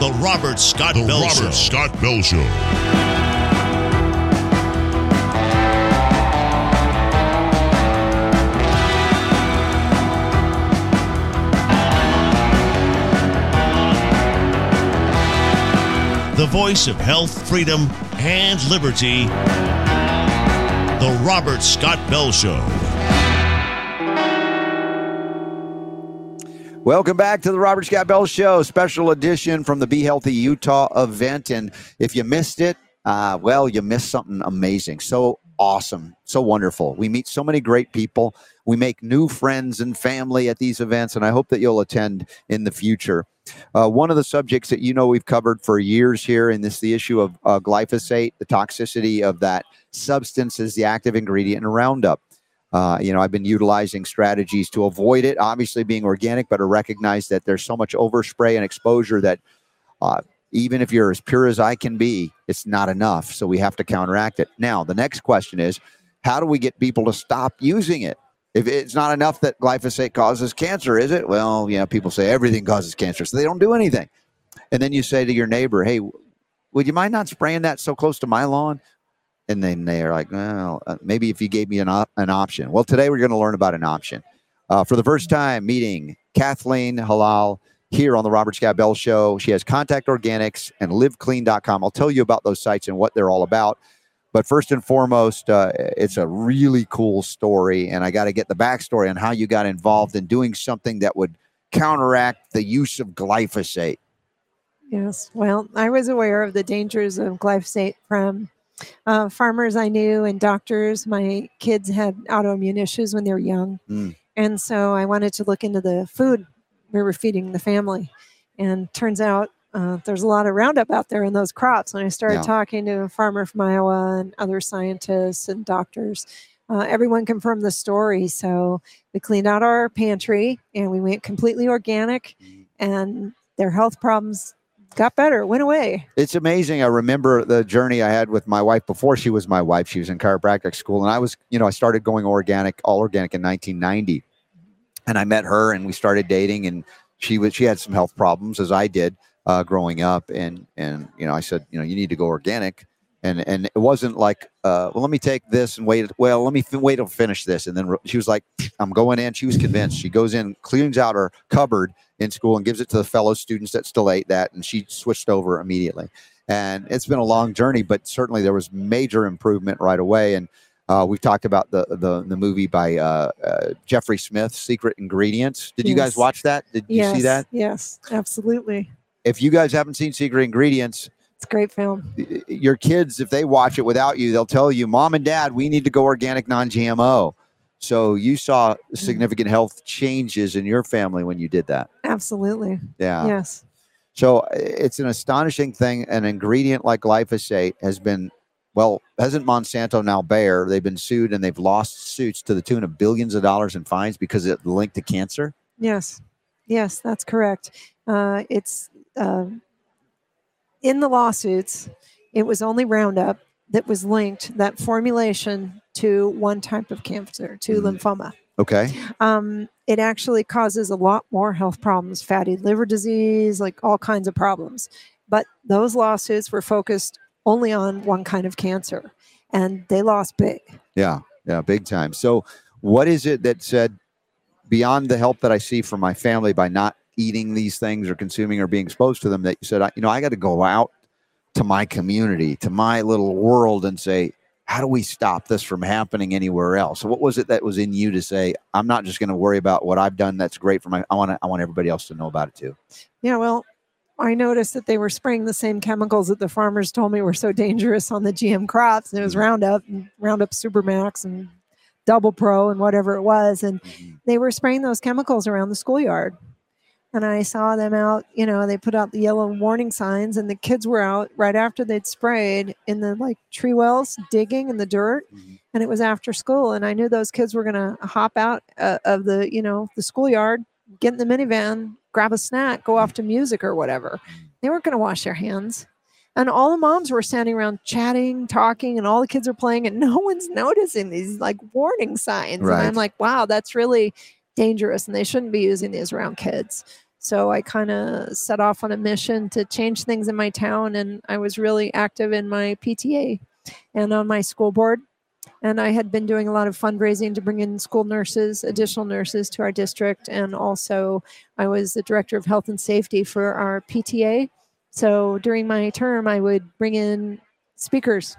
The Robert Scott The Bell Robert Show. Scott Bell Show. the voice of health, freedom, and liberty. The Robert Scott Bell Show. Welcome back to the Robert Scott Bell Show, special edition from the Be Healthy Utah event. And if you missed it, uh, well, you missed something amazing. So awesome, so wonderful. We meet so many great people. We make new friends and family at these events, and I hope that you'll attend in the future. Uh, one of the subjects that you know we've covered for years here, and this the issue of uh, glyphosate, the toxicity of that substance is the active ingredient in Roundup. Uh, you know, I've been utilizing strategies to avoid it, obviously being organic, but to recognize that there's so much overspray and exposure that uh, even if you're as pure as I can be, it's not enough. So we have to counteract it. Now, the next question is how do we get people to stop using it? If it's not enough that glyphosate causes cancer, is it? Well, you know, people say everything causes cancer, so they don't do anything. And then you say to your neighbor, hey, would you mind not spraying that so close to my lawn? And then they're like, well, uh, maybe if you gave me an, op- an option. Well, today we're going to learn about an option. Uh, for the first time, meeting Kathleen Hallal here on the Robert Scott Bell Show. She has Contact Organics and LivKleen.com. I'll tell you about those sites and what they're all about. But first and foremost, uh, it's a really cool story, and I got to get the backstory on how you got involved in doing something that would counteract the use of glyphosate. Yes. Well, I was aware of the dangers of glyphosate from uh, farmers I knew and doctors. My kids had autoimmune issues when they were young. Mm. And so I wanted to look into the food we were feeding the family. And turns out uh, there's a lot of Roundup out there in those crops. And I started Yeah. talking to a farmer from Iowa and other scientists and doctors, uh, everyone confirmed the story. So we cleaned out our pantry and we went completely organic, and their health problems got better, went away. It's amazing. I remember the journey I had with my wife before she was my wife. She was in chiropractic school, and I was, you know, I started going organic, all organic in 1990, and I met her, and we started dating, and she was, she had some health problems as I did uh, growing up, and and you know, I said, you know, you need to go organic, and and it wasn't like, uh, well, let me take this and wait. Well, let me f- wait to finish this, and then she was like, I'm going in. She was convinced. She goes in, cleans out her cupboard in school, and gives it to the fellow students that still ate that, and she switched over immediately. And it's been a long journey, but certainly there was major improvement right away. And uh, we've talked about the the, the movie by uh, uh, Jeffrey Smith, Secret Ingredients. Did you guys watch that? Did you see that? Yes, absolutely. If you guys haven't seen Secret Ingredients, It's a great film. your kids, if they watch it without you, they'll tell you, "Mom and Dad, we need to go organic, non-GMO." So you saw significant health changes in your family when you did that. Absolutely. Yeah. Yes. So uh, it's an astonishing thing. An ingredient like glyphosate has been, well, hasn't Monsanto now Bayer? They've been sued and they've lost suits to the tune of billions of dollars in fines because it linked to cancer. Yes. Yes, that's correct. Uh, it's uh, in the lawsuits. It was only Roundup that was linked that formulation to one type of cancer, to Mhm. lymphoma. Okay. um, it actually causes a lot more health problems, fatty liver disease, like all kinds of problems. But those lawsuits were focused only on one kind of cancer, and they lost big. Yeah. Yeah. Big time. So what is it that said beyond the help that I see from my family by not eating these things or consuming or being exposed to them that you said, I, you know, I got to go out to my community, to my little world and say, how do we stop this from happening anywhere else? So what was it that was in you to say, I'm not just going to worry about what I've done that's great for my I want to, I want everybody else to know about it too. Yeah, well, I noticed that they were spraying the same chemicals that the farmers told me were so dangerous on the GM crops. And it was mm-hmm. Roundup, and Roundup Supermax, and Double Pro, and whatever it was. And mm-hmm. they were spraying those chemicals around the schoolyard. And I saw them out, you know, they put out the yellow warning signs, and the kids were out right after they'd sprayed in the like tree wells digging in the dirt. Mhm. And it was after school. And I knew those kids were going to hop out uh, of the, you know, the schoolyard, get in the minivan, grab a snack, go off to music or whatever. They weren't going to wash their hands. And all the moms were standing around chatting, talking, and all the kids are playing, and no one's noticing these like warning signs. And I'm like, wow, that's really dangerous, and they shouldn't be using these around kids. So I kind of set off on a mission to change things in my town, and I was really active in my PTA and on my school board. And I had been doing a lot of fundraising to bring in school nurses, additional nurses to our district. And also, I was the director of health and safety for our PTA. So during my term, I would bring in speakers,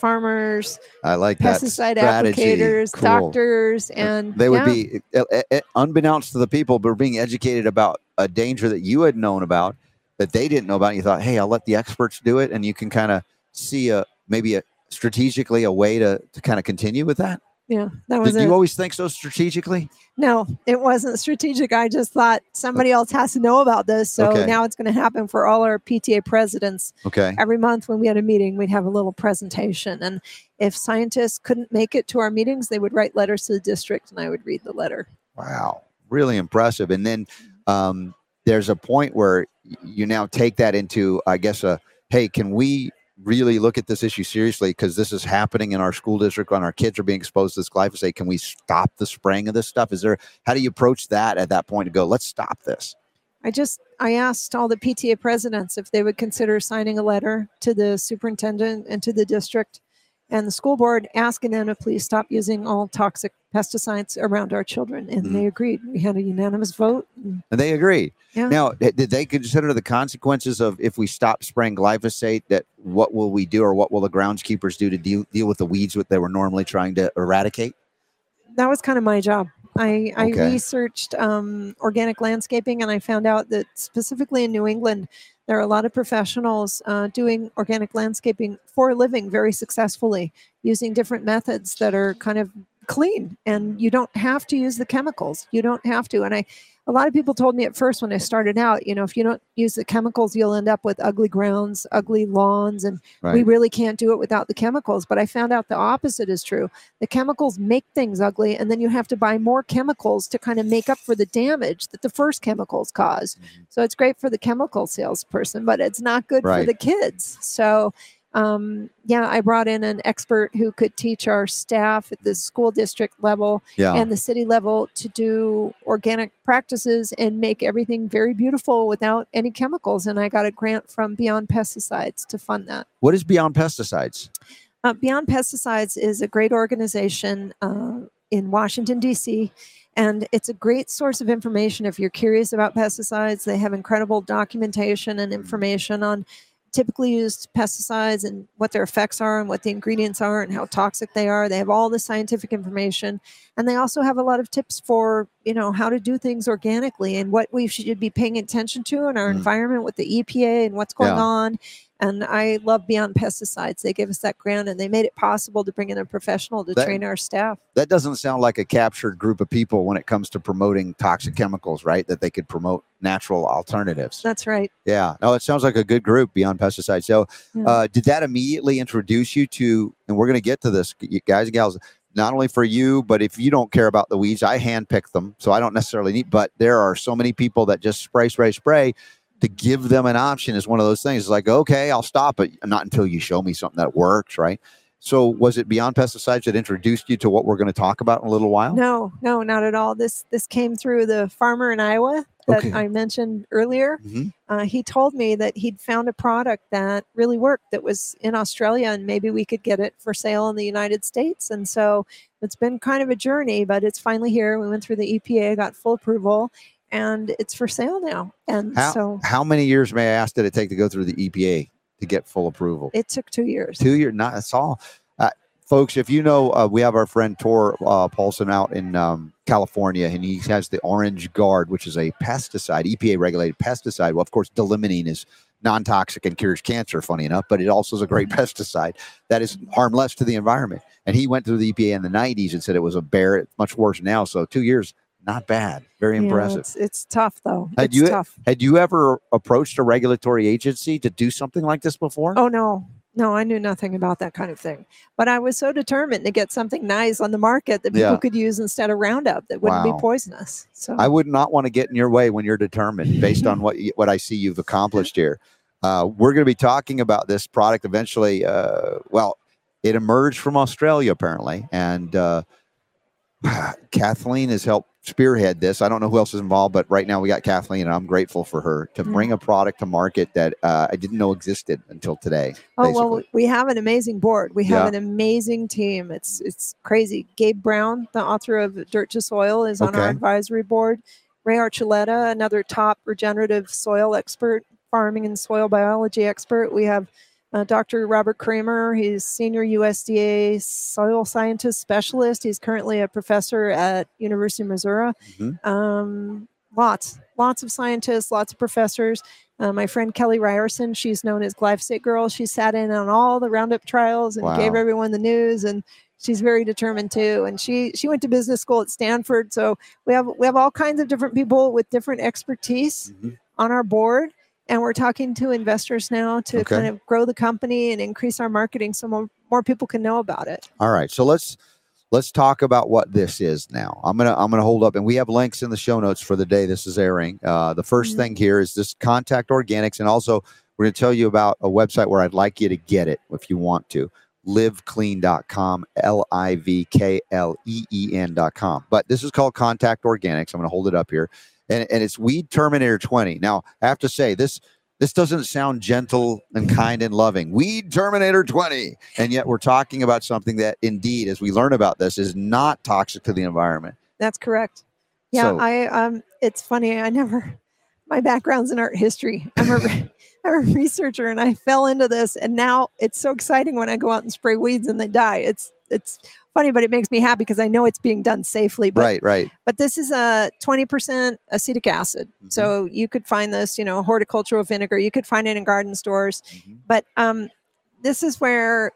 farmers, I like that pesticide applicators, Cool. doctors, and they would yeah, be unbeknownst to the people, but being educated about a danger that you had known about that they didn't know about. You thought, hey, I'll let the experts do it, and you can kind of see a maybe a strategically a way to to kind of continue with that. Yeah, that was Did it. you always think so strategically? No, it wasn't strategic. I just thought somebody else has to know about this. So Okay. now it's going to happen for all our PTA presidents. Okay. Every month when we had a meeting, we'd have a little presentation. And if scientists couldn't make it to our meetings, they would write letters to the district and I would read the letter. Wow, really impressive. And then um, there's a point where you now take that into, I guess, a hey, can we really look at this issue seriously because this is happening in our school district when our kids are being exposed to this glyphosate? Can we stop the spraying of this stuff? Is there how do you approach that at that point to go? Let's stop this. I just I asked all the PTA presidents if they would consider signing a letter to the superintendent and to the district and the school board asking them to please stop using all toxic pesticides around our children. And Mhm. they agreed. We had a unanimous vote. and And they agreed. Yeah. Now, did they consider the consequences of if we stop spraying glyphosate? That what will we do, or what will the groundskeepers do to deal deal with the weeds that they were normally trying to eradicate? that was kind of my job. I, I Okay. researched um, organic landscaping and I found out that specifically in New England, there are a lot of professionals uh, doing organic landscaping for a living very successfully using different methods that are kind of clean and you don't have to use the chemicals. You don't have to. And I, a lot of people told me at first when I started out, you know, if you don't use the chemicals, you'll end up with ugly grounds, ugly lawns, and we really can't do it without the chemicals. But I found out the opposite is true the chemicals make things ugly and then you have to buy more chemicals to kind of make up for the damage that the first chemicals caused Mhm. so it's great for the chemical salesperson but it's not good Right. for the kids so um, yeah i brought in an expert who could teach our staff at the school district level Yeah. and the city level to do organic practices and make everything very beautiful without any chemicals and i got a grant from beyond pesticides to fund that what is beyond pesticides? uh, Beyond Pesticides is a great organization uh, in Washington, D.C., and it's a great source of information if you're curious about pesticides. They have incredible documentation and information on typically used pesticides and what their effects are and what the ingredients are and how toxic they are. They have all the scientific information and they also have a lot of tips for, you know, how to do things organically and what we should be paying attention to in our Mm. environment with the EPA and what's going Yeah. on. And I love Beyond Pesticides. They gave us that grant and they made it possible to bring in a professional to That- train our staff. That doesn't sound like a captured group of people when it comes to promoting toxic chemicals, right? That they could promote natural alternatives. That's right. Yeah. No, it sounds like a good group beyond pesticides. So, Yeah. uh, did that immediately introduce you to, and we're going to get to this, guys and gals, not only for you, but if you don't care about the weeds, I handpick them. So I don't necessarily need, but there are so many people that just spray, spray, spray. To give them an option is one of those things. It's like, okay, I'll stop it. Not until you show me something that works, right? So, was it Beyond Pesticides that introduced you to what we're going to talk about in a little while? No, no, not at all. This this came through the farmer in Iowa that Okay. I mentioned earlier. Mhm. Uh, he told me that he'd found a product that really worked that was in Australia and maybe we could get it for sale in the United States. And so it's been kind of a journey, but it's finally here. We went through the EPA, got full approval, and it's for sale now. And How, so how many years, may I ask, did it take to go through the EPA to get full approval? it took two years. Two years, not that's all. Uh, folks, if you know, uh, we have our friend Tor uh, Paulson out in um, California, and he has the Orange Guard, which is a pesticide, EPA regulated pesticide. Well, of course, d-limonene is non toxic and cures cancer, funny enough, but it also is a great pesticide that is harmless to the environment. And he went through the EPA in the 90s and said it was a bear. It's much worse now. So two years, not bad. Very Yeah, impressive. It's, it's tough though. Had it's you- tough. Had you ever approached a regulatory agency to do something like this before? Oh no, no, I knew nothing about that kind of thing. But I was so determined to get something nice on the market that people Yeah. could use instead of Roundup that wouldn't Wow. be poisonous. So I would not want to get in your way when you're determined, based on what you, what I see you've accomplished here. Uh, we're going to be talking about this product eventually. Uh, well, it emerged from Australia apparently, and uh, Kathleen has helped spearhead this. I don't know who else is involved, but right now we got Kathleen, and I'm grateful for her to Mhm. bring a product to market that uh, I didn't know existed until today. Oh well, we have an amazing board. We have Yeah. an amazing team. It's it's crazy. Gabe Brown, the author of Dirt to Soil, is on our advisory board. Ray Archuleta, another top regenerative soil expert, farming and soil biology expert. We have uh, Dr. Robert Kremer. He's senior USDA soil scientist specialist. He's currently a professor at University of Missouri. Mhm. Um, lots, lots of scientists, lots of professors. Uh, my friend Kelly Ryerson, she's known as Glyphosate Girl. She sat in on all the Roundup trials and gave everyone the news, and she's very determined too. And she she went to business school at Stanford, so we have we have all kinds of different people with different expertise Mhm. on our board. And we're talking to investors now to Okay. kind of grow the company and increase our marketing so more, more people can know about it. All right, so let's let's talk about what this is now. I'm gonna I'm gonna hold up, and we have links in the show notes for the day this is airing. Uh, the 1st Mhm. thing here is this contact organics, and also we're gonna tell you about a website where I'd like you to get it if you want to. livkleen.com l-i-v-k-l-e-e-n.com but this is called contact organics i'm going to hold it up here and, and it's weed terminator 20 now i have to say this this doesn't sound gentle and kind and loving. Weed Terminator 20. And yet we're talking about something that indeed, as we learn about this, is not toxic to the environment. That's correct. Yeah, So- I um it's funny. I never my background's in art history. I'm a I'm a researcher and I fell into this and now it's so exciting when I go out and spray weeds and they die. It's it's funny, but it makes me happy because I know it's being done safely. But right, right. but this is a 20% acetic acid. Mhm. So you could find this, you know, horticultural vinegar. You could find it in garden stores. Mhm. But um this is where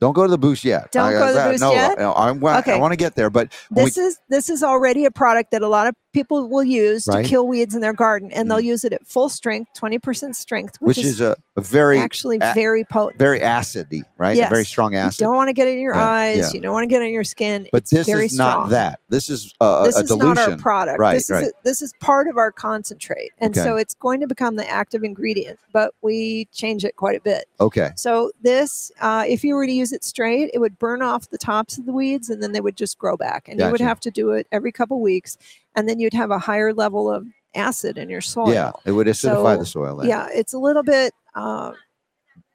Don't go to the boost yet. Don't go to the that- boost no, yet? I, I, wa- I want to get there, but when we- this is this is already a product that a lot of people will use Right. to kill weeds in their garden and they'll Mm. use it at full strength 20% strength which, which is a, a very, actually a- very potent very acidy, right? A very Yes. strong you acid. don't want to get it in your Yeah, eyes yeah. you don't want to get it in your skin But it's this is not strong. that. This is a, this a is dilution. not our product Right, this right. is this is part of our concentrate and Okay. so it's going to become the active ingredient but we change it quite a bit okay. so this uh, if you were to use it straight it would burn off the tops of the weeds and then they would just grow back and you would have to do it every couple weeks and then you'd have a higher level of acid in your soil Yeah, it would acidify So, the soil. then. yeah it's a little bit uh,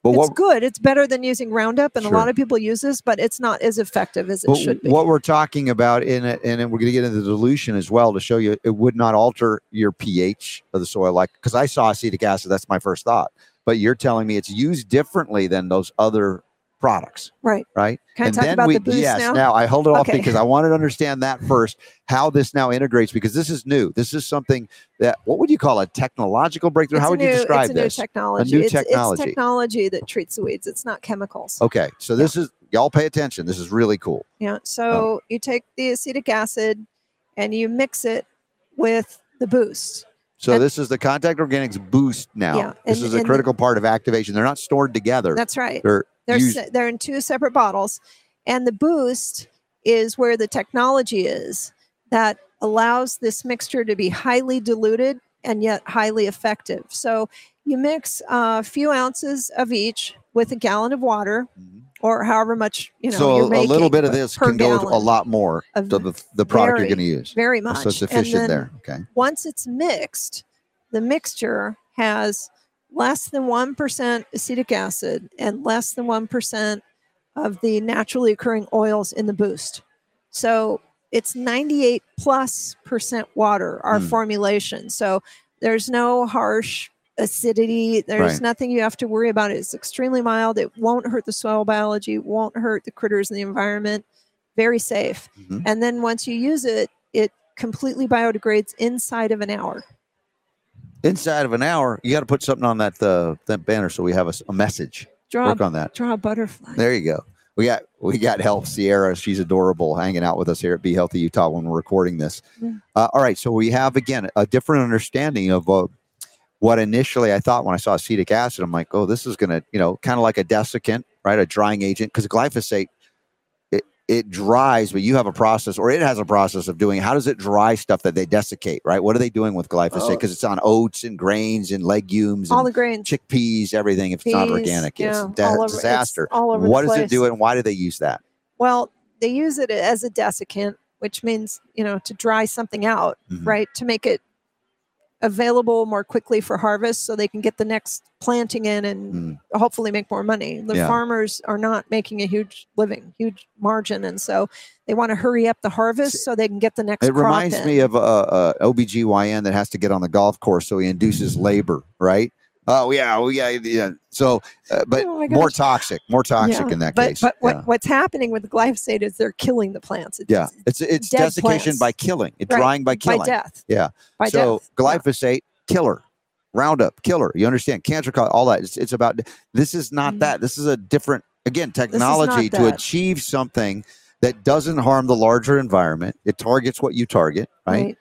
but it's what, good it's better than using roundup and Sure. a lot of people use this but it's not as effective as it should be what we're talking about in it, and then we're going to get into the dilution as well to show you it would not alter your pH of the soil. Like, because I saw acetic acid, that's my first thought. But you're telling me it's used differently than those other products, right right? can i talk then about we, the boost yes, now I hold it off Okay. because I wanted to understand that first, how this now integrates, because this is new. This is something that, what would you call a technological breakthrough? It's how would you new, describe it's a this? new technology A new it's, technology. it's technology that treats the weeds it's not chemicals Okay, so this is, y'all pay attention. This is really cool. Yeah. So um, you take the acetic acid and you mix it with the boost. So And- this is the Contact Organics Boost now. Yeah, this and- is a and- critical part of activation. They're not stored together. That's right. They're They're se- they're in two separate bottles, and the boost is where the technology is that allows this mixture to be highly diluted and yet highly effective. So you mix a few ounces of each with a gallon of water, Mhm. or however much you know. so a, a little bit of this can go a lot more of to the, the product very you're going to use. Very much. So it's efficient there. Okay. once it's mixed, the mixture has less than 1% acetic acid and less than 1% of the naturally occurring oils in the boost. So it's 98 plus percent water, our Hmm. formulation. So there's no harsh acidity. There's Right. nothing you have to worry about. It's extremely mild. It won't hurt the soil biology, won't hurt the critters in the environment. Very safe. Mhm. And then once you use it, it completely biodegrades inside of an hour. Inside of an hour, you got to put something on that uh, that banner so we have a message. Draw, Work on that. draw a butterfly. There you go. We got we got help. Sierra, she's adorable, hanging out with us here at Be Healthy Utah when we're recording this. Mm. Uh, all right, so we have again a different understanding of uh, what initially I thought when I saw acetic acid. I'm like, oh, this is gonna, you know, kind of like a desiccant, right? A drying agent, because glyphosate it it dries, but you have a process, or it has a process of doing. How does it dry stuff that they desiccate, right? What are they doing with glyphosate? Oh. Because it's on oats and grains and legumes All and the grains. chickpeas, everything. If it's not Peas, organic, it's a all over- it's disaster. all over What does it place. do, and why do they use that? Well, they use it as a desiccant. which means you know to dry something out, Mhm. right? To make it available more quickly for harvest, so they can get the next planting in and Mm. hopefully make more money. The Yeah. farmers are not making a huge living, huge margin, and so they want to hurry up the harvest so they can get the next. It reminds in. me of a, a OBGYN that has to get on the golf course, so he induces labor, right? Oh yeah, oh yeah, yeah. So, uh, but Oh more toxic, more toxic Yeah, in that but, case. But what, yeah. what's happening with glyphosate is they're killing the plants. It's yeah, it's it's desiccation plants. by killing, it's Right, drying by killing. by death. Yeah. By so death. Glyphosate killer, Roundup killer. You understand? Cancer, cause all that. It's, it's about. This is not Mhm. that. This is a different again technology to that. achieve something that doesn't harm the larger environment. It targets what you target, right? Right.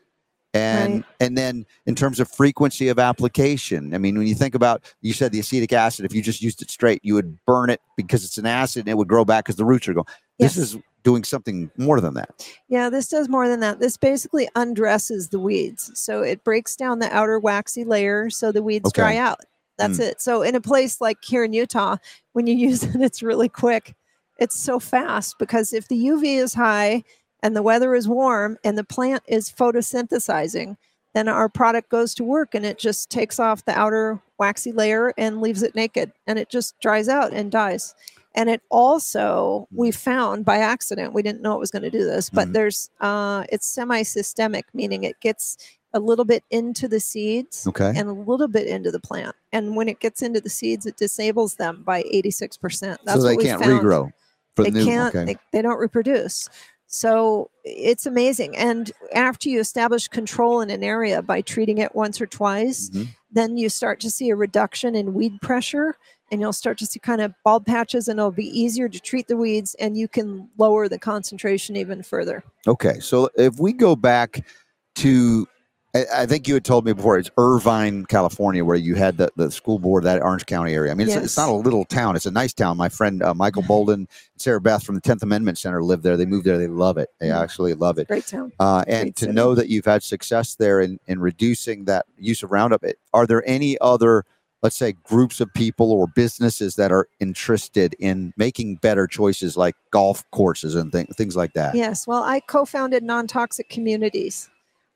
And Right. and then in terms of frequency of application i mean when you think about you said the acetic acid if you just used it straight you would burn it because it's an acid and it would grow back because the roots are going this is doing something more than that Yeah, this does more than that. This basically undresses the weeds. So it breaks down the outer waxy layer so the weeds Okay. dry out. That's mm. it. So in a place like here in Utah, when you use it, it's really quick. It's so fast because if the UV is high and the weather is warm and the plant is photosynthesizing, then our product goes to work and it just takes off the outer waxy layer and leaves it naked and it just dries out and dies. And it also, we found by accident, we didn't know it was going to do this, but Mhm. there's, uh, it's semi systemic, meaning it gets a little bit into the seeds okay and a little bit into the plant. And when it gets into the seeds, it disables them by 86%. That's so they what we can't found regrow for they the new can't okay they, they don't reproduce so it's amazing and after you establish control in an area by treating it once or twice Mhm. then you start to see a reduction in weed pressure and you'll start to see kind of bald patches and it'll be easier to treat the weeds and you can lower the concentration even further okay so if we go back to I, I think you had told me before it's Irvine, California, where you had the, the school board that Orange County area. I mean, it's, it's not a little town; it's a nice town. My friend uh, Michael Boldin, Sarah Beth from the Tenth Amendment Center live there. They moved there; they love it. They Mhm. actually love it. great town Uh, and Great to city. know that you've had success there in, in reducing that use of Roundup, it- are there any other, let's say, groups of people or businesses that are interested in making better choices like golf courses and th- things like that? Yes, well, I co-founded Non-Toxic Communities,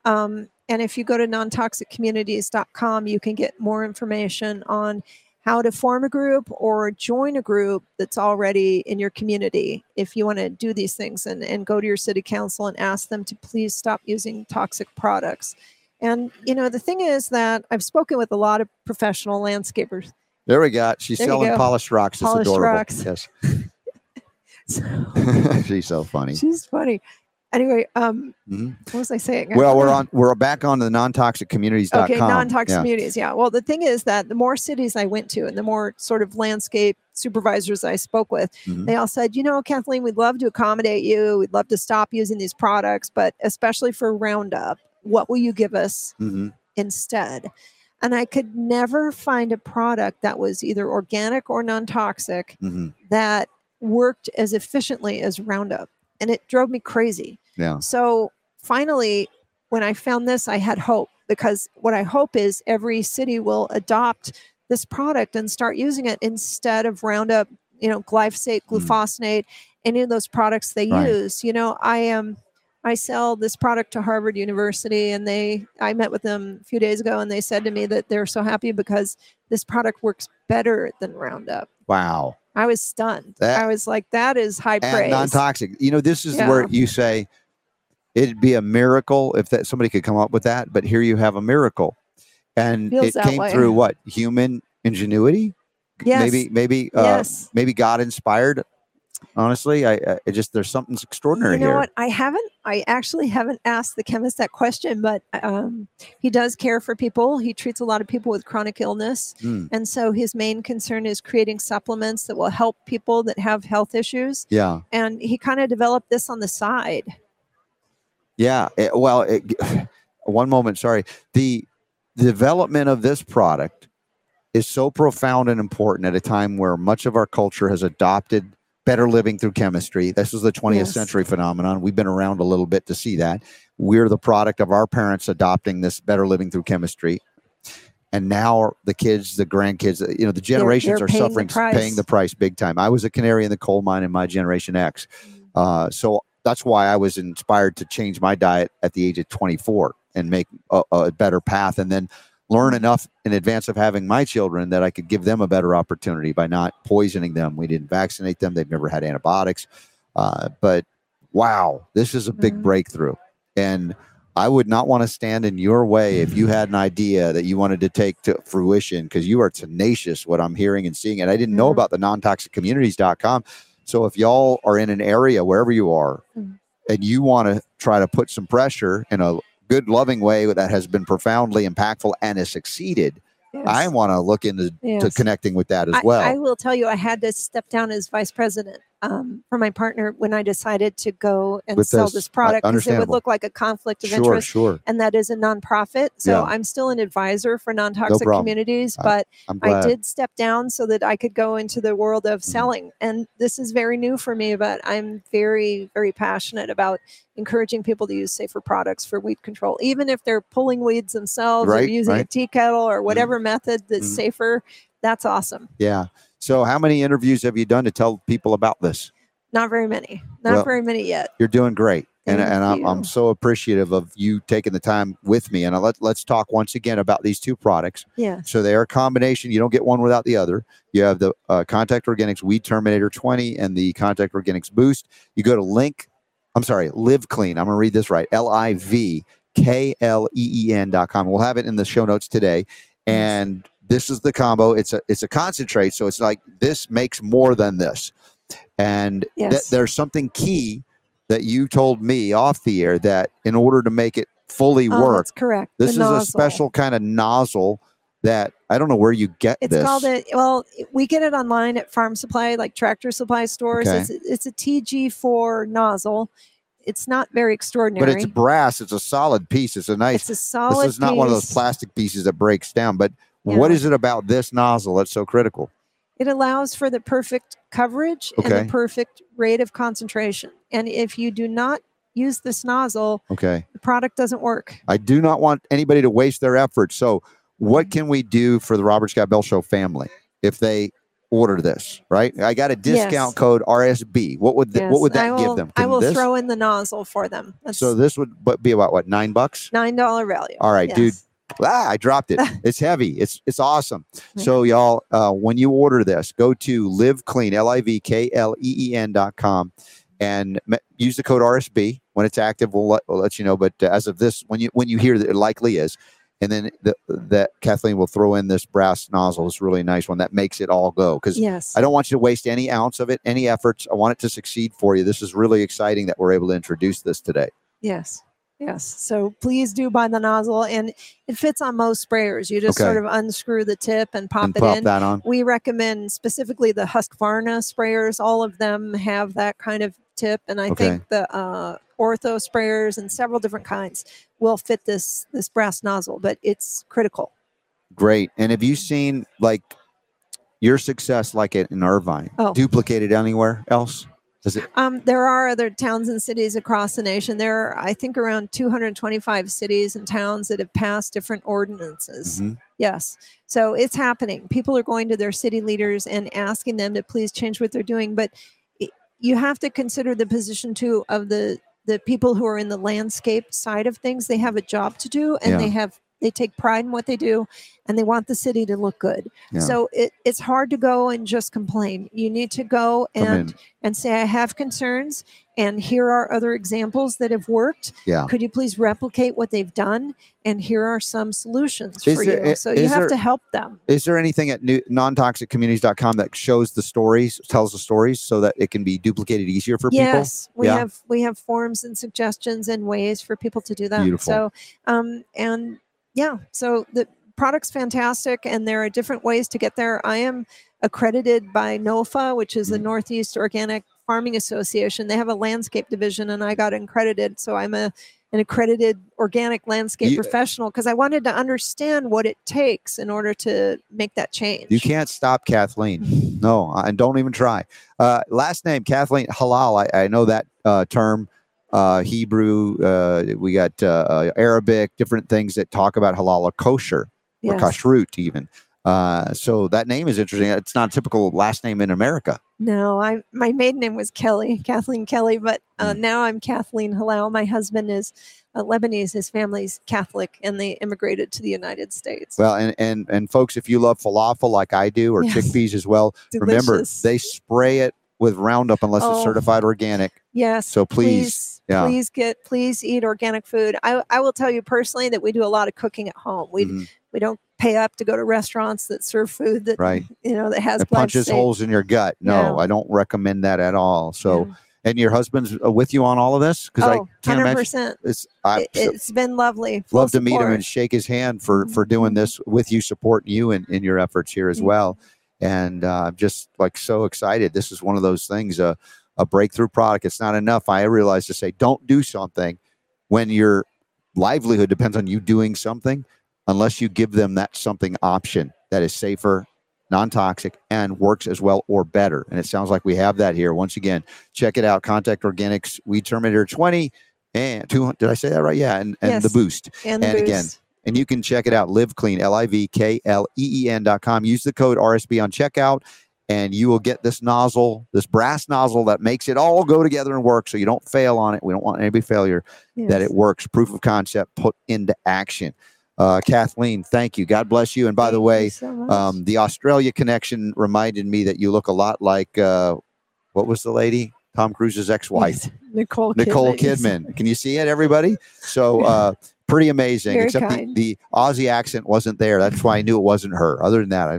um, and if you go to nontoxiccommunities.com, you can get more information on how to form a group or join a group that's already in your community. If you want to do these things and, and go to your city council and ask them to please stop using toxic products. And you know, the thing is that I've spoken with a lot of professional landscapers. There we go. She's There selling go. polished rocks. It's Polished adorable. rocks. Yes. So She's so funny. she's funny. Anyway, um, Mhm. what was I saying? Well, we're on. We're back on the non-toxic communities.com. Okay, non-toxic Yeah. communities. Yeah. Well, the thing is that the more cities I went to and the more sort of landscape supervisors I spoke with, Mhm. they all said, you know, Kathleen, we'd love to accommodate you. We'd love to stop using these products, but especially for Roundup, what will you give us Mhm. instead? And I could never find a product that was either organic or non-toxic Mhm. that worked as efficiently as Roundup. And it drove me crazy. Yeah. So finally, when I found this, I had hope because what I hope is every city will adopt this product and start using it instead of Roundup, you know, glyphosate, Mm. glufosinate, any of those products they Right. use. You know, I am. I sell this product to Harvard University, and they. I met with them a few days ago, and they said to me that they're so happy because this product works better than Roundup. Wow. I was stunned. That- I was like, "That is high And praise." non-toxic. You know, this is where you say it'd be a miracle if that somebody could come up with that. But here you have a miracle, and Feels it came way. through what human ingenuity. Yes. Maybe, maybe, uh, Yes. maybe God inspired. Honestly, I, I it just there's something extraordinary you know here. what i haven't i actually haven't asked the chemist that question but um, he does care for people he treats a lot of people with chronic illness Mm. and so his main concern is creating supplements that will help people that have health issues Yeah. and he kind of developed this on the side Yeah. it- well, it, one moment. Sorry. The development of this product is so profound and important at a time where much of our culture has adopted better living through chemistry. This is the 20th Yes. century phenomenon. We've been around a little bit to see that. We're the product of our parents adopting this better living through chemistry. And now the kids, the grandkids, uh, you know, the generations they're are paying suffering, price. paying the price big time. I was a canary in the coal mine in my Generation X. Mm. Uh, so that's why I was inspired to change my diet at the age of 24 and make a, a better path, and then learn enough in advance of having my children that I could give them a better opportunity by not poisoning them. We didn't vaccinate them; they've never had antibiotics. Uh, but wow, this is a big Mhm. breakthrough, and I would not want to stand in your way if you had an idea that you wanted to take to fruition because you are tenacious. What I'm hearing and seeing, and I didn't know Mhm. about the non-toxiccommunities.com. So if y'all are in an area wherever you are, Mhm. and you want to try to put some pressure in a good, loving way that has been profoundly impactful and has succeeded, Yes. I want to look into to connecting with that as I, well. I will tell you, I had to step down as vice president um, for my partner when I decided to go and With sell this, this product because it would look like a conflict of sure, interest. sure. And that is a nonprofit. So Yeah. I'm still an advisor for non toxic problem. communities, but I'm I did step down so that I could go into the world of Mhm. selling. And this is very new for me, but I'm very, very passionate about encouraging people to use safer products for weed control, even if they're pulling weeds themselves or Right, using a tea kettle or whatever method that's Mhm. safer. That's awesome. Yeah. So, how many interviews have you done to tell people about this? Not very many. Not Well, very many yet. You're doing great. And, and I'm, I'm so appreciative of you taking the time with me. And I let, let's talk once again about these two products. Yeah. So they are a combination. You don't get one without the other. You have the uh, Contact Organics Weed Terminator 20 and the Contact Organics Boost. You go to link, I'm sorry, LivKleen. I'm going to read this right. L I V K L E E N dot com. We'll have it in the show notes today. And this is the combo. It's a it's a concentrate. So it's like this makes more than this. And th- there's something key that you told me off the air that in order to make it fully Oh, work, that's correct. The this is a special kind of nozzle that I don't know where you get It's this. called it. Well, we get it online at farm supply, like tractor supply stores. Okay. It's, it's a TG4 nozzle. It's not very extraordinary. but it's brass. It's a solid piece. It's a nice. It's a solid. this is not one of those plastic pieces that breaks down. But what is it about this nozzle that's so critical? It allows for the perfect coverage and the perfect rate of concentration. And if you do not use this nozzle, Okay. the product doesn't work. I do not want anybody to waste their efforts. So, what mm-hmm. can we do for the Robert Scott Bell Show family if they order this? Right? I got a discount Yes. code RSB. What would Yes, what would that I give will, them? I will this- throw in the nozzle for them. That's so this would be about what nine bucks? nine dollar value. All right, dude. Ah, I dropped it. It's heavy. It's it's awesome. So y'all, uh, when you order this, go to LivKleen L I V K L E E N dot com and me- use the code RSB. When it's active, we'll let, we'll let you know. But uh, as of this, when you when you hear that it likely is, and then the, that Kathleen will throw in this brass nozzle. It's a really nice one that makes it all go because Yes. I don't want you to waste any ounce of it, any efforts. I want it to succeed for you. This is really exciting that we're able to introduce this today. Yes. Yes. So please do buy the nozzle and it fits on most sprayers. You just Okay. sort of unscrew the tip and pop and it pop in. that on. We recommend specifically the Husqvarna sprayers. All of them have that kind of tip. And I Okay. think the uh, ortho sprayers and several different kinds will fit this this brass nozzle, but it's critical. Great. And have you seen like your success like it in Irvine Oh. duplicated anywhere else? Does it? Um, there are other towns and cities across the nation. There are, I think, around 225 cities and towns that have passed different ordinances. Mhm. Yes. So it's happening. People are going to their city leaders and asking them to please change what they're doing. But you have to consider the position too of the the people who are in the landscape side of things. They have a job to do, and Yeah. they have they take pride in what they do, and they want the city to look good. Yeah. So it, it's hard to go and just complain. You need to go and and say I have concerns, and here are other examples that have worked. Yeah. Could you please replicate what they've done? And here are some solutions Is for there- you. So you have there- to help them. Is there anything at new, non-toxiccommunities.com that shows the stories, tells the stories so that it can be duplicated easier for people? Yes, we Yeah. have we have forms and suggestions and ways for people to do that. Beautiful. So um and yeah, so the product's fantastic and there are different ways to get there. I am accredited by NOFA, which is the Mhm. Northeast Organic Farming Association. They have a landscape division and I got accredited. So I'm a an accredited organic landscape You- professional because I wanted to understand what it takes in order to make that change. You can't stop Kathleen. No, and don't even try. Uh, last name Kathleen Hallal. I, I know that uh, term. Uh, Hebrew. Uh, we got uh, uh, Arabic. Different things that talk about halal or kosher or kashrut even. Uh, so that name is interesting. It's not a typical last name in America. No, I my maiden name was Kelly, Kathleen Kelly, but uh, Mm. now I'm Kathleen Hallal. My husband is uh, Lebanese. His family's Catholic, and they immigrated to the United States. Well, and and and folks, if you love falafel like I do, or Yes. chickpeas as well, remember they spray it with Roundup unless it's Oh. certified organic. yes. So please, please, yeah. please get please eat organic food. I I will tell you personally that we do a lot of cooking at home. We Mhm, we don't pay up to go to restaurants that serve food that right. you know that has It punches glyphosate. holes in your gut. No, Yeah. I don't recommend that at all. So, Yeah. and your husband's uh, with you on all of this because I oh, can't 100 imagine. percent. It's I It, it's been lovely. Full love to meet him and shake his hand for for doing this with you, supporting you in, in your efforts here as Mhm. well. And uh, I'm just like so excited. This is one of those things, uh, a breakthrough product. It's not enough. I realize to say, don't do something when your livelihood depends on you doing something, unless you give them that something option that is safer, non-toxic, and works as well or better. And it sounds like we have that here. Once again, check it out. Contact Organics Weed Terminator 20 and two. Did I say that right? Yeah, and, and the boost. and, the and again. And you can check it out, livkleen, L I V K L E E N dot com. Use the code RSB on checkout, and you will get this nozzle, this brass nozzle that makes it all go together and work so you don't fail on it. We don't want any failure, that it works. Proof of concept put into action. Uh, Kathleen, thank you. God bless you. And by the Thank you way, so um, the Australia connection reminded me that you look a lot like, uh, what was the lady? Tom Cruise's ex wife. Yes, Nicole Nicole yes. Kidman. Can you see it, everybody? So uh, pretty amazing. Very except the, the Aussie accent wasn't there. That's why I knew it wasn't her. Other than that, I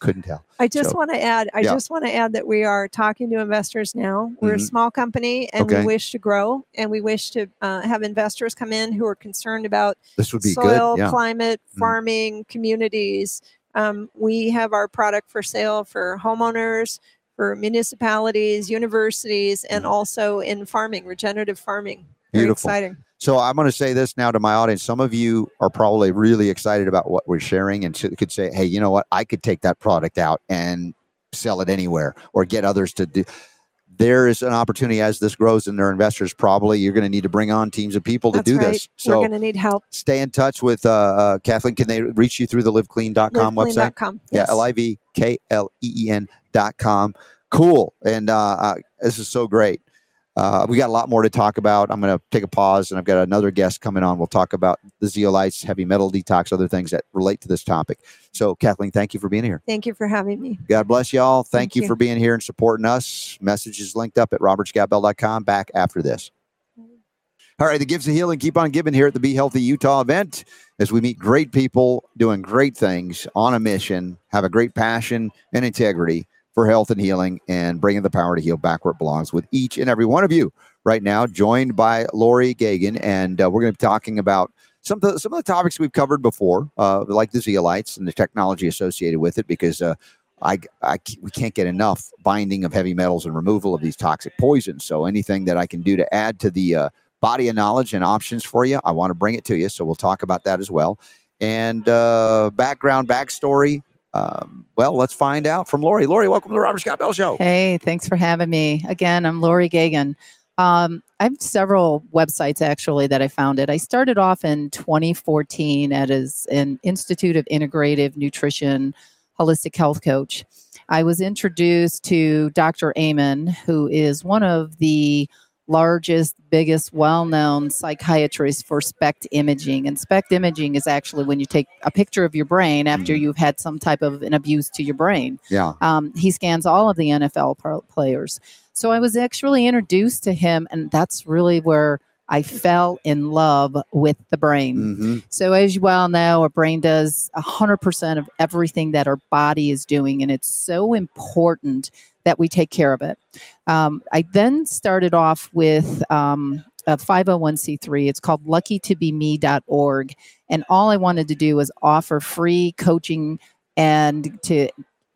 couldn't tell. I just So- want to add. I Yeah. just want to add that we are talking to investors now. We're a Mhm. small company, and Okay. we wish to grow, and we wish to uh, have investors come in who are concerned about This would be soil. Yeah. climate, Mhm. farming, communities. Um, we have our product for sale for homeowners, for municipalities, universities, and Mhm. also in farming, regenerative farming. Very Beautiful. exciting. So I'm going to say this now to my audience. Some of you are probably really excited about what we're sharing and could say, hey, you know what? I could take that product out and sell it anywhere or get others to do. There is an opportunity as this grows and their investors probably you're going to need to bring on teams of people to do right. this. We're going to need help. stay in touch with uh, uh, Kathleen. Can they reach you through the livkleen.com website? livkleen.com. Yeah, Yes. L I V K L E E N dot com. Cool. And uh, uh, this is so great. Uh, we got a lot more to talk about. I'm going to take a pause and I've got another guest coming on. We'll talk about the zeolites, heavy metal detox, other things that relate to this topic. So, Kathleen, thank you for being here. Thank you for having me. God bless y'all. Thank, Thank you, you. for being here and supporting us. Messages linked up at robertscottbell.com. Back after this. All right, the gifts of healing keep on giving here at the Be Healthy Utah event as we meet great people doing great things on a mission, have a great passion and integrity for health and healing, and bringing the power to heal back where it belongs with each and every one of you right now, joined by Laurie Gagan. And uh, we're going to be talking about some of, the, some of the topics we've covered before, uh, like the zeolites and the technology associated with it, because uh, I, I we can't get enough binding of heavy metals and removal of these toxic poisons. So anything that I can do to add to the uh, body of knowledge and options for you, I want to bring it to you. So we'll talk about that as well. And uh, background, backstory. Um, well, let's find out from Laurie. Laurie, welcome to the Robert Scott Bell Show. Hey, thanks for having me. Again, I'm Laurie Gagan. Um, I have several websites actually that I founded. I started off in 2014 as an Institute of Integrative Nutrition holistic health coach. I was introduced to Dr. Amen, who is one of the largest, biggest, well known psychiatrist for SPECT imaging. And SPECT imaging is actually when you take a picture of your brain after Mhm. you've had some type of an abuse to your brain. Yeah. Um, he scans all of the NFL players. So I was actually introduced to him, and that's really where I fell in love with the brain. hmm So, as you well know, our brain does 100% of everything that our body is doing, and it's so important that we take care of it. Um, I then started off with um, a 501c3. It's called luckytobeme.org. And all I wanted to do was offer free coaching and to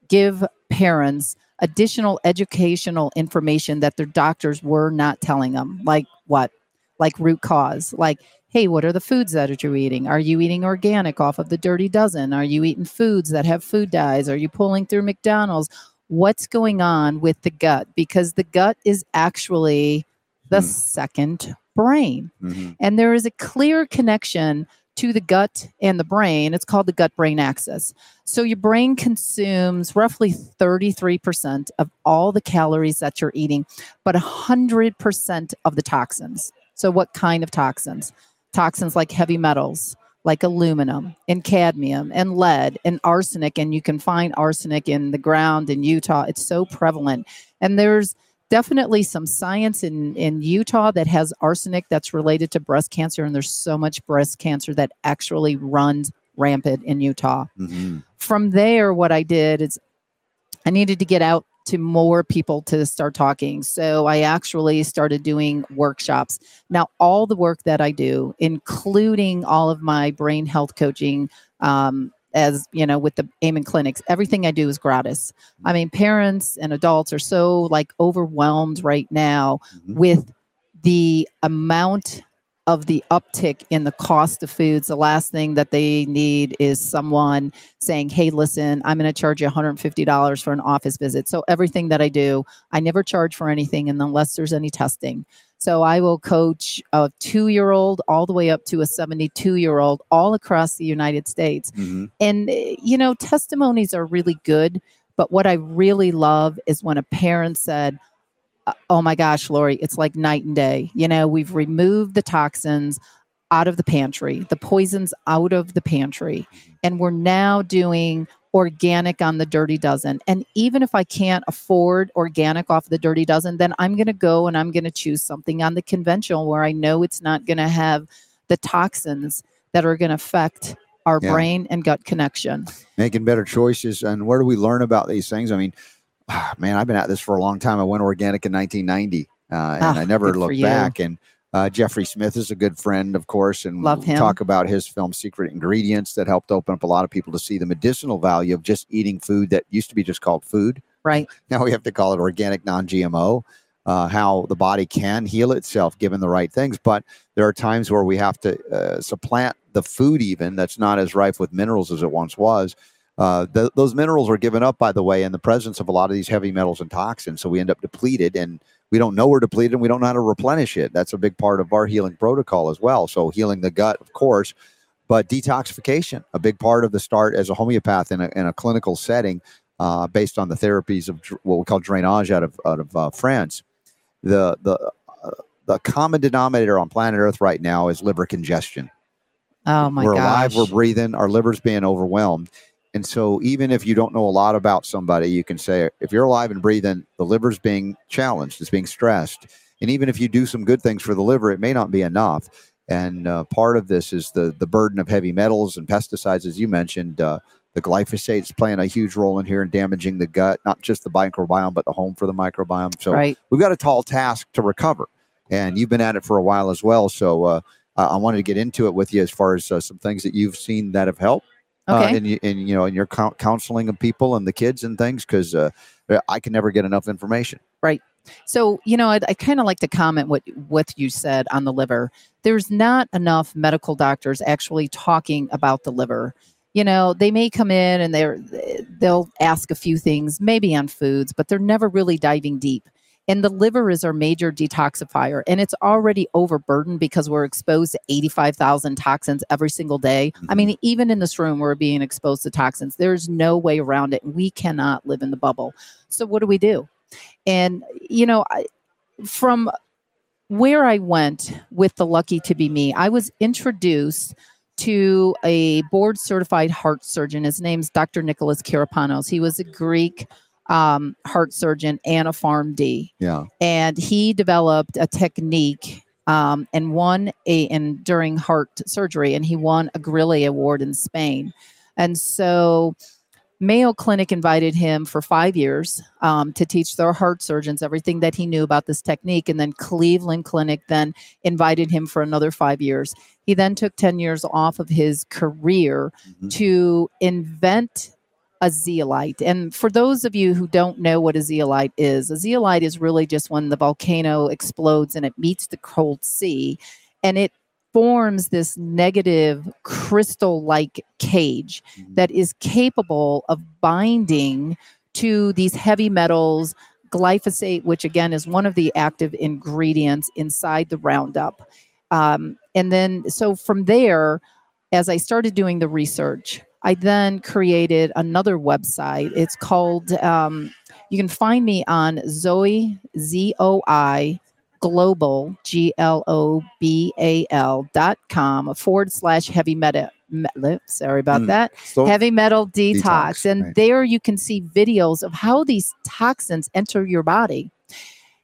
give parents additional educational information that their doctors were not telling them. Like what? Like root cause. Like, hey, what are the foods that you're eating? Are you eating organic off of the Dirty Dozen? Are you eating foods that have food dyes? Are you pulling through McDonald's? What's going on with the gut? Because the gut is actually the Hmm. second brain. hmm And there is a clear connection to the gut and the brain, it's called the gut brain axis. So your brain consumes roughly 33% of all the calories that you're eating, but 100% of the toxins. So, what kind of toxins? Toxins like heavy metals, like aluminum and cadmium and lead and arsenic. And you can find arsenic in the ground in Utah. It's so prevalent. And there's definitely some science in, in Utah that has arsenic that's related to breast cancer. And there's so much breast cancer that actually runs rampant in Utah. Mhm. From there, what I did is I needed to get out to more people to start talking. So I actually started doing workshops. Now, all the work that I do, including all of my brain health coaching, um, as you know, with the Amen clinics, everything I do is gratis. I mean, parents and adults are so like overwhelmed right now Mhm. with the amount of the uptick in the cost of foods. The last thing that they need is someone saying, Hey, listen, I'm going to charge you $150 for an office visit. So everything that I do, I never charge for anything unless there's any testing. So I will coach a two year old all the way up to a 72 year old all across the United States. Mhm. And, you know, testimonies are really good. But what I really love is when a parent said, Uh, oh my gosh, Laurie, it's like night and day. You know, we've removed the toxins out of the pantry, the poisons out of the pantry, mm-hmm. and we're now doing organic on the dirty dozen. And even if I can't afford organic off the dirty dozen, then I'm going to go and I'm going to choose something on the conventional where I know it's not going to have the toxins that are going to affect our Yeah. brain and gut connection. making better choices. And where do we learn about these things? I mean, man, I've been at this for a long time. I went organic in 1990, uh, and Ah, I never looked back. And uh, Jeffrey Smith is a good friend, of course, and Love him. talk about his film Secret Ingredients that helped open up a lot of people to see the medicinal value of just eating food that used to be just called food. Right. Now we have to call it organic, non-GMO. Uh, how the body can heal itself given the right things, but there are times where we have to uh, supplant the food even that's not as rife with minerals as it once was. Uh, th- those minerals are given up, by the way, in the presence of a lot of these heavy metals and toxins. So we end up depleted, and we don't know we're depleted, and we don't know how to replenish it. That's a big part of our healing protocol as well. So healing the gut, of course, but detoxification, a big part of the start as a homeopath in a, in a clinical setting, uh, based on the therapies of what we call drainage out of out of uh, France. The the uh, the common denominator on planet Earth right now is liver congestion Oh my we're gosh. alive, we're breathing, our liver's being overwhelmed. And so, even if you don't know a lot about somebody, you can say, if you're alive and breathing, the liver's being challenged, it's being stressed. And even if you do some good things for the liver, it may not be enough. And uh, part of this is the the burden of heavy metals and pesticides, as you mentioned. Uh, the glyphosate is playing a huge role in here and damaging the gut, not just the microbiome, but the home for the microbiome. So right. we've got a tall task to recover. And you've been at it for a while as well. So uh, I I wanted to get into it with you as far as uh, some things that you've seen that have helped Okay. uh, in, y- in you know in your coun counseling of people and the kids and things because uh, I can never get enough information. Right. So, you know, I'd, I kind of like to comment what what you said on the liver. There's not enough medical doctors actually talking about the liver. You know, they may come in and they're they'll ask a few things, maybe on foods, but they're never really diving deep. And the liver is our major detoxifier, and it's already overburdened because we're exposed to 85,000 toxins every single day. I mean, mm-hmm. even in this room, we're being exposed to toxins. There's no way around it. We cannot live in the bubble. So, what do we do? And, you know, I, from where I went with the Lucky to Be Me, I was introduced to a board certified heart surgeon. His name's Dr. Nicholas Karapanos. He was a Greek um, heart surgeon and a PharmD Yeah, and he developed a technique um, and won a and during heart surgery and he won a Grilli award in Spain. And so Mayo Clinic invited him for five years um, to teach their heart surgeons everything that he knew about this technique. And then Cleveland Clinic then invited him for another five years. He then took 10 years off of his career Mhm. to invent a zeolite. And for those of you who don't know what a zeolite is, a zeolite is really just when the volcano explodes and it meets the cold sea and it forms this negative crystal like cage Mhm. that is capable of binding to these heavy metals glyphosate which again is one of the active ingredients inside the roundup um, and then so from there as I started doing the research, I then created another website. It's called, um, you can find me on Zoi, Z O I, global, G L O B A L dot com forward slash heavy metal. Me- sorry about Mm. that. So, Heavy metal detox. Detox, and right. there you can see videos of how these toxins enter your body.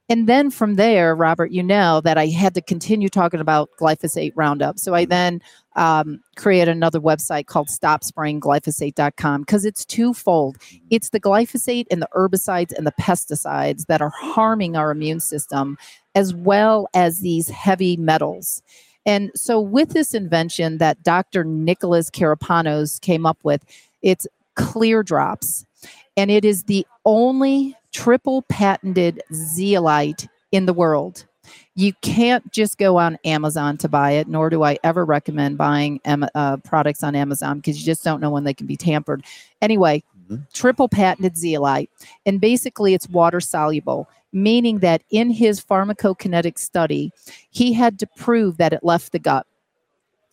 And then from there, Robert, you know that I had to continue talking about glyphosate Roundup. So. I then um, created another website called stopsprayingglyphosate.com because it's twofold. It's the glyphosate and the herbicides and the pesticides that are harming our immune system, as well as these heavy metals. And so, with this invention that Dr. Nicholas Karapanos came up with, it's clear drops. And it is the only triple patented zeolite in the world. You can't just go on Amazon to buy it, nor do I ever recommend buying uh, products on Amazon because you just don't know when they can be tampered. Anyway, Mhm. triple patented zeolite. And basically, it's water soluble, meaning that in his pharmacokinetic study, he had to prove that it left the gut.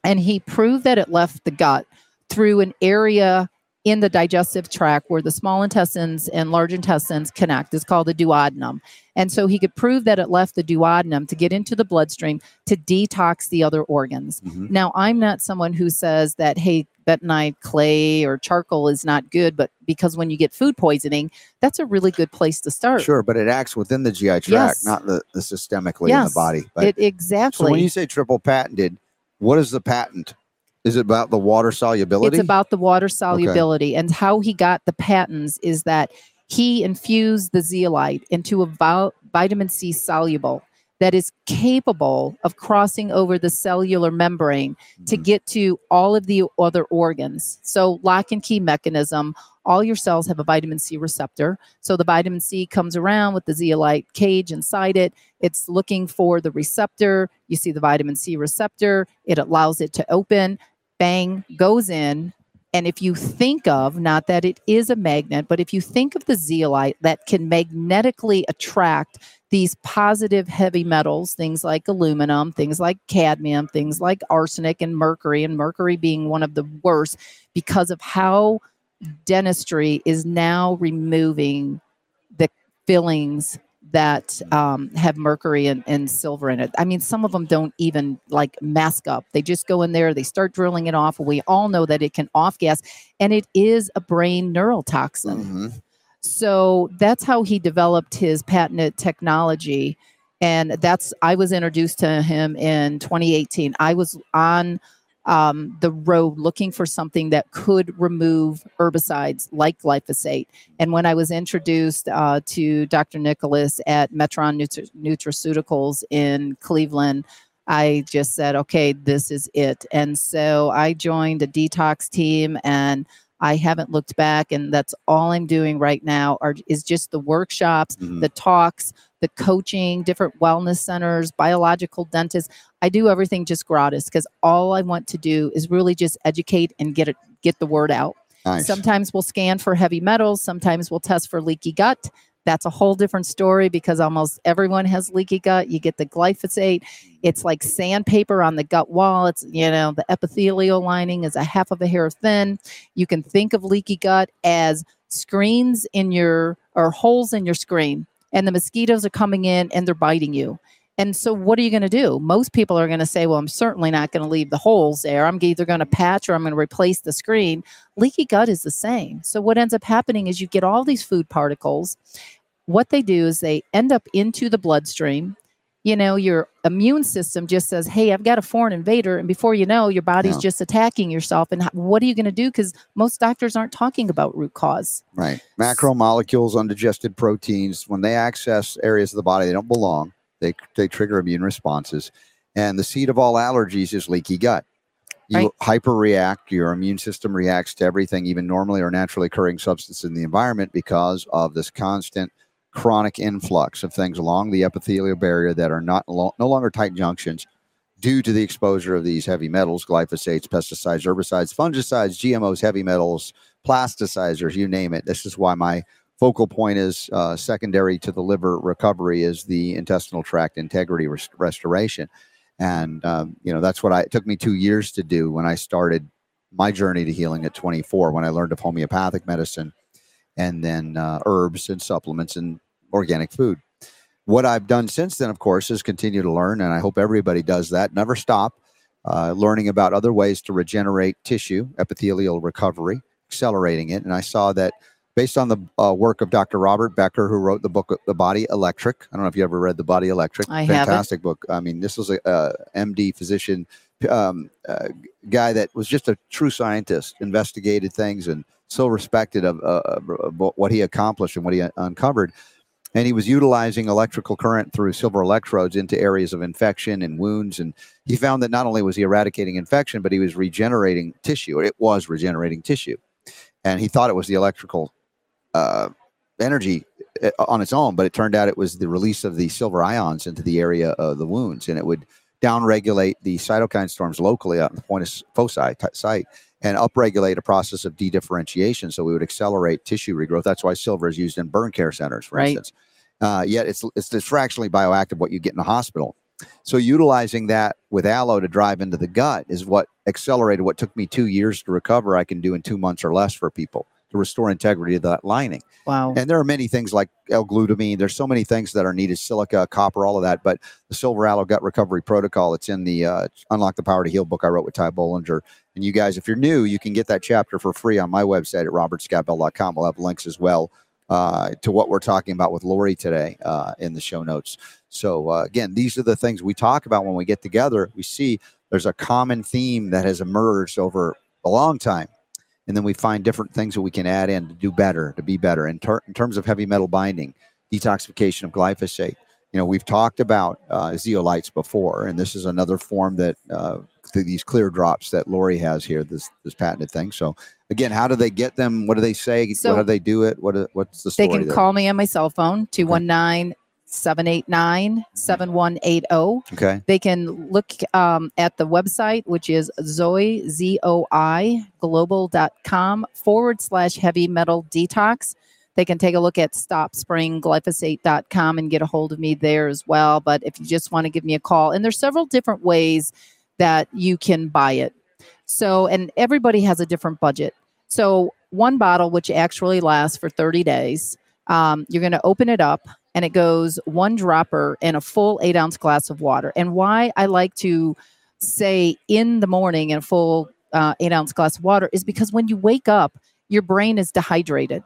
And he proved that it left the gut through an area in the digestive tract where the small intestines and large intestines connect. It's called the duodenum. And so he could prove that it left the duodenum to get into the bloodstream to detox the other organs. Mhm. Now, I'm not someone who says that, hey, bentonite clay or charcoal is not good, but because when you get food poisoning, that's a really good place to start. Sure, but it acts within the GI tract, Yes. not the, the systemically in the body. But, It exactly. so when you say triple patented, what is the patent? Is it about the water solubility? It's about the water solubility. And how he got the patents is that he infused the zeolite into a vi- vitamin C soluble that is capable of crossing over the cellular membrane to Mhm. get to all of the other organs. So, lock and key mechanism all your cells have a vitamin C receptor. So, the vitamin C comes around with the zeolite cage inside it. It's looking for the receptor. You see the vitamin C receptor, it allows it to open, bang, goes in. And if you think of, not that it is a magnet, but if you think of the zeolite that can magnetically attract these positive heavy metals, things like aluminum, things like cadmium, things like arsenic and mercury, and mercury being one of the worst because of how dentistry is now removing the fillings that um, have mercury and, and silver in it. I mean, some of them don't even like mask up. They just go in there, they start drilling it off. We all know that it can off gas, and it is a brain neurotoxin. Mhm. So that's how he developed his patented technology. And that's, I was introduced to him in 2018. I was on um, the road looking for something that could remove herbicides like glyphosate. And when I was introduced uh, to Dr. Nicholas at Metron Nutri- Nutraceuticals in Cleveland, I just said, okay, this is it. And so I joined a detox team and I haven't looked back. And that's all I'm doing right now are, is just the workshops, Mhm. the talks, the coaching, different wellness centers, biological dentists. I do everything just gratis because all I want to do is really just educate and get it, get the word out. Nice. Sometimes we'll scan for heavy metals. Sometimes we'll test for leaky gut. That's a whole different story because almost everyone has leaky gut. You get the glyphosate. It's like sandpaper on the gut wall. It's, you know, the epithelial lining is a half of a hair thin. You can think of leaky gut as screens in your, or holes in your screen. And the mosquitoes are coming in and they're biting you. And so, what are you going to do? Most people are going to say, Well, I'm certainly not going to leave the holes there. I'm either going to patch or I'm going to replace the screen. Leaky gut is the same. So, what ends up happening is you get all these food particles. What they do is they end up into the bloodstream. You know, your immune system just says, Hey, I've got a foreign invader. And before you know, your body's Yeah. just attacking yourself. And what are you going to do? Because most doctors aren't talking about root cause. Right. Macromolecules, undigested proteins, when they access areas of the body they don't belong, they, they trigger immune responses. And the seed of all allergies is leaky gut. You hyperreact, your immune system reacts to everything, even normally or naturally occurring substance in the environment because of this constant chronic influx of things along the epithelial barrier that are not lo- no longer tight junctions due to the exposure of these heavy metals, glyphosates, pesticides, herbicides, fungicides, GMOs, heavy metals, plasticizers, you name it. This is why my focal point is uh, secondary to the liver recovery is the intestinal tract integrity res- restoration. And um, you know that's what I it took me two years to do when I started my journey to healing at 24 when I learned of homeopathic medicine and then uh, herbs and supplements and organic food. What I've done since then, of course, is continue to learn, and I hope everybody does that. Never stop uh, learning about other ways to regenerate tissue, epithelial recovery, accelerating it. And I saw that based on the uh, work of Dr. Robert Becker, who wrote the book The Body Electric. I don't know if you ever read The Body Electric. I haven't. Fantastic book. I mean, this was a, uh MD physician um, uh, guy that was just a true scientist, investigated things, and so respected of, uh, of what he accomplished and what he uncovered. And he was utilizing electrical current through silver electrodes into areas of infection and wounds. And he found that not only was he eradicating infection, but he was regenerating tissue. It was regenerating tissue. And he thought it was the electrical uh, energy uh, on its own, but it turned out it was the release of the silver ions into the area of the wounds, and it would downregulate the cytokine storms locally out in the point of foci t- site and upregulate a process of dedifferentiation. So we would accelerate tissue regrowth. That's why silver is used in burn care centers, for Right. instance. Uh, yet it's it's fractionally bioactive what you get in the hospital. So utilizing that with aloe to drive into the gut is what accelerated what took me two years to recover. I can do in two months or less for people to restore integrity of that lining. Wow. And there are many things like L-glutamine. There's so many things that are needed, silica, copper, all of that. But the Silver Aloe Gut Recovery Protocol, it's in the uh, Unlock the Power to Heal book I wrote with Ty Bollinger. And you guys, if you're new, you can get that chapter for free on my website at robertscottbell.com. We'll have links as well uh, to what we're talking about with Laurie today uh, in the show notes. So uh, again, these are the things we talk about when we get together. We see there's a common theme that has emerged over a long time and then we find different things that we can add in to do better, to be better. In, ter- in terms of heavy metal binding, detoxification of glyphosate. You know, we've talked about uh, zeolites before, and this is another form that uh, th- these clear drops that Laurie has here, this this patented thing. So, again, how do they get them? What do they say? So- how do they do it? What? What's the story? They can there? call me on my cell phone, 219 789 7180. Okay. They can look um, at the website, which is Zoi, Z O I, global.com forward slash heavy metal detox. They can take a look at stopsprayingglyphosate.com and get a hold of me there as well. But if you just want to give me a call, and there's several different ways that you can buy it. So, and everybody has a different budget. So, one bottle, which actually lasts for 30 days, um, you're going to open it up and it goes one dropper in a full eight ounce glass of water. And why I like to say in the morning in a full uh, eight ounce glass of water is because when you wake up, your brain is dehydrated.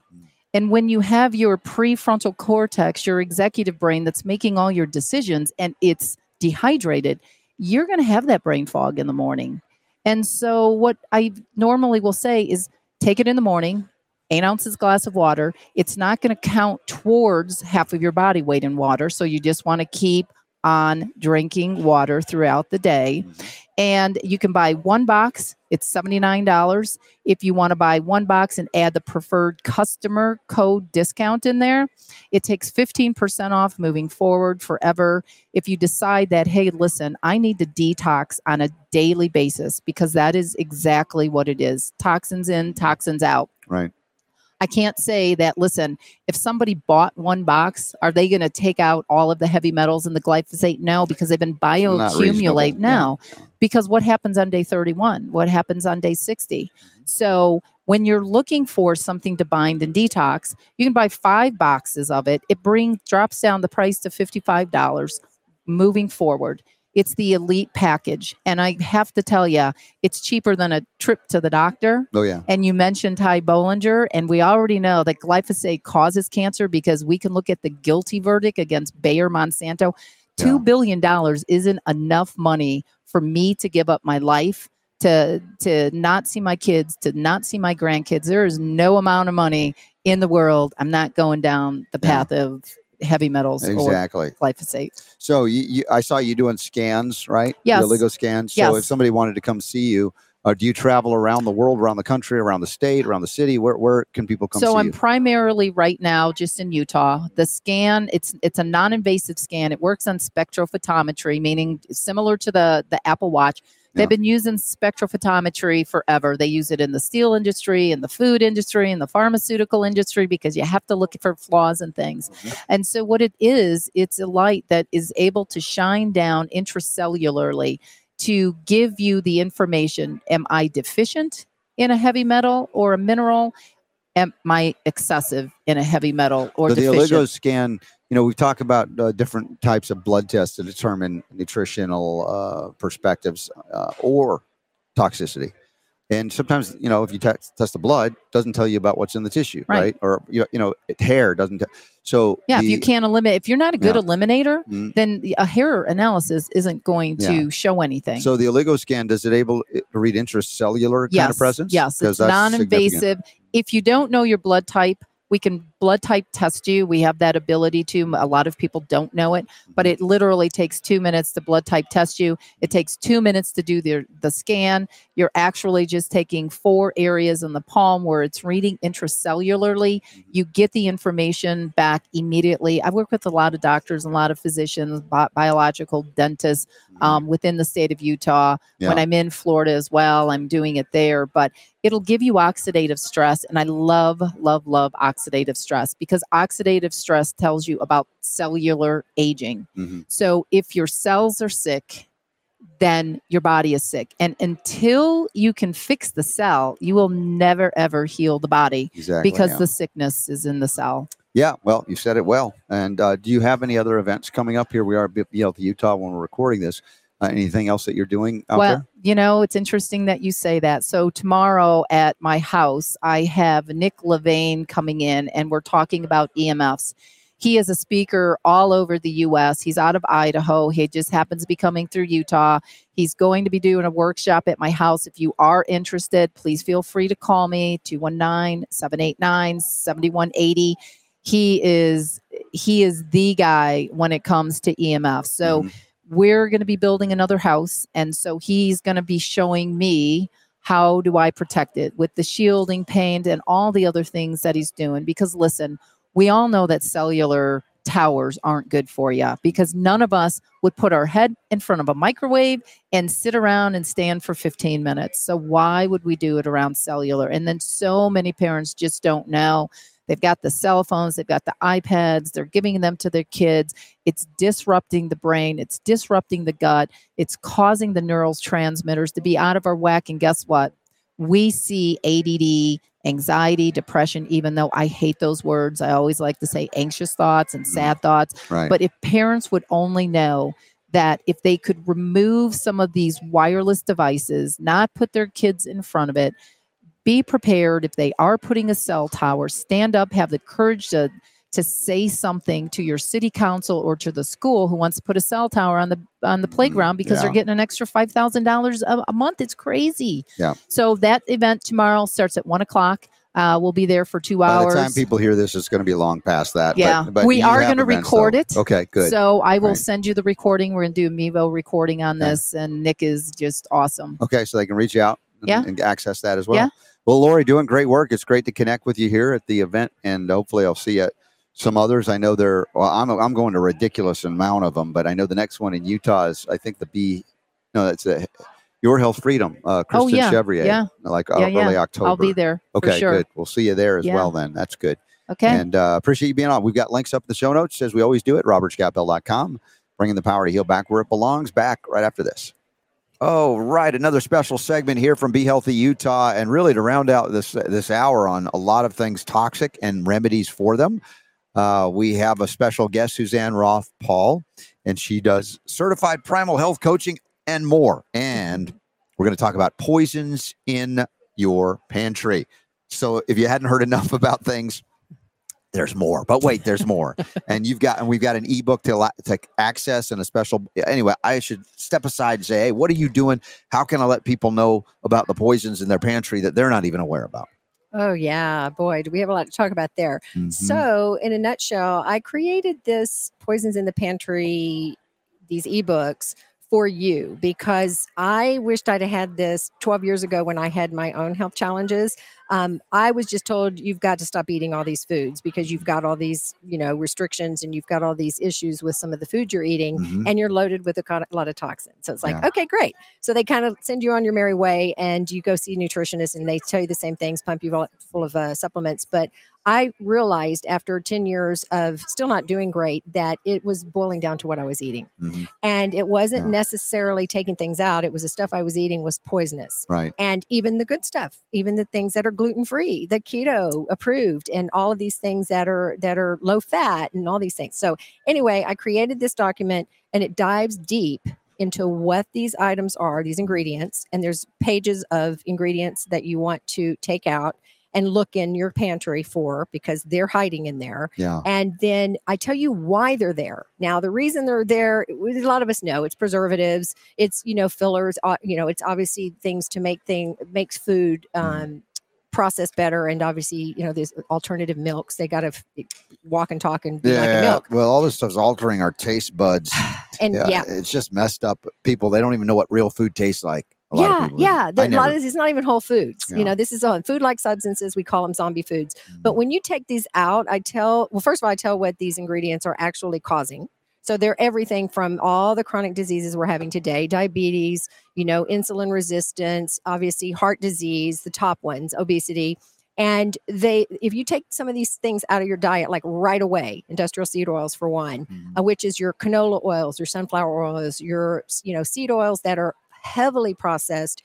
And when you have your prefrontal cortex, your executive brain that's making all your decisions, and it's dehydrated, you're going to have that brain fog in the morning. And so, what I normally will say is take it in the morning, eight ounces glass of water. It's not going to count towards half of your body weight in water. So, you just want to keep on drinking water throughout the day. Mm-hmm. And you can buy one box, it's $79. If you want to buy one box and add the preferred customer code discount in there, it takes 15% off moving forward forever. If you decide that, hey, listen, I need to detox on a daily basis because that is exactly what it is toxins in, toxins out. Right. I can't say that, listen, if somebody bought one box, are they going to take out all of the heavy metals and the glyphosate? No, because they've been bioaccumulate now. Because what happens on day 31? What happens on day 60? So when you're looking for something to bind and detox, you can buy five boxes of it. It brings drops down the price to $55 moving forward. It's the elite package. And I have to tell you, it's cheaper than a trip to the doctor. Oh yeah. And you mentioned Ty Bollinger, and we already know that glyphosate causes cancer because we can look at the guilty verdict against Bayer Monsanto. Yeah. Two billion dollars isn't enough money for me to give up my life to to not see my kids, to not see my grandkids. There is no amount of money in the world. I'm not going down the Yeah. path of heavy metals or Exactly. glyphosate. So you, you, I saw you doing scans, right? Yes. The oligo scans. So Yes. if somebody wanted to come see you, uh, do you travel around the world, around the country, around the state, around the city? Where where can people come so I'm you? primarily right now just in Utah. The scan it's it's a non-invasive scan. It works on spectrophotometry, meaning similar to the the Apple Watch. They've been using spectrophotometry forever. They use it in the steel industry, in the food industry, in the pharmaceutical industry because you have to look for flaws and things. Mhm. And so, what it is, it's a light that is able to shine down intracellularly to give you the information Am I deficient in a heavy metal or a mineral? Am I excessive in a heavy metal or So the oligo scan, you know, we've talked about uh, different types of blood tests to determine nutritional uh, perspectives uh, or toxicity. And sometimes, you know, if you te- test the blood, it doesn't tell you about what's in the tissue, right? Right. Or you know, you know, it- hair doesn't. T- so Yeah, if you can't eliminate, if you're not a good Yeah. eliminator, Mm. then a hair analysis isn't going to show anything. So the oligo scan does it able to read intracellular kind yes, of presence? yes, it's non-invasive. If you don't know your blood type, we can blood type test you. We have that ability to. A lot of people don't know it, but mm-hmm. it literally takes two minutes to blood type test you. It takes two minutes to do the the scan. You're actually just taking four areas in the palm where it's reading intracellularly. Mm-hmm. You get the information back immediately. I work with a lot of doctors, and a lot of physicians, bi- biological dentists mm-hmm. um, within the state of Utah. When I'm in Florida as well, I'm doing it there. But it'll give you oxidative stress. And I love, love, love oxidative stress because oxidative stress tells you about cellular aging. Mhm. So if your cells are sick, then your body is sick. And until you can fix the cell, you will never, ever heal the body Exactly. because yeah. the sickness is in the cell. Yeah, well, you said it well. And uh, do you have any other events coming up? Here we are at BLT Utah when we're recording this. Uh, anything else that you're doing out well, there? you know, it's interesting that you say that. So tomorrow at my house, I have Nick Levane coming in, and we're talking about EMFs. He is a speaker all over the U.S. He's out of Idaho. He just happens to be coming through Utah. He's going to be doing a workshop at my house. If you are interested, please feel free to call me 219 789 7180. He is he is the guy when it comes to EMF. So Mhm. We're going to be building another house and so he's going to be showing me how do i protect it with the shielding paint and all the other things that he's doing. Because listen we all know that cellular towers aren't good for you because none of us would put our head in front of a microwave and sit around and stand for 15 minutes. So why would we do it around cellular? And then so many parents just don't know they've got the cell phones they've got the ipads they're giving them to their kids it's disrupting the brain, it's disrupting the gut, it's causing the neurotransmitters to be out of our whack. And guess what? We see ADD, anxiety, depression, even though I hate those words. I always like to say anxious thoughts and mm. sad thoughts. Right. But if parents would only know that if they could remove some of these wireless devices, not put their kids in front of it, be prepared if they are putting a cell tower, stand up, have the courage to to say something to your city council or to the school who wants to put a cell tower on the on the playground because yeah. they're getting an extra five thousand dollars a month. It's crazy. Yeah. So that event tomorrow starts at one o'clock. Uh, we'll be there for two hours. By the time people hear this, it's going to be long past that. Yeah. but We are gonna record though. it. Okay, good. So I will Right. send you the recording. We're gonna do a Mevo recording on this, and Nick is just awesome. Okay, so they can reach out and, Yeah. and access that as well. Yeah. Well, Laurie, doing great work. It's great to connect with you here at the event, and hopefully, I'll see you at some others. I know they're. Well, I'm I'm going to a ridiculous amount of them, but I know the next one in Utah is. I think the B. No, that's a Your Health Freedom. Uh, Kristen Oh, yeah, Chevrier. yeah. Like Yeah, uh, yeah. early October. I'll be there. for Okay, sure. good. We'll see you there as well. Then that's good. Okay. And uh, appreciate you being on. We've got links up in the show notes as we always do at robertscottbell.com. Bringing the power to heal back where it belongs. Back right after this. Oh, right. Another special segment here from Be Healthy Utah. And really to round out this this hour on a lot of things toxic and remedies for them. Uh, we have a special guest, Suzanne Roth Paul, and she does certified primal health coaching and more. And we're going to talk about poisons in your pantry. So if you hadn't heard enough about things, there's more. But wait, there's more. and you've got and we've got an ebook to to access and a special. Anyway, I should step aside and say, hey, what are you doing? How can I let people know about the poisons in their pantry that they're not even aware about? Oh, yeah. Boy, do we have a lot to talk about there. Mhm. So, in a nutshell, I created this Poisons in the Pantry, these ebooks for you because I wished I'd had this 12 years ago when I had my own health challenges. Um, I was just told you've got to stop eating all these foods because you've got all these, you know, restrictions and you've got all these issues with some of the food you're eating Mhm. and you're loaded with a lot of toxins. So it's like, Yeah. okay, great. So they kind of send you on your merry way and you go see a nutritionist and they tell you the same things, pump you full- full of uh, supplements. But I realized after 10 years of still not doing great that it was boiling down to what I was eating. Mhm. And it wasn't Yeah. necessarily taking things out. It was the stuff I was eating was poisonous. Right. And even the good stuff, even the things that are gluten free, the keto approved, and all of these things that are that are low fat and all these things. So anyway, I created this document and it dives deep into what these items are, these ingredients, and there's pages of ingredients that you want to take out and look in your pantry for because they're hiding in there. Yeah. And then I tell you why they're there. Now, the reason they're there, a lot of us know it's preservatives, it's you know fillers, uh, you know, it's obviously things to make thing makes food um, process better, and obviously you know there's alternative milks. They got to walk and talk and be like a Yeah. milk. Well, all this stuff's altering our taste buds. And yeah, yeah, It's just messed up. People, they don't even know what real food tastes like. Yeah, yeah. The, a lot of this is not even whole foods. Yeah. You know, this is on food like substances. We call them zombie foods. Mm-hmm. But when you take these out, I tell, well, first of all, I tell what these ingredients are actually causing. So they're everything from all the chronic diseases we're having today, diabetes, you know, insulin resistance, obviously heart disease, the top ones, obesity. And they, if you take some of these things out of your diet, like right away, industrial seed oils for one, Mhm. uh, which is your canola oils, your sunflower oils, your you know seed oils that are heavily processed,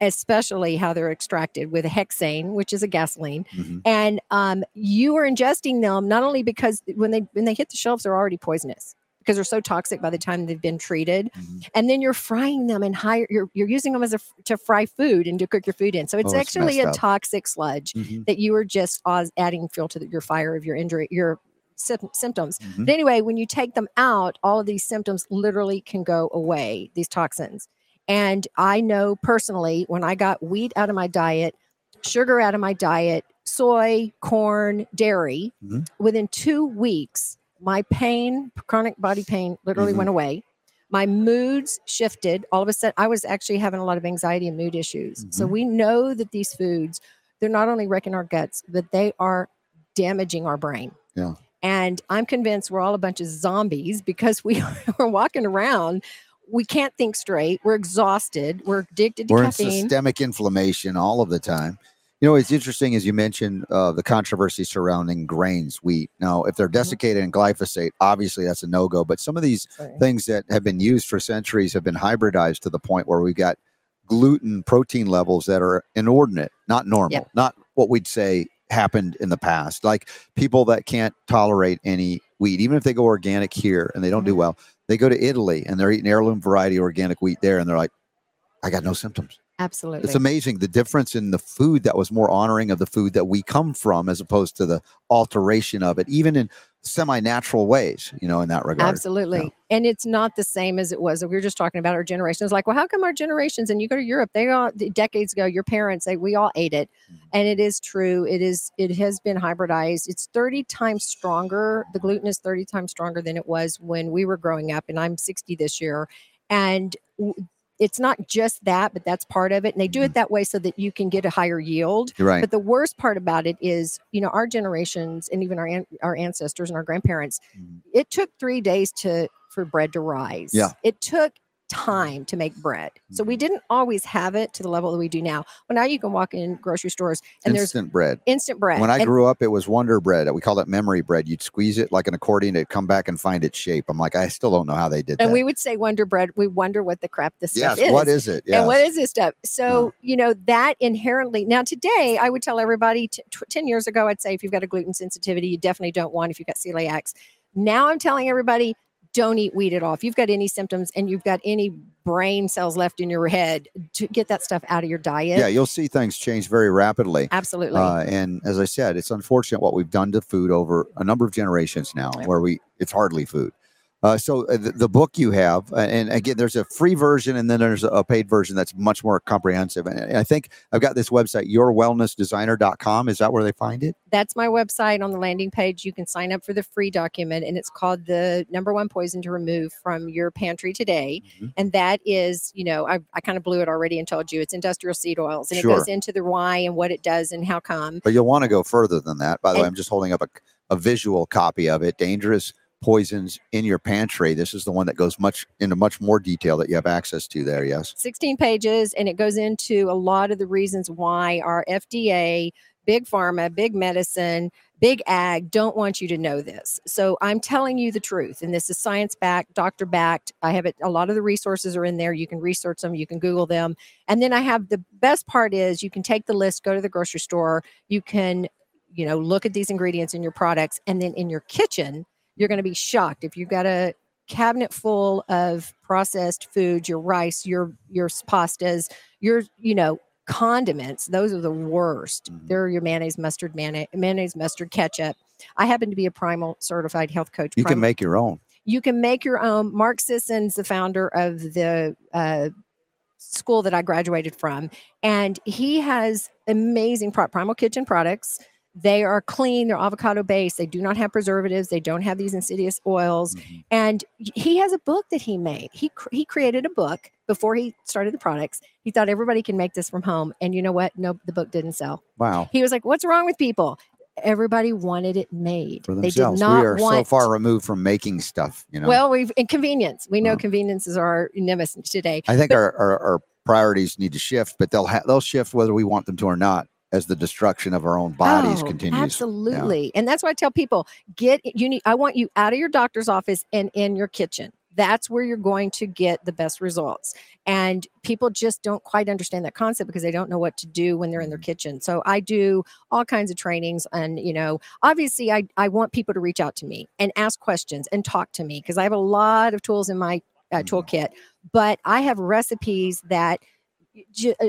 especially how they're extracted with hexane, which is a gasoline, Mhm. and um, you are ingesting them not only because when they when they hit the shelves they're already poisonous because they're so toxic by the time they've been treated Mhm. and then you're frying them and higher you're, you're using them as a to fry food and to cook your food in so it's Oh, it's actually a up. toxic sludge Mhm. that you are just uh, adding fuel to the, your fire of your injury your sym- symptoms Mhm. but anyway, when you take them out, all of these symptoms literally can go away, these toxins. And I know personally when I got wheat out of my diet, sugar out of my diet, soy, corn, dairy, Mhm. within two weeks, my pain, chronic body pain, literally Mhm. went away. My moods shifted. All of a sudden, I was actually having a lot of anxiety and mood issues. So Mhm. we know that these foods, they're not only wrecking our guts, but they are damaging our brain. Yeah. And I'm convinced we're all a bunch of zombies because we are walking around. We can't think straight. We're exhausted. We're addicted to We're in systemic inflammation all of the time. You know, it's interesting as you mentioned uh, the controversy surrounding grains, wheat. Now, if they're Mm-hmm. desiccated in glyphosate, obviously that's a no go. But some of these things that have been used for centuries have been hybridized to the point where we've got gluten protein levels that are inordinate, not normal, Yep. not what we'd say happened in the past. Like people that can't tolerate any wheat, even if they go organic here and they don't do Mhm. well, they go to Italy and they're eating heirloom variety organic wheat there, and they're like, I got no symptoms. Absolutely. It's amazing the difference in the food that was more honoring of the food that we come from as opposed to the alteration of it, even in semi natural ways, you know, in that regard. Absolutely. And it's not the same as it was. We were just talking about our generations like, well, how come our generations and you go to Europe, they all decades ago, your parents, they, we all ate it. Mhm. And it is true. It is, it has been hybridized. It's 30 times stronger. The gluten is 30 times stronger than it was when we were growing up. And I'm 60 this year. And it's not just that, but that's part of it. And they do it that way so that you can get a higher yield. Right. But the worst part about it is, you know, our generations and even our an- our ancestors and our grandparents, Mhm. it took three days to for bread to rise. Yeah. it took time to make bread, so we Mhm. didn't always have it to the level that we do now. Well, now you can walk in grocery stores and there's Instant bread. instant bread. When I And- grew up, it was Wonder Bread. We called it memory bread. You'd squeeze it like an accordion, it'd come back and find its shape. I'm like, I still don't know how they did and that. And we would say Wonder Bread. We wonder what the crap this yes, stuff is. what is it? And what Yes. is this stuff? So, you know, that inherently, now today, I would tell everybody t- tw- 10 years ago, I'd say if you've got a gluten sensitivity, you definitely don't want if you've got celiacs. Now I'm telling everybody, don't eat wheat at all. If you've got any symptoms and you've got any brain cells left in your head, to get that stuff out of your diet. Yeah, you'll see things change very rapidly. Absolutely. Uh, and as I said, it's unfortunate what we've done to food over a number of generations now, where we it's hardly food. Uh, so uh, the, the book you have, uh, and again, there's a free version and then there's a paid version that's much more comprehensive. And and I think I've got this website, yourwellnessdesigner.com. Is that where they find it? That's my website on the landing page. You can sign up for the free document, and it's called the number one poison to remove from your pantry today. Mhm. And that is, you know, I, I kind of blew it already and told you it's industrial seed oils, and Sure. it goes into the why and what it does and how come. But you'll want to go further than that. By the way, I'm just holding up a, a visual copy of it. Dangerous poisons in your pantry. This is the one that goes much into much more detail that you have access to there. Yes. 16 pages and it goes into a lot of the reasons why our FDA, big pharma, big medicine, big ag don't want you to know this. So I'm telling you the truth and this is science backed, doctor backed. I have it a lot of the resources are in there. You can research them, you can google them. And then I have the best part is you can take the list, go to the grocery store, you can you know look at these ingredients in your products and then in your kitchen you're going to be shocked if you've got a cabinet full of processed foods, your rice, your your pastas, your you know condiments. Those are the worst. Mhm. They're your mayonnaise, mustard, mayonnaise, mayonnaise, mustard, ketchup. I happen to be a primal certified health coach. You can make your own. you can make your own. Mark Sisson's the founder of the uh, school that I graduated from, and he has amazing pro- Primal Kitchen products. They are clean. They're avocado based. They do not have preservatives. They don't have these insidious oils. Mhm. And he has a book that he made. He cr- he created a book before he started the products. He thought everybody can make this from home. And you know what? No, the book didn't sell. Wow. He was like, "What's wrong with people?" Everybody wanted it made. For they did not we are want so far removed from making stuff, you know. well, we've in convenience. We know Well. convenience is our nemesis today. I think our, our, our priorities need to shift, but they'll ha- they'll shift whether we want them to or not as the destruction of our own bodies Oh, continues. Yeah. Absolutely. And that's why I tell people get you need I want you out of your doctor's office and in your kitchen. That's where you're going to get the best results. And people just don't quite understand that concept because they don't know what to do when they're in their Mm-hmm. kitchen. So I do all kinds of trainings and you know, obviously I I want people to reach out to me and ask questions and talk to me because I have a lot of tools in my uh, Mhm. toolkit, but I have recipes that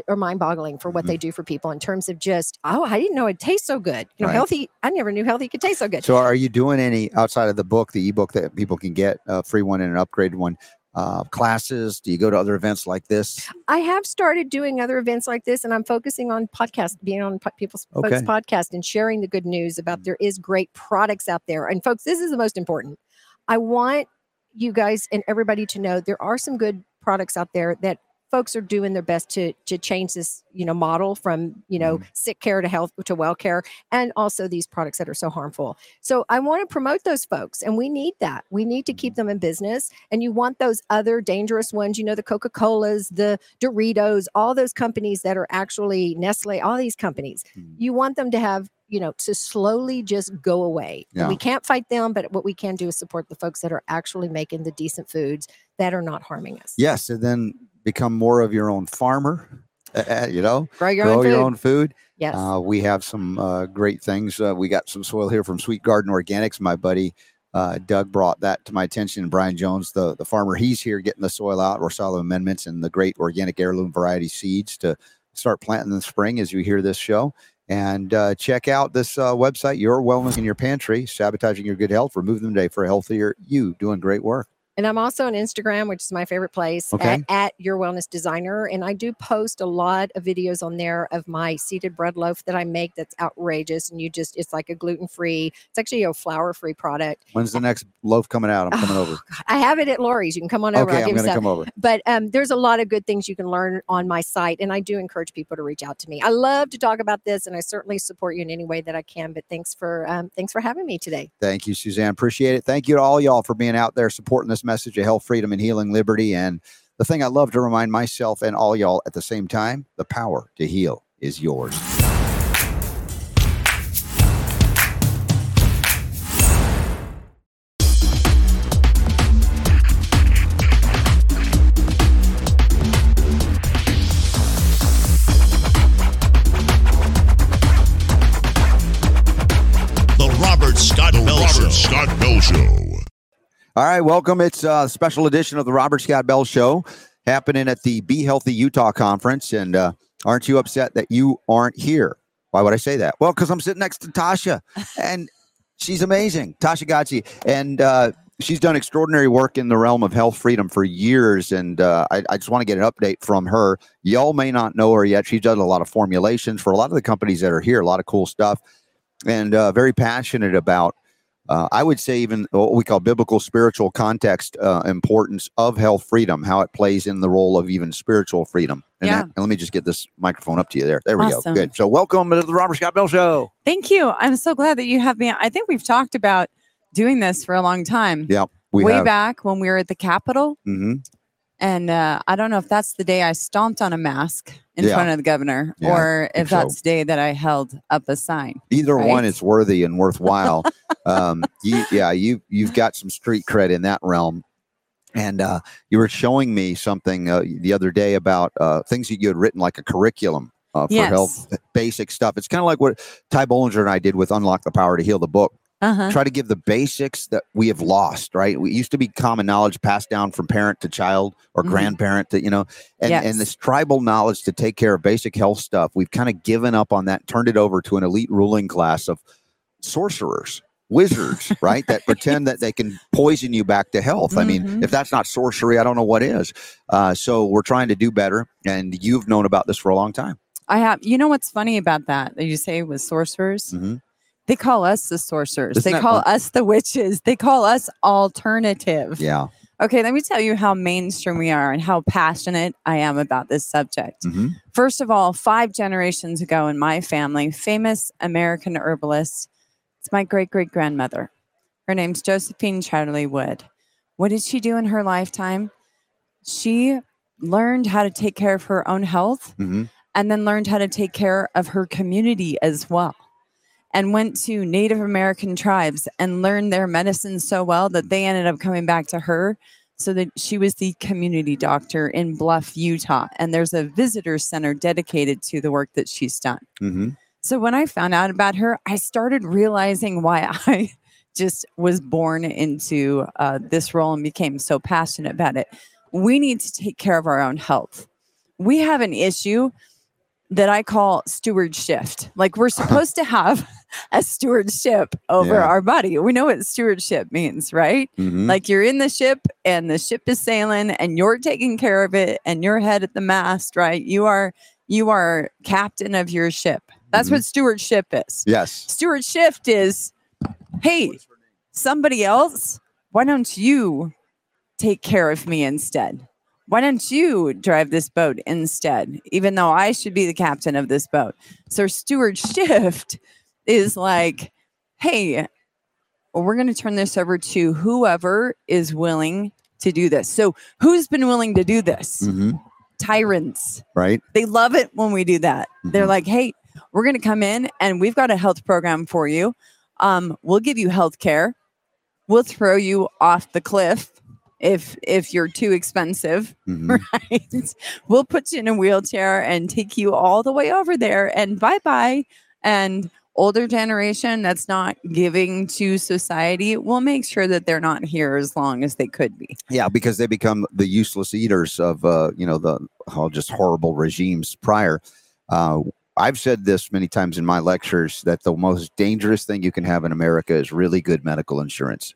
are mind-boggling for Mm-hmm. what they do for people in terms of just oh I didn't know it tastes so good. You know, Right. healthy. I never knew healthy could taste so good. So, are you doing any outside of the book, the ebook that people can get, a free one and an upgraded one? Uh, classes? Do you go to other events like this? I have started doing other events like this, and I'm focusing on podcast, being on po- people's folks' podcast, and sharing the good news about there is great products out there. And folks, this is the most important. I want you guys and everybody to know there are some good products out there that folks are doing their best to to change this you know model from you know sick care to health to well care and also these products that are so harmful. So i want to promote those folks and we need that. We need to keep them in business and you want those other dangerous ones you know the coca-colas the doritos all those companies that are actually nestle all these companies. Mhm. you want them to have you know to slowly just go away. Yeah. we can't fight them but what we can do is support the folks that are actually making the decent foods that are not harming us. Yes, and then become more of your own farmer. uh, you know, grow your grow own food own food. yes Uh, we have some uh, great things. Uh, we got some soil here from Sweet Garden Organics. My buddy uh, Doug brought that to my attention. Brian Jones, the, the farmer, he's here getting the soil out, or soil amendments, and the great organic heirloom variety seeds to start planting in the spring as you hear this show. And uh, check out this uh, website, Your Wellness in Your Pantry, sabotaging your good health, remove them today for a healthier you. Doing great work. And I'm also on Instagram, which is my favorite place, Okay. at, at Your Wellness Designer. And I do post a lot of videos on there of my seeded bread loaf that I make that's outrageous. And you just, it's like a gluten free, it's actually a flour free product. When's the next loaf coming out? I'm coming Oh, over. God, I have it at Laurie's. You can come on over. Okay, I'll I'm going to come over. But um, there's a lot of good things you can learn on my site. And I do encourage people to reach out to me. I love to talk about this and I certainly support you in any way that I can. But thanks for, um, thanks for having me today. Thank you, Suzanne. Appreciate it. Thank you to all y'all for being out there supporting this message of health, freedom, and healing liberty. And the thing I love to remind myself and all y'all at the same time the power to heal is yours. All right, welcome. It's a special edition of the Robert Scott Bell Show happening at the Be Healthy Utah Conference. And uh, aren't you upset that you aren't here? Why would I say that? Well, because I'm sitting next to Tatia, and she's amazing, Tatia Godsey. And uh, she's done extraordinary work in the realm of health freedom for years, and uh, I, I just want to get an update from her. Y'all may not know her yet. She's done a lot of formulations for a lot of the companies that are here, a lot of cool stuff, and uh, very passionate about. Uh, I would say even what we call biblical spiritual context uh, importance of health freedom, how it plays in the role of even spiritual freedom. And, Yeah. that, and let me just get this microphone up to you there. There we Awesome. go. Good. So welcome to the Robert Scott Bell Show. Thank you. I'm so glad that you have me. I think we've talked about doing this for a long time. Yeah, we Way have. back when we were at the Capitol. hmm And uh, I don't know if that's the day I stomped on a mask in Yeah. front of the governor Yeah, or if that's so. the day that I held up a sign. Either one Right? is worthy and worthwhile. um, you, yeah, you you've got some street cred in that realm. And uh, you were showing me something uh, the other day about uh, things that you had written, like a curriculum uh, for Yes. health, basic stuff. It's kind of like what Ty Bollinger and I did with Unlock the Power to Heal the book. Uh-huh. Try to give the basics that we have lost. Right? We used to be common knowledge passed down from parent to child or Mhm. grandparent to you know, and Yes. and this tribal knowledge to take care of basic health stuff. We've kind of given up on that, turned it over to an elite ruling class of sorcerers, wizards, right? That pretend that they can poison you back to health. I mean, Mhm. if that's not sorcery, I don't know what is. Uh, so we're trying to do better, and you've known about this for a long time. I have. You know what's funny about that? That you say was sorcerers. Mhm. They call us the sorcerers. Isn't they call fun? us the witches. They call us alternative. Yeah. Okay, let me tell you how mainstream we are and how passionate I am about this subject. hmm First of all, five generations ago in my family, famous American herbalist, it's my great great grandmother. Her name's Josephine Chatterley Wood. What did she do in her lifetime? She learned how to take care of her own health hmm and then learned how to take care of her community as well. And went to Native American tribes and learned their medicine so well that they ended up coming back to her. So that she was the community doctor in Bluff, Utah. And there's a visitor center dedicated to the work that she's done. hmm So when I found out about her, I started realizing why I just was born into uh, this role and became so passionate about it. We need to take care of our own health. We have an issue that I call steward shift. Like we're supposed to have a stewardship over Yeah. our body. We know what stewardship means, right? hmm Like you're in the ship and the ship is sailing and you're taking care of it and you're head at the mast, right? You are you are captain of your ship. That's what stewardship is. yes. Stewardship is hey, somebody else, why don't you take care of me instead? Why don't you drive this boat instead, even though I should be the captain of this boat? So, Steward Shift is like, hey, we're going to turn this over to whoever is willing to do this. So, who's been willing to do this? hmm Tyrants. Right. They love it when we do that. They're Mhm. like, hey, we're going to come in and we've got a health program for you. Um, we'll give you health care. We'll throw you off the cliff if if you're too expensive, hmm right? we'll put you in a wheelchair and take you all the way over there and bye bye. And older generation that's not giving to society, we'll make sure that they're not here as long as they could be. Yeah, because they become the useless eaters of uh, you know the oh, just horrible regimes prior. Uh, I've said this many times in my lectures that the most dangerous thing you can have in America is really good medical insurance.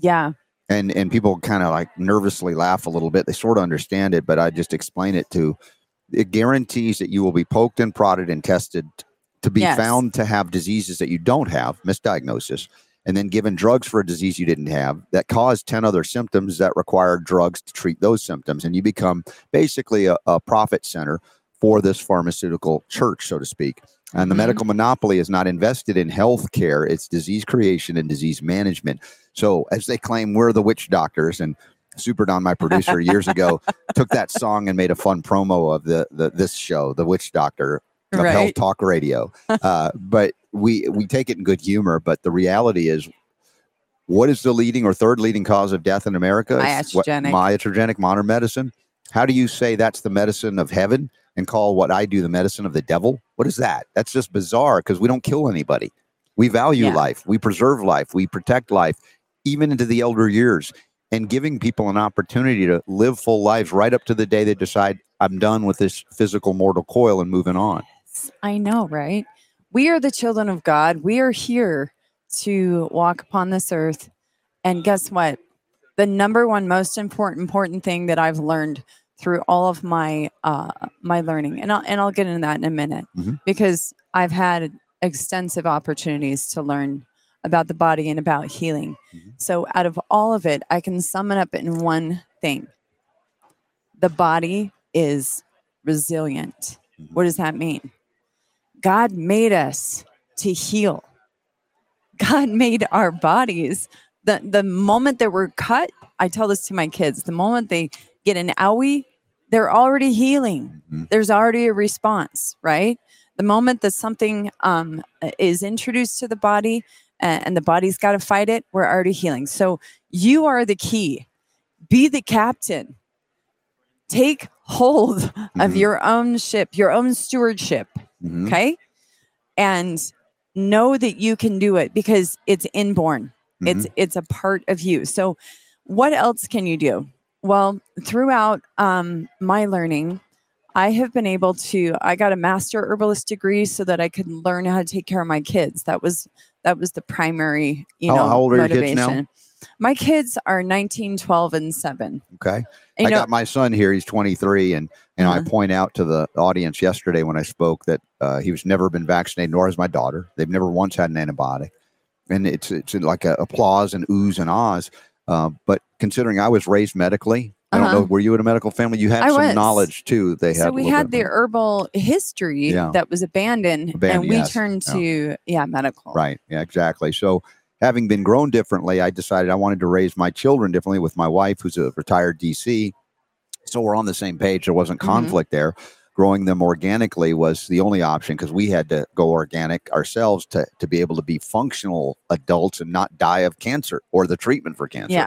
Yeah. And and people kind of like nervously laugh a little bit. They sort of understand it, but I just explain it to. It guarantees that you will be poked and prodded and tested to be Yes. found to have diseases that you don't have, misdiagnosis, and then given drugs for a disease you didn't have that cause 10 other symptoms that require drugs to treat those symptoms. And you become basically a, a profit center for this pharmaceutical church, so to speak. And the Mhm. medical monopoly is not invested in health care, it's disease creation and disease management. So, as they claim, we're the witch doctors. And Super Don, my producer, years ago, took that song and made a fun promo of the, the this show, The Witch Doctor of Health Talk Radio. Uh, but we we take it in good humor. But the reality is, what is the leading or third leading cause of death in America? What- Iatrogenic. Iatrogenic modern medicine. How do you say that's the medicine of heaven and call what I do the medicine of the devil? What is that? That's just bizarre because we don't kill anybody. We value Yeah. life. We preserve life. We protect life, even into the elder years, and giving people an opportunity to live full lives right up to the day they decide I'm done with this physical mortal coil and moving on. I know, right? We are the children of God. We are here to walk upon this earth. And guess what? the number one most important important thing that I've learned through all of my uh, my learning, and I'll and I'll get into that in a minute Mhm. because I've had extensive opportunities to learn about the body and about healing. Mhm. So out of all of it, I can sum it up in one thing: the body is resilient. Mhm. What does that mean? God made us to heal. God made our bodies. The the moment that we're cut, I tell this to my kids, the moment they get an owie, they're already healing. Mhm. There's already a response, right? The moment that something um, is introduced to the body and the body's got to fight it, we're already healing. So you are the key. Be the captain. Take hold of Mhm. your own ship, your own stewardship Mhm. okay and know that you can do it because it's inborn it's it's a part of you so what else can you do well throughout um, my learning i have been able to i got a master herbalist degree so that i could learn how to take care of my kids that was that was the primary you How- know how old are your motivation kids now? my kids are 19 12 and 7 Okay. I know got my son here. He's 23, and and I Uh-huh. point out to the audience yesterday when I spoke that uh, he was never been vaccinated, nor has my daughter. They've never once had an antibiotic, and it's it's like a applause and oohs and ahs. Uh, but considering I was raised medically, I don't Uh-huh. know. Were you in a medical family? You had I some was. knowledge too. They had. so we had the of- herbal history Yeah. that was abandoned, Abandoned, and we yes. turned Yeah. to yeah medical Right. Yeah. Exactly. So. Having been grown differently, I decided I wanted to raise my children differently with my wife, who's a retired DC. So we're on the same page. There wasn't Mhm. conflict there. Growing them organically was the only option because we had to go organic ourselves to, to be able to be functional adults and not die of cancer or the treatment for cancer. yeah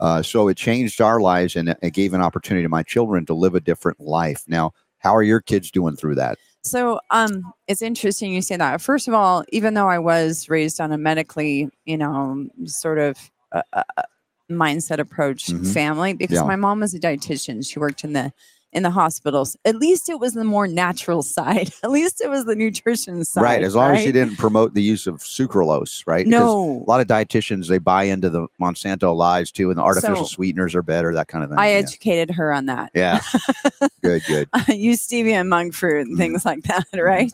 Uh, so it changed our lives and it gave an opportunity to my children to live a different life. Now, how are your kids doing through that? so um it's interesting you say that first of all even though i was raised on a medically you know sort of uh, uh, uh, mindset approach Mhm. family because Yeah. my mom was a dietitian she worked in the in the hospitals at least it was the more natural side at least it was the nutrition side right. As long as you didn't promote the use of sucralose, right? Because no a lot of dietitians they buy into the Monsanto lies too, and the artificial So- sweeteners are better, that kind of thing. i yeah. educated her on that yeah. good, good. use stevia and monk fruit and Mhm. things like that, right?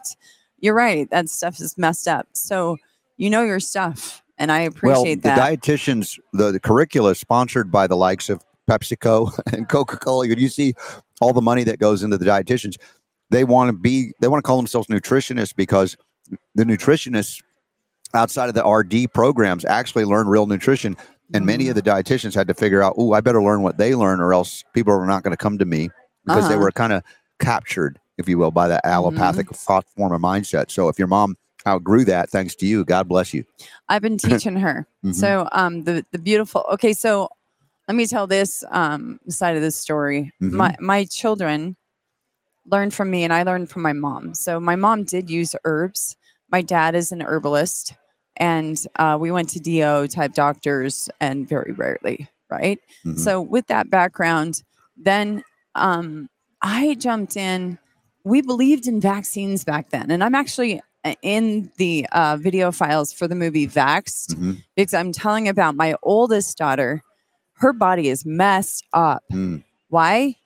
You're right. That stuff is messed up. So you know your stuff, and I appreciate well, that. the dietitians, the, the curricula is sponsored by the likes of PepsiCo and Coca Cola. You see all the money that goes into the dietitians. They want to be, they want to call themselves nutritionists because the nutritionists outside of the RD programs actually learn real nutrition. And many of the dietitians had to figure out, oh, I better learn what they learn, or else people are not going to come to me because they Uh-huh. were kind of captured, if you will, by that allopathic thought form of mindset. So if your mom outgrew that, thanks to you, God bless you. I've been teaching her. Mhm. So um, the the beautiful. Okay, so let me tell this um side of this story. Mhm. My my children learned from me, and I learned from my mom. So my mom did use herbs. My dad is an herbalist, and uh, we went to DO type doctors, and very rarely, right? Mhm. So with that background, then um, I jumped in. We believed in vaccines back then, and I'm actually uh, in the uh, video files for the movie Vaxxed Mhm. because I'm telling about my oldest daughter. Her body is messed up. Mm. Why?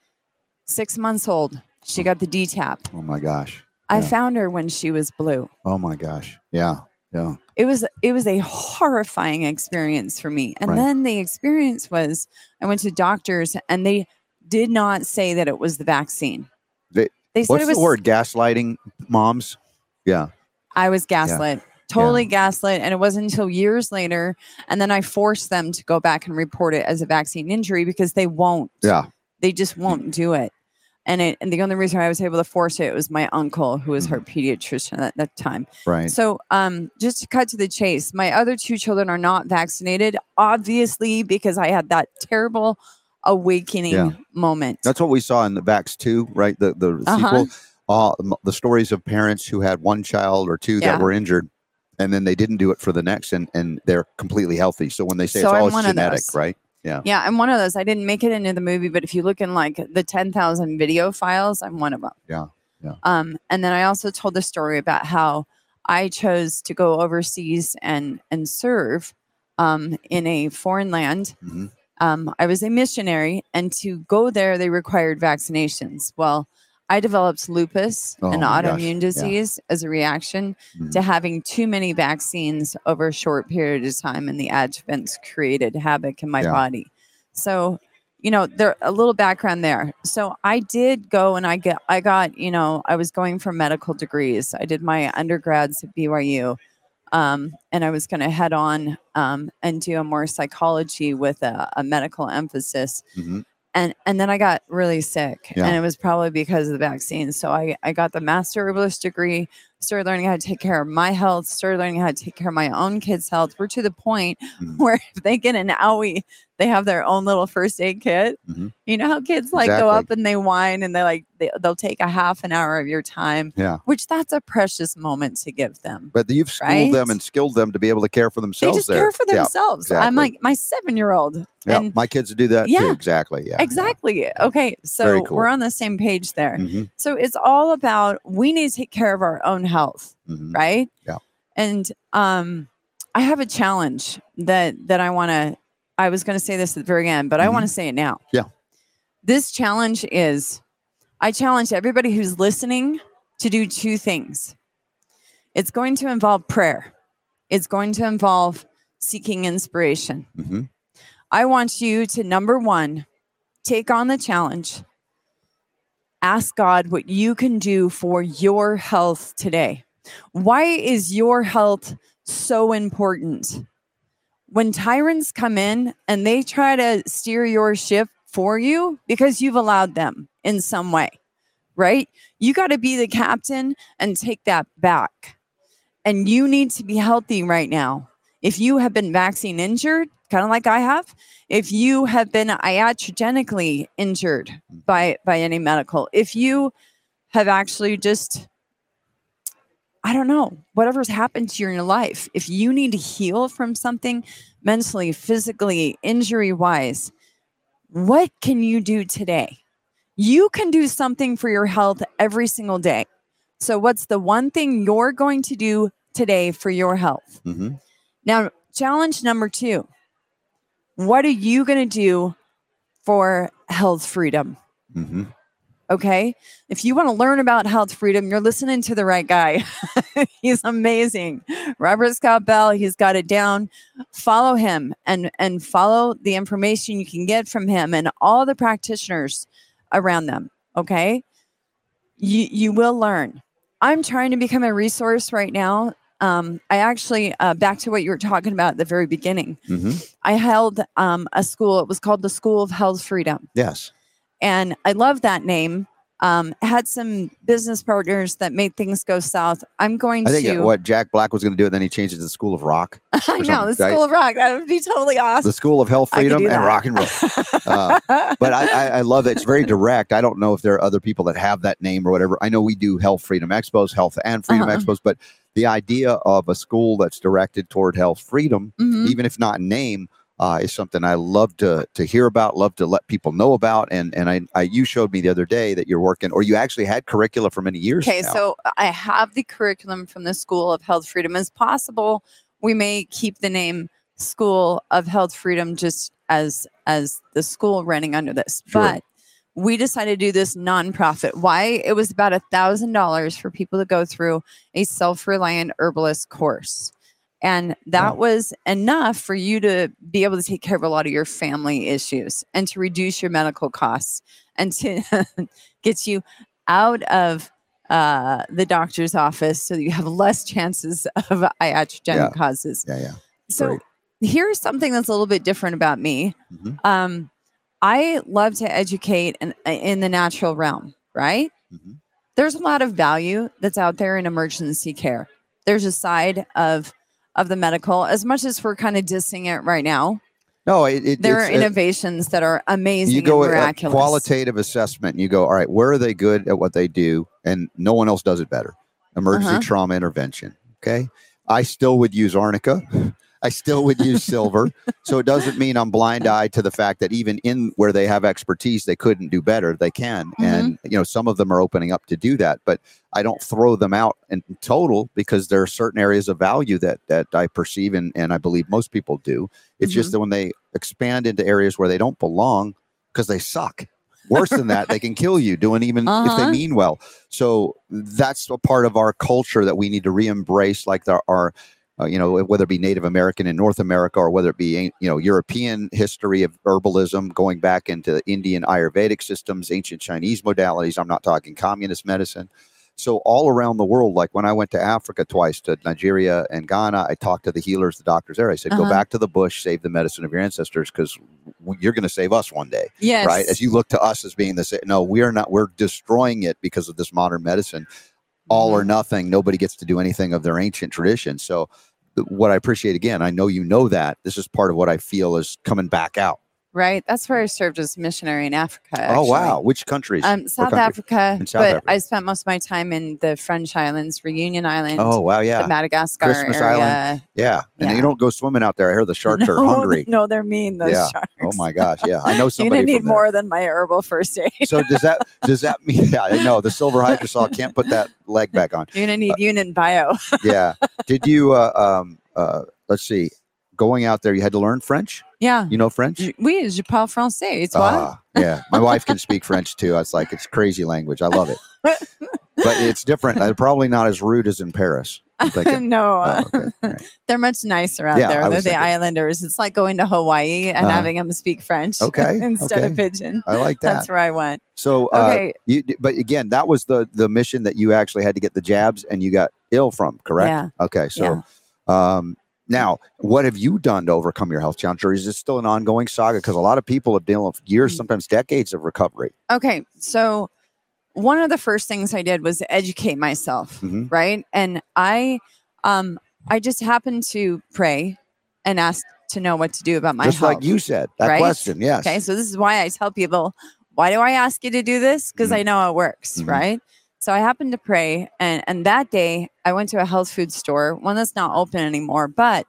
Six months old. She got the DTaP. Oh my gosh. I found her when she was blue. Oh my gosh. Yeah. Yeah. It was it was a horrifying experience for me. And Right. then the experience was I went to doctors and they did not say that it was the vaccine. They- They said What's it was the word? Gaslighting moms? Yeah. I was gaslit. Totally gaslit. And it wasn't until years later. And then I forced them to go back and report it as a vaccine injury because they won't. Yeah. They just won't do it. And it and the only reason I was able to force it was my uncle, who was her pediatrician at that time. Right. So um just to cut to the chase, my other two children are not vaccinated, obviously, because I had that terrible awakening Yeah. moment. That's what we saw in the Vax 2, right? The the Uh-huh. sequel. Uh, the stories of parents who had one child or two Yeah. that were injured and then they didn't do it for the next and, and they're completely healthy. So when they say So it's all genetic, right? Yeah, Yeah. I'm one of those. I didn't make it into the movie, but if you look in like the 10,000 video files, I'm one of them. Yeah, yeah. Um, and then I also told the story about how I chose to go overseas and and serve um, in a foreign land Mhm. um, I was a missionary, and to go there, they required vaccinations. Well, I developed lupus, Oh an my gosh, autoimmune yeah. disease, as a reaction Mhm. to having too many vaccines over a short period of time, and the adjuvants created havoc in my Yeah. body. So, you know, there a little background there. So I did go and I get I got, you know, I was going for medical degrees. I did my undergrads at BYU. Um, and I was going to head on um, and do a more psychology with a, a medical emphasis. Mhm. And and then I got really sick, Yeah. and it was probably because of the vaccine. So I I got the master herbalist degree, started learning how to take care of my health, started learning how to take care of my own kids' health. We're to the point Mhm. where if they get an owie, they have their own little first aid kit. Mhm. You know how kids like go up and they whine and they like they, they'll take a half an hour of your time, Yeah. which that's a precious moment to give them. But you've schooled them and skilled them to be able to care for themselves. They just there. care for Yeah, themselves. I'm like my seven year old. Yeah, my kids do that too. Yeah, Exactly. Yeah. exactly. Okay. So cool. we're on the same page there. Mhm, So it's all about we need to take care of our own health, mhm. right? Yeah. And um I have a challenge that that I want to I was going to say this at the very end, but I Mhm. want to say it now. Yeah. This challenge is I challenge everybody who's listening to do two things. It's going to involve prayer. It's going to involve seeking inspiration. Mhm. I want you to number 1 take on the challenge ask God what you can do for your health today. Why is your health so important? When tyrants come in and they try to steer your ship for you because you've allowed them in some way, right? You got to be the captain and take that back. And you need to be healthy right now. If you have been vaccine injured, kind of like I have, if you have been iatrogenically injured by by any medical, if you have actually just I don't know, whatever's happened to you in your life, if you need to heal from something mentally, physically, injury wise, what can you do today? You can do something for your health every single day. So, what's the one thing you're going to do today for your health? Mhm. Now, challenge number two what are you going to do for health freedom? Mhm. Okay. If you want to learn about health freedom, you're listening to the right guy. he's amazing. Robert Scott Bell, he's got it down. Follow him and and follow the information you can get from him and all the practitioners around them. Okay. You you will learn. I'm trying to become a resource right now. Um, I actually uh, back to what you were talking about at the very beginning. Mhm. I held um, a school. It was called the School of Health Freedom Yes. And I love that name. Um, had some business partners that made things go south. I'm going to I think to. uh, what Jack Black was going to do, and then he changed it to the School of Rock, I know the right? School of Rock. That would be totally awesome. the School of Health Freedom and. Rock and Roll. Uh, but I, I, I love it. It's very direct. I don't know if there are other people that have that name or whatever. I know we do Health Freedom Expos, Health and Freedom Uh-huh. Expos, but the idea of a school that's directed toward health freedom, Mhm. even if not in name, uh, is something I love to to hear about, love to let people know about. And and I, I you showed me the other day that you're working, or you actually had curricula for many years. Okay, now. so I have the curriculum from the School of Health Freedom. As possible, we may keep the name School of Health Freedom just as as the school running under this. Sure. But we decided to do this nonprofit. Why? It was about a thousand dollars for people to go through a self-reliant herbalist course. And that was enough for you to be able to take care of a lot of your family issues and to reduce your medical costs and to get you out of uh, the doctor's office so that you have less chances of iatrogenic Yeah. causes. yeah, yeah. So Great. here's something that's a little bit different about me. Mhm. Um, I love to educate in, in the natural realm, right? Mhm. There's a lot of value that's out there in emergency care. There's a side of of the medical, as much as we're kind of dissing it right now. No, it, it, There are uh, innovations that are amazing you go and at a miraculous. qualitative assessment and you go all right where are they good at what they do and no one else does it better emergency Uh-huh. trauma intervention okay i still would use arnica I still would use silver. So it doesn't mean I'm blind eyed to the fact that even in where they have expertise, they couldn't do better. They can. And, you know, some of them are opening up to do that, but I don't throw them out in total because there are certain areas of value that, that I perceive and, and I believe most people do. It's just that when they expand into areas where they don't belong because they suck. Worse than that, they can kill you doing even if Uh-huh. they mean well. So that's a part of our culture that we need to re-embrace, like there are, uh, you know, whether it be Native American in North America or whether it be, you know, European history of herbalism going back into Indian Ayurvedic systems, ancient Chinese modalities. I'm not talking communist medicine. So all around the world, like when I went to Africa twice to Nigeria and Ghana, I talked to the healers, the doctors there. I said, go Uh-huh. back to the bush, save the medicine of your ancestors, because you're going to save us one day Yes. right? As you look to us as being the no, we are not. We're destroying it because of this modern medicine. All Mm-hmm. or nothing. Nobody gets to do anything of their ancient tradition. So, what I appreciate again, I know you know that this is part of what I feel is coming back out. Right. That's where I served as a missionary in Africa. Oh wow, which countries? Um, South country? Africa, In South but Africa. I spent most of my time in the French Islands, Reunion Island, oh wow, the yeah, Madagascar Christmas area. Island. yeah. And Yeah. you don't go swimming out there. I hear the sharks are hungry. No, they're mean. Those Yeah. sharks. Oh my gosh, yeah. I know You're somebody. gonna need more than my herbal first aid. So does that does that mean? Yeah, I know the silver hydrosol can't put that leg back on. You're gonna need Unin Bio. Yeah. Did you? Uh, um. Uh. Let's see. Going out there, you had to learn French. Yeah. You know French? Oui, je parle français. It's what? Ah, yeah. My wife can speak French too. I was like, it's crazy language. I love it. But it's different. Uh, probably not as rude as in Paris. No, Oh, okay. Right. they're much nicer out Yeah, there. They're the thinking. islanders. It's like going to Hawaii and Uh-huh. having them speak French Okay, instead of okay. pidgin. I like that. That's where I went. So, uh, Okay. you, but again, that was the the mission that you actually had to get the jabs and you got ill from, correct? Yeah. Okay. So, um, now what have you done to overcome your health challenge, or is it still an ongoing saga? Because a lot of people have dealt with years, Mm. sometimes decades of recovery. Okay, so one of the first things I did was educate myself, Mhm. right? And I um I just happened to pray and ask to know what to do about my Just health. like you said, that right? question. Yes. Okay, so this is why I tell people, why do I ask you to do this? Because Mhm. I know it works, Mhm. right? So I happened to pray, and and that day I went to a health food store, one that's not open anymore, but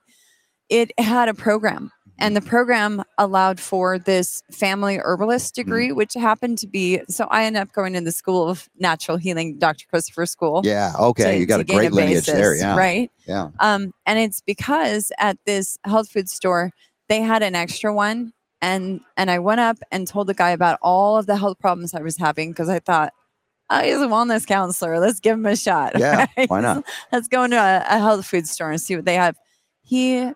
it had a program, and the program allowed for this family herbalist Mm-hmm. degree, which happened to be. So I ended up going to the School of Natural Healing, Dr. Christopher School. Yeah. Okay. to- you got a great lineage there. Yeah. Right. Yeah. Um, and it's because at this health food store they had an extra one, and and I went up and told the guy about all of the health problems I was having because I thought, oh, he's a wellness counselor. Let's give him a shot. Yeah. right? Why not? Let's go into a, a health food store and see what they have. He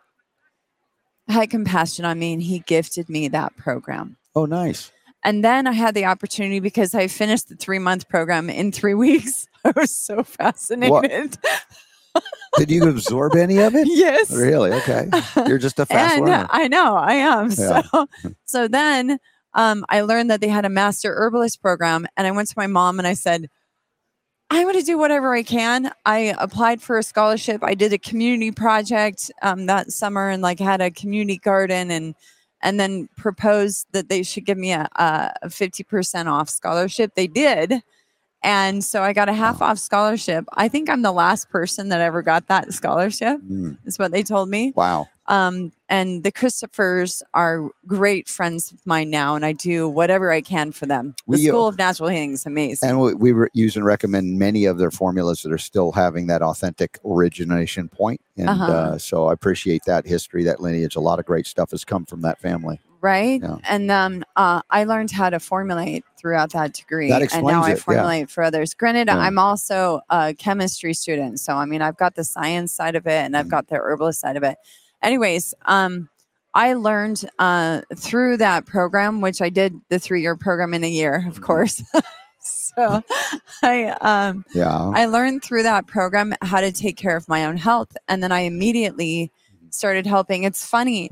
had compassion on me and he gifted me that program. Oh, nice. And then I had the opportunity because I finished the three month program in three weeks. I was so fascinated. Did you absorb any of it? yes. Really? Okay. You're just a fast and learner. I know I am. Yeah. So, so then um, I learned that they had a master herbalist program, and I went to my mom and I said, "I'm going to do whatever I can." I applied for a scholarship. I did a community project um, that summer, and like had a community garden, and and then proposed that they should give me a a fifty percent off scholarship. They did. And so I got a half off scholarship. I think I'm the last person that ever got that scholarship, Mm, is what they told me. wow. Um, and the Christophers are great friends of mine now, and I do whatever I can for them. The We, uh, School of Natural Healing is amazing. And we, we re- use and recommend many of their formulas that are still having that authentic origination point. And Uh-huh. uh, so I appreciate that history, that lineage. A lot of great stuff has come from that family. right? Yeah. And um, uh, I learned how to formulate throughout that degree, That and now explains I it, yeah. formulate for others. Granted, Yeah. I'm also a chemistry student, so I mean, I've got the science side of it, and I've Mhm. got the herbalist side of it. Anyways, um, I learned uh, through that program, which I did the three year program in a year, of Mhm. course. so I um, Yeah. I learned through that program how to take care of my own health. And then I immediately started helping. It's funny.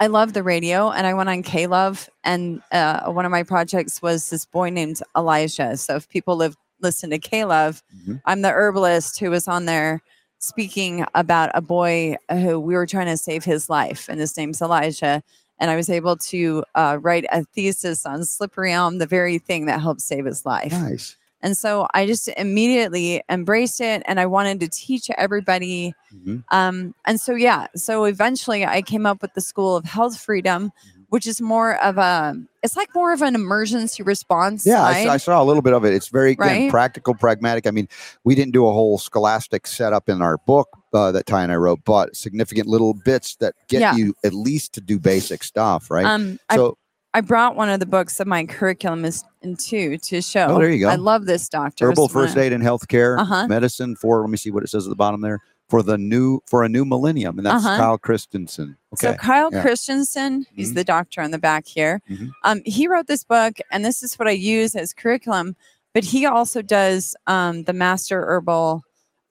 I love the radio and I went on K Love and uh, one of my projects was this boy named Elijah. So if people live listen to K Love, Mhm. I'm the herbalist who was on there speaking about a boy who we were trying to save his life and his name's Elijah. And I was able to uh, write a thesis on slippery elm, the very thing that helped save his life. Nice. And so I just immediately embraced it and I wanted to teach everybody. Mhm. Um, and so, yeah, so eventually I came up with the School of Health Freedom, Mm-hmm. Which is more of a, it's like more of an emergency response. Yeah, I, saw- I saw a little bit of it. It's very again, Right? practical, pragmatic. I mean, we didn't do a whole scholastic setup in our book uh, that Ty and I wrote, but significant little bits that get Yeah. you at least to do basic stuff, right? Um, so, I brought one of the books of my curriculum is into to show. Oh, there you go. I love this doctor. herbal first aid and healthcare Uh-huh. medicine for. Let me see what it says at the bottom there. For the new for a new millennium, and that's Uh-huh. Kyle Christensen. Okay. So Kyle yeah. Christensen, he's Mhm. the doctor on the back here. Mhm. Um, he wrote this book, and this is what I use as curriculum. But he also does um, the master herbal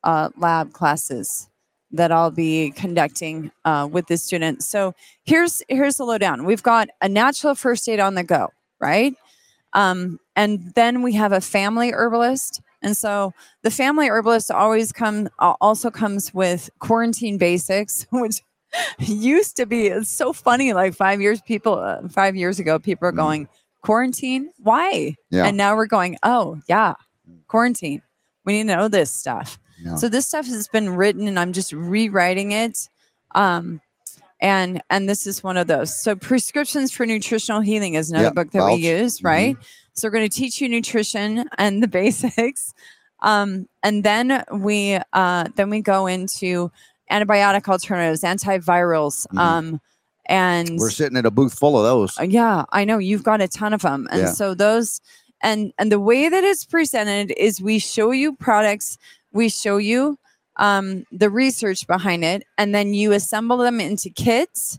uh, lab classes that I'll be conducting uh, with the students. So here's here's the lowdown. We've got a natural first aid on the go, right? Um, and then we have a family herbalist. And so the family herbalist always come also comes with quarantine basics, which used to be it's so funny. Like five years people uh, five years ago, people are Mhm. going quarantine. Why? Yeah. And now we're going. Oh yeah, quarantine. We need to know this stuff. Yeah. So this stuff has been written, and I'm just rewriting it. Um, and and this is one of those. So prescriptions for nutritional healing is another Yep, book that Balch. we use, Mhm. right? So we're going to teach you nutrition and the basics, um, and then we uh, then we go into antibiotic alternatives, antivirals, Mhm. um, and we're sitting at a booth full of those. uh, yeah, I know you've got a ton of them. And Yeah. so those and and the way that it's presented is we show you products, we show you um the research behind it and then you assemble them into kits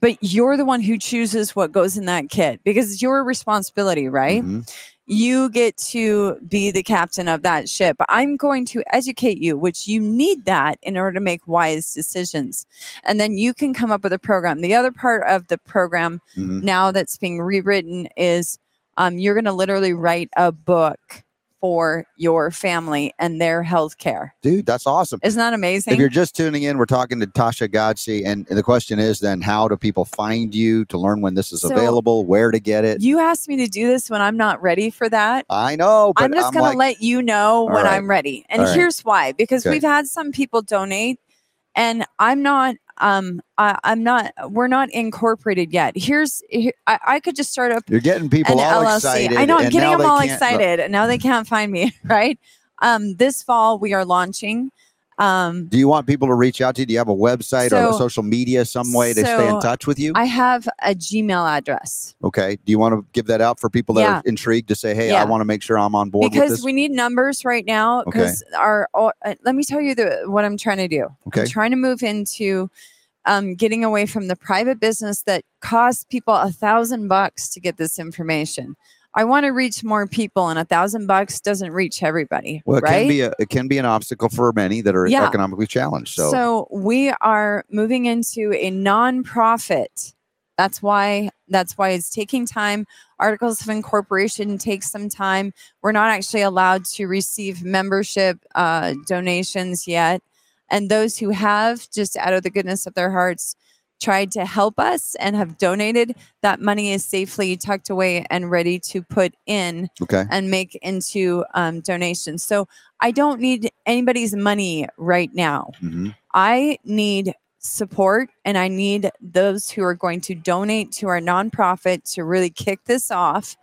but you're the one who chooses what goes in that kit because it's your responsibility, right? Mhm. You get to be the captain of that ship. I'm going to educate you, which you need that in order to make wise decisions. And then you can come up with a program. The other part of the program Mhm. now that's being rewritten is um, you're going to literally write a book for your family and their health care. Dude, that's awesome. Isn't that amazing? If you're just tuning in, we're talking to Tatia Godsey, and the question is then how do people find you to learn when this is So- available, where to get it? You asked me to do this when I'm not ready for that. I know, but I'm just going like, to let you know when right. I'm ready. And right. here's why because Okay. we've had some people donate and I'm not um I, I'm not we're not incorporated yet. Here's here, I, I could just start up you're getting people all LLC. excited. I know I'm getting them all excited. and Now they can't find me, right? Um this fall we are launching um Do you want people to reach out to you? Do you have a website or a social media, some way to stay in touch with you? I have a Gmail address. okay. Do you want to give that out for people that Yeah. are intrigued to say, hey, I want to make sure I'm on board with because we need numbers right now Okay. because our uh, let me tell you the what i'm trying to do Okay. i'm trying to move into um, getting away from the private business that costs people a thousand bucks to get this information i want to reach more people and a thousand bucks doesn't reach everybody well, it right can be a it can be an obstacle for many that are Yeah. economically challenged. So, so we are moving into a nonprofit. That's why that's why it's taking time. Articles of incorporation takes some time. We're not actually allowed to receive membership uh, donations yet, and those who have, just out of the goodness of their hearts, tried to help us and have donated. That money is safely tucked away and ready to put in okay. and make into um, donations. So I don't need anybody's money right now. hmm I need support and I need those who are going to donate to our nonprofit to really kick this off.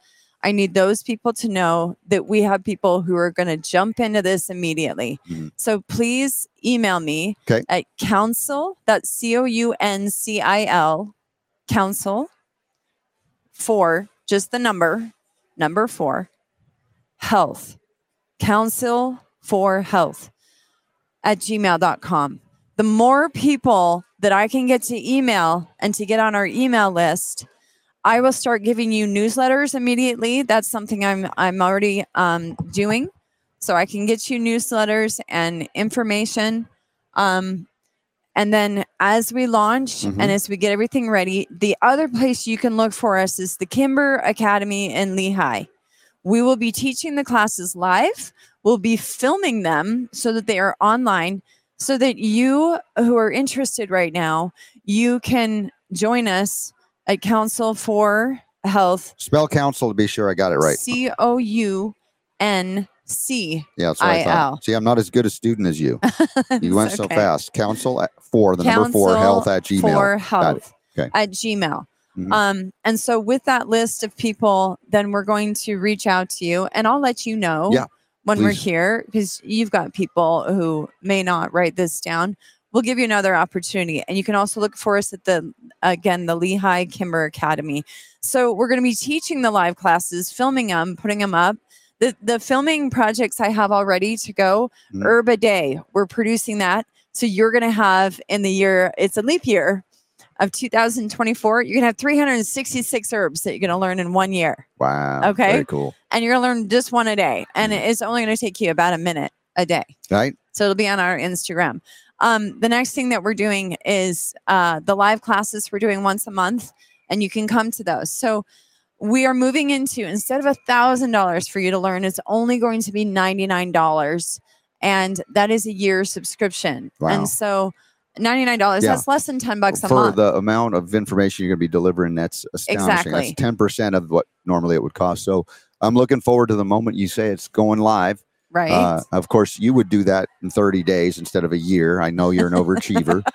I need those people to know that we have people who are going to jump into this immediately. Mhm. So please email me Okay. at council, that's C O U N C I L, council for just the number, number four, health, council for health at gmail.com. The more people that I can get to email and to get on our email list, I will start giving you newsletters immediately. That's something I'm I'm already um, doing, so I can get you newsletters and information. Um, and then as we launch Mhm. and as we get everything ready, the other place you can look for us is the Kimber Academy in Lehi. We will be teaching the classes live. We'll be filming them so that they are online so that you who are interested right now, you can join us at Council for Health, Spell council to be sure I got it right. C O U N C. Yeah, that's what I IL. thought. See, I'm not as good a student as you. You went so okay. fast. Council at four, the number four, health at Gmail. For Got it. health Okay. at Gmail. Mhm. Um, and so with that list of people, then we're going to reach out to you and I'll let you know Yeah, when we're please. here because you've got people who may not write this down. We'll give you another opportunity. And you can also look for us at the again, the Lehi Kimber Academy. So we're going to be teaching the live classes, filming them, putting them up. The the filming projects I have already to go. Mhm. Herb a day. We're producing that. So you're going to have in the year, it's a leap year of 2024, you're going to have 366 herbs that you're going to learn in one year. Wow. Okay. Very cool. And you're going to learn just one a day. And Mhm. it's only going to take you about a minute a day. Right. So it'll be on our Instagram. Um, the next thing that we're doing is uh, the live classes we're doing once a month, and you can come to those. So we are moving into instead of a thousand dollars for you to learn, it's only going to be ninety nine dollars, and that is a year subscription. Wow. And so ninety nine dollars Yeah. that's less than ten bucks a For month. the amount of information you're going to be delivering, that's astonishing. Exactly. That's 10% of what normally it would cost. So I'm looking forward to the moment you say it's going live. Right? Uh, of course, you would do that in 30 days instead of a year. I know you're an overachiever.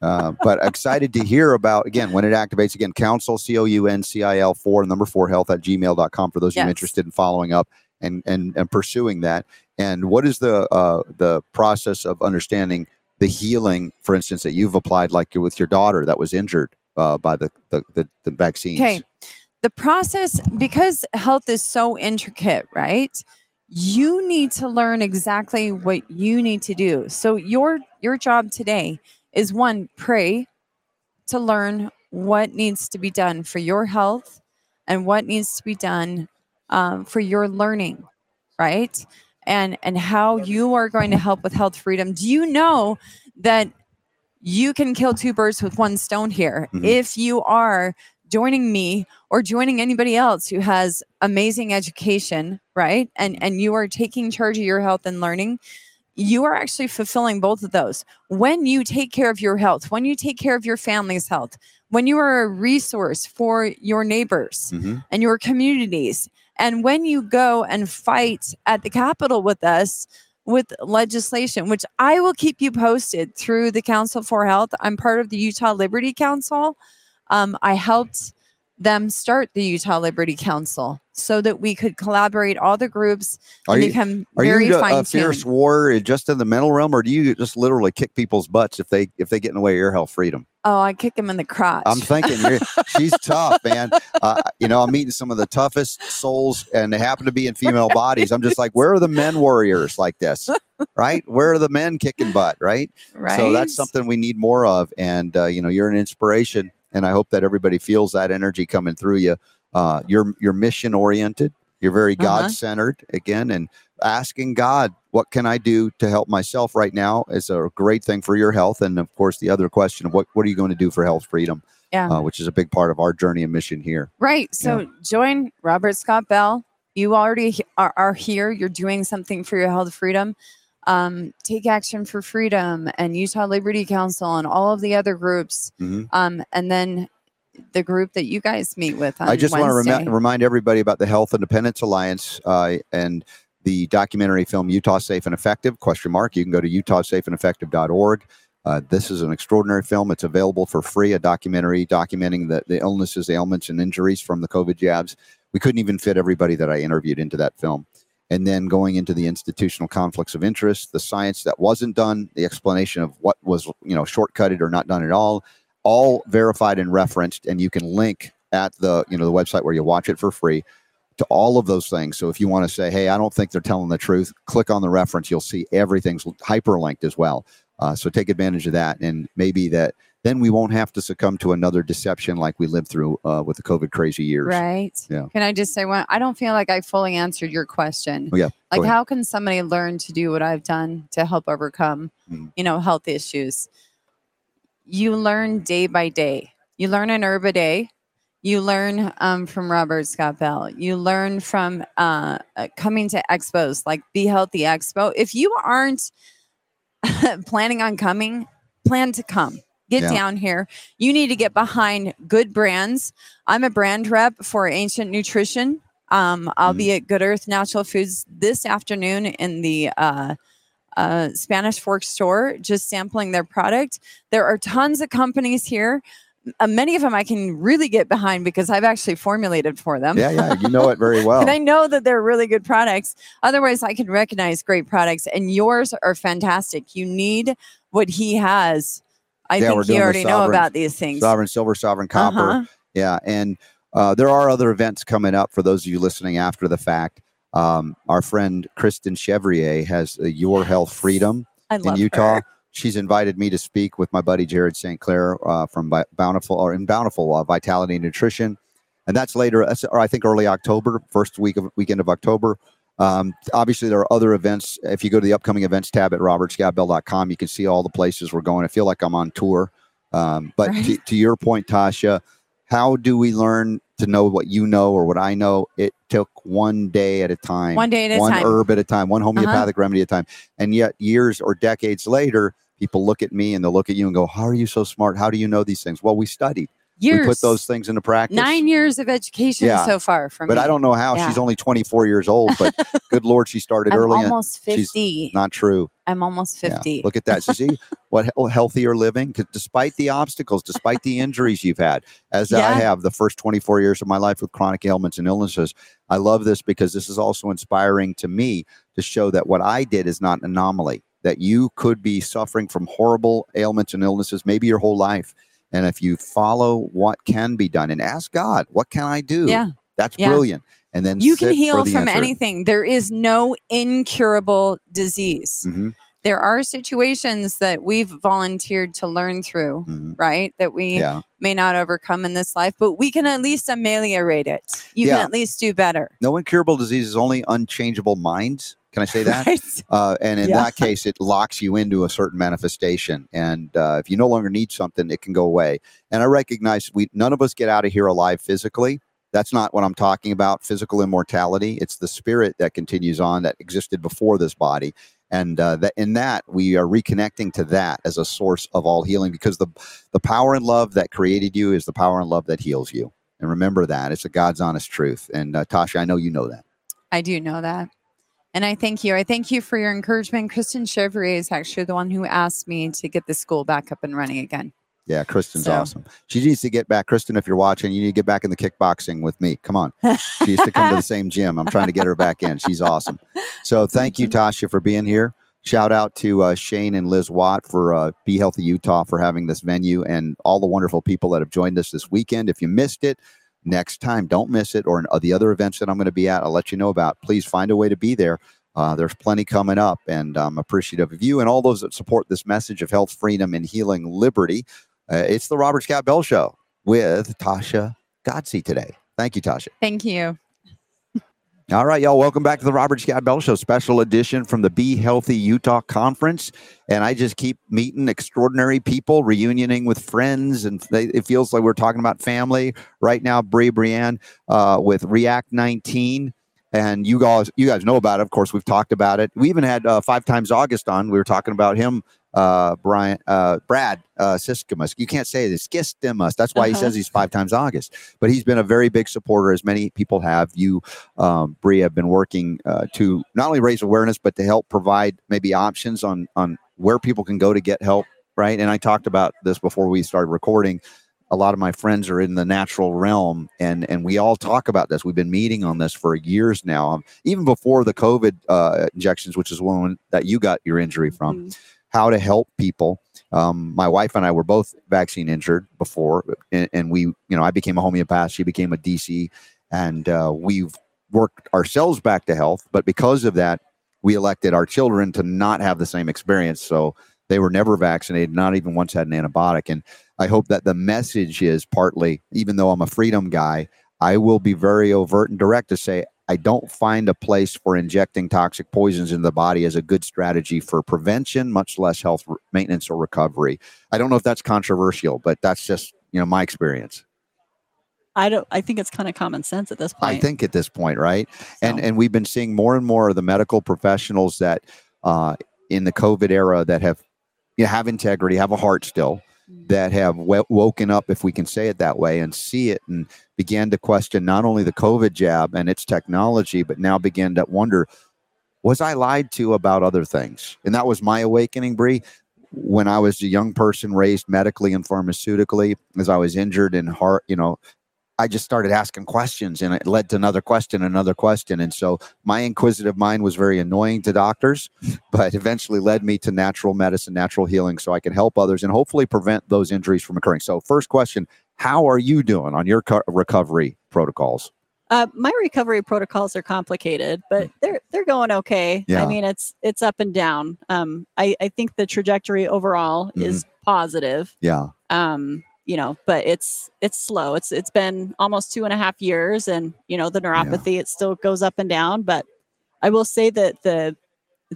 Uh, but excited to hear about again when it activates again council c-o-u-n-c-i-l 4 number 4 health at gmail.com for those of you Yes. interested in following up and and and pursuing that and what is the uh the process of understanding the healing for instance that you've applied like with your daughter that was injured uh, by the the, the, the vaccines Okay. The process, because health is so intricate, right? You need to learn exactly what you need to do. So your your job today is one, pray to learn what needs to be done for your health and what needs to be done um, for your learning, right? And and how you are going to help with health freedom. Do you know that you can kill two birds with one stone here Mhm. if you are joining me or joining anybody else who has amazing education right? And and you are taking charge of your health and learning you are actually fulfilling both of those. When you take care of your health when you take care of your family's health when you are a resource for your neighbors Mhm. and your communities and when you go and fight at the capitol with us with legislation which i will keep you posted through the council for health. I'm part of the utah liberty council um, I helped them start the Utah Liberty Council so that we could collaborate all the groups are and you become are very you a- fine a fierce warrior just in the mental realm or do you just literally kick people's butts if they if they get in the way of your health freedom Oh, I kick them in the crotch. I'm thinking you're, she's tough, man. Uh, you know, I'm meeting some of the toughest souls, and they happen to be in female bodies. I'm just like, where are the men warriors like this, right? Where are the men kicking butt, right? right. So that's something we need more of. And uh, you know, you're an inspiration, and I hope that everybody feels that energy coming through you. Uh, you're you're mission oriented. You're very Uh-huh. God centered again, and asking God, what can I do to help myself right now is a great thing for your health. And of course, the other question of what what are you going to do for health freedom? Yeah. uh, which is a big part of our journey and mission here. Right. So join Robert Scott Bell. You already are, are here. You're doing something for your health freedom. Um, Take Action for Freedom and Utah Liberty Council and all of the other groups. Mhm. Um, and then the group that you guys meet with. I just want to Wednesday. remi- remind everybody about the Health Independence Alliance uh, and the documentary film Utah Safe and Effective? Question mark. You can go to utahsafeandeffective.org. Uh, this is an extraordinary film. It's available for free. A documentary documenting the, the illnesses, ailments, and injuries from the COVID jabs. We couldn't even fit everybody that I interviewed into that film. And then going into the institutional conflicts of interest, the science that wasn't done, the explanation of what was you know shortcutted or not done at all, all verified and referenced. And you can link at the you know the website where you watch it for free to all of those things. So if you want to say, hey, I don't think they're telling the truth, click on the reference. You'll see everything's hyperlinked as well. Uh, so take advantage of that, and maybe that then we won't have to succumb to another deception like we lived through uh, with the COVID crazy years. Right. Yeah. Can I just say one? I don't feel like I fully answered your question. Oh, yeah. Like, how can somebody learn to do what I've done to help overcome, Mhm. you know, health issues? You learn day by day. You learn an herb a day. You learn um, from Robert Scott Bell. You learn from uh, uh, coming to expos like Be Healthy Expo. If you aren't planning on coming, plan to come. Get Yeah. down here. You need to get behind good brands. I'm a brand rep for Ancient Nutrition. Um, I'll Mhm. be at Good Earth Natural Foods this afternoon in the uh, uh, Spanish Fork store, just sampling their product. There are tons of companies here. Uh, many of them I can really get behind because I've actually formulated for them. Yeah, yeah, you know it very well. And I know that they're really good products. Otherwise, I can recognize great products, and yours are fantastic. You need what he has. I Yeah, we're think doing you already know about these things. Sovereign silver, sovereign copper. Uh-huh. Yeah, and uh, there are other events coming up for those of you listening after the fact. Um, our friend Kristen Chevrier has uh, Your Health Freedom in Utah. her. She's invited me to speak with my buddy Jared St. Clair uh, from Bountiful or in Bountiful uh, Vitality and Nutrition, and that's later. That's, or I think early October, first week of weekend of October. Um, obviously, there are other events. If you go to the upcoming events tab at robertscottbell.com, you can see all the places we're going. I feel like I'm on tour. Um, but Right. to, to your point, Tatia, how do we learn to know what you know or what I know? It took one day at a time, One day at a one time. herb at a time, one homeopathic remedy at a time. And yet, years or decades later, people look at me and they'll look at you and go, How are you so smart? How do you know these things? Well, we studied, Years. we put those things into practice. nine years of education Yeah. so far from but me. I don't know how. Yeah. She's only 24 years old, but good Lord, she started I'm early. almost she's 50. Not true. I'm almost Yeah. 50. Look at that. So see what he- healthier living, despite the obstacles, despite the injuries you've had, as I have the first 24 years of my life with chronic ailments and illnesses. I love this because this is also inspiring to me to show that what I did is not an anomaly, that you could be suffering from horrible ailments and illnesses maybe your whole life. And if you follow what can be done and ask God, what can I do? Yeah. That's Yeah. brilliant. And then you can heal from answer. anything. There is no incurable disease. Mhm, There are situations that we've volunteered to learn through, mhm. right? That we Yeah. may not overcome in this life, but we can at least ameliorate it. You Yeah. can at least do better. No incurable disease is only unchangeable minds. Can I say that? Right? Uh, and in Yeah. that case, it locks you into a certain manifestation. And uh, if you no longer need something, it can go away. And I recognize we none of us get out of here alive physically. That's not what I'm talking about. Physical immortality. It's the spirit that continues on that existed before this body. And uh, that in that we are reconnecting to that as a source of all healing, because the the power and love that created you is the power and love that heals you. And remember that it's a God's honest truth. And uh, Tatia, I know you know that. I do know that. And I thank you. I thank you for your encouragement. Kristen Chevrier is actually the one who asked me to get the school back up and running again. Yeah, Kristen's So- awesome. She needs to get back. Kristen, if you're watching, you need to get back in the kickboxing with me. Come on. She used to come to the same gym. I'm trying to get her back in. She's awesome. So thank you, Tatia, for being here. Shout out to uh, Shane and Liz Watt for uh, Be Healthy Utah for having this venue and all the wonderful people that have joined us this weekend. If you missed it, next time, don't miss it. Or uh, the other events that I'm going to be at, I'll let you know about. Please find a way to be there. Uh, there's plenty coming up, and I'm appreciative of you and all those that support this message of health, freedom, and healing liberty. Uh, it's the Robert Scott Bell Show with Tatia Godsey today. Thank you, Tatia. Thank you. All right, y'all. Welcome back to the Robert Scott Bell Show, special edition from the Be Healthy Utah Conference. And I just keep meeting extraordinary people, reunioning with friends, and they, it feels like we're talking about family right now. Brie Brianne uh, with React 19, and you guys, you guys know about it. Of course, we've talked about it. We even had uh, five times August on. We were talking about him, uh, Brian, uh, Brad uh, Siskimus. You can't say this, Skistimas. That's why he Uh-huh. says he's five times August. But he's been a very big supporter, as many people have. You um, Bree have been working uh, to not only raise awareness but to help provide maybe options on on where people can go to get help. Right, and I talked about this before we started recording. A lot of my friends are in the natural realm, and and we all talk about this. We've been meeting on this for years now, um, even before the COVID uh, injections, which is one that you got your injury from. How to help people. Um, my wife and I were both vaccine injured before, and, and we, you know, I became a homeopath. She became a DC, and uh, we've worked ourselves back to health. But because of that, we elected our children to not have the same experience. So they were never vaccinated, not even once had an antibiotic. And I hope that the message is partly, even though I'm a freedom guy, I will be very overt and direct to say, I don't find a place for injecting toxic poisons into the body as a good strategy for prevention, much less health r- maintenance or recovery. I don't know if that's controversial, but that's just, you know, my experience. I don't. I think it's kind of common sense at this point. I think at this point, right? And and we've been seeing more and more of the medical professionals that uh, in the COVID era that have you know, have integrity, have a heart still, that have w- woken up, if we can say it that way, and see it and began to question not only the COVID jab and its technology, but now began to wonder, was I lied to about other things? And that was my awakening, Bree. When I was a young person raised medically and pharmaceutically, as I was injured in heart, you know, I just started asking questions and it led to another question, another question. And so my inquisitive mind was very annoying to doctors, but eventually led me to natural medicine, natural healing, so I can help others and hopefully prevent those injuries from occurring. So, first question How are you doing on your co- recovery protocols? Uh, my recovery protocols are complicated, but they're they're going okay. Yeah. I mean, it's it's up and down. Um, I I think the trajectory overall is positive. Yeah. Um, you know, but it's it's slow. It's it's been almost two and a half years, and you know the neuropathy it still goes up and down. But I will say that the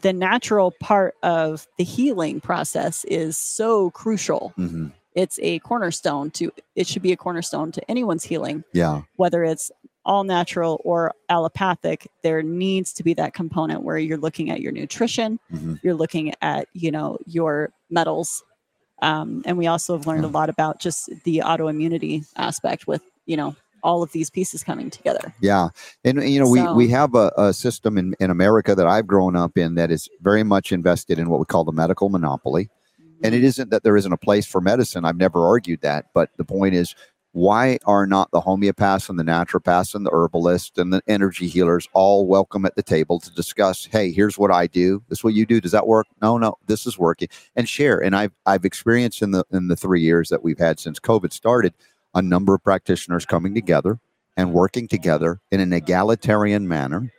the natural part of the healing process is so crucial. hmm It's a cornerstone to it should be a cornerstone to anyone's healing Yeah. whether it's all natural or allopathic, there needs to be that component where you're looking at your nutrition, Mhm. you're looking at, you know, your metals. Um, and we also have learned a lot about just the autoimmunity aspect with, you know, all of these pieces coming together. Yeah, and you know we we have a, a system in in America that I've grown up in that is very much invested in what we call the medical monopoly. And it isn't that there isn't a place for medicine. I've never argued that, but the point is, why are not the homeopaths and the naturopaths and the herbalists and the energy healers all welcome at the table to discuss? Hey, here's what I do. This is what you do. Does that work? No, no, this is working. And share. And I've I've experienced in the in the three years that we've had since COVID started, a number of practitioners coming together and working together in an egalitarian manner,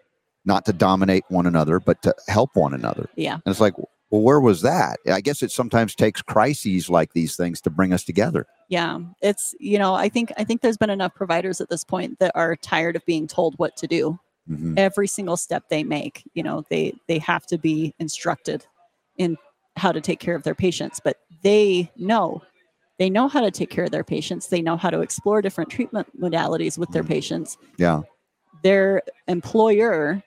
not to dominate one another, but to help one another. Yeah. And it's like, well, where was that? I guess it sometimes takes crises like these things to bring us together. Yeah. It's, you know, I think, I think there's been enough providers at this point that are tired of being told what to do. Mhm. every single step they make you know they they have to be instructed in how to take care of their patients but they know they know how to take care of their patients they know how to explore different treatment modalities with their patients Yeah. their employer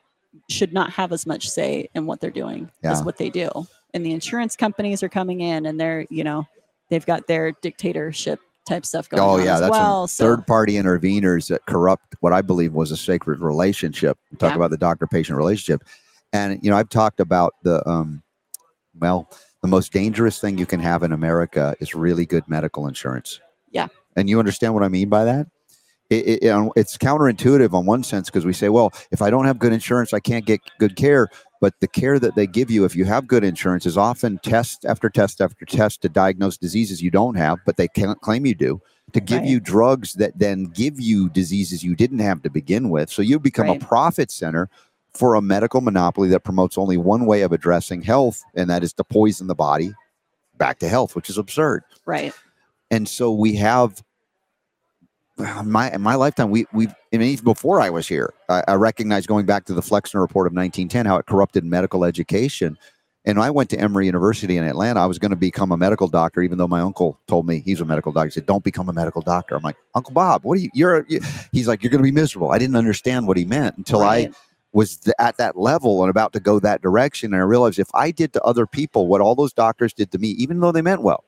should not have as much say in what they're doing as what they do and the insurance companies are coming in and they're you know they've got their dictatorship type stuff going Oh on yeah, as that's well so third party interveners that corrupt what I believe was a sacred relationship. We talk Yeah. about the doctor patient relationship. And you know, I've talked about the um well, the most dangerous thing you can have in America is really good medical insurance. Yeah. And you understand what I mean by that? It, it, it's counterintuitive on one sense because we say, well, if I don't have good insurance, I can't get good care. But the care that they give you, if you have good insurance, is often test after test after test to diagnose diseases you don't have, but they can't claim you do, to give Right. you drugs that then give you diseases you didn't have to begin with. So you become Right. a profit center for a medical monopoly that promotes only one way of addressing health, and that is to poison the body back to health, which is absurd right and so we have my in my lifetime we we I mean, even before I was here I, I recognize going back to the Flexner report of 1910 how it corrupted medical education and I went to Emory University in Atlanta I was going to become a medical doctor even though my uncle told me he's a medical doctor he said don't become a medical doctor I'm like Uncle Bob what are you you're you, he's like you're going to be miserable I didn't understand what he meant until I was th- at that level and about to go that direction and I realized if I did to other people what all those doctors did to me even though they meant well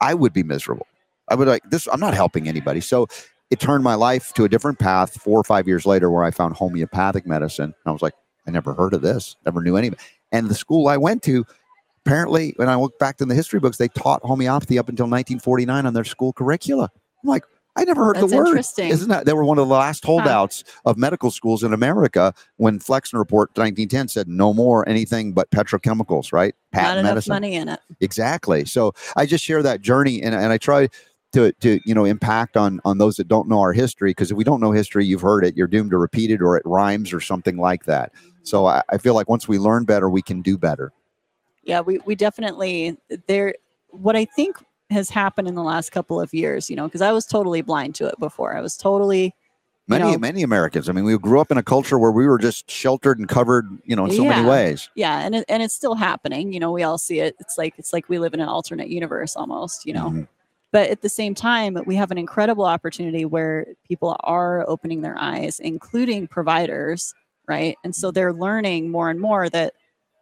I would be miserable. I would like this. I'm not helping anybody. So it turned my life to a different path four or five years later where I found homeopathic medicine. And I was like, I never heard of this, never knew any of it. And the school I went to, apparently, when I look back in the history books, they taught homeopathy up until 1949 on their school curricula. I'm like, I never heard That's the word. interesting. Isn't that they were one of the last holdouts of medical schools in America when Flexner Report 1910 said no more anything but petrochemicals, right? not enough medicine. money in it Exactly. So I just share that journey and, and I try to, to, you know, impact on, on those that don't know our history. Cause if we don't know history, you've heard it, you're doomed to repeat it or it rhymes or something like that. So I, I feel like once we learn better, we can do better. yeah we, we definitely there what i think has happened in the last couple of years you know because i was totally blind to it before i was totally Many, know- many Americans. I mean, we grew up in a culture where we were just sheltered and covered, you know, in so many ways. yeah and it, and it's still happening you know we all see it it's like it's like we live in an alternate universe almost you know Mhm. But at the same time we have an incredible opportunity where people are opening their eyes including providers right and so they're learning more and more that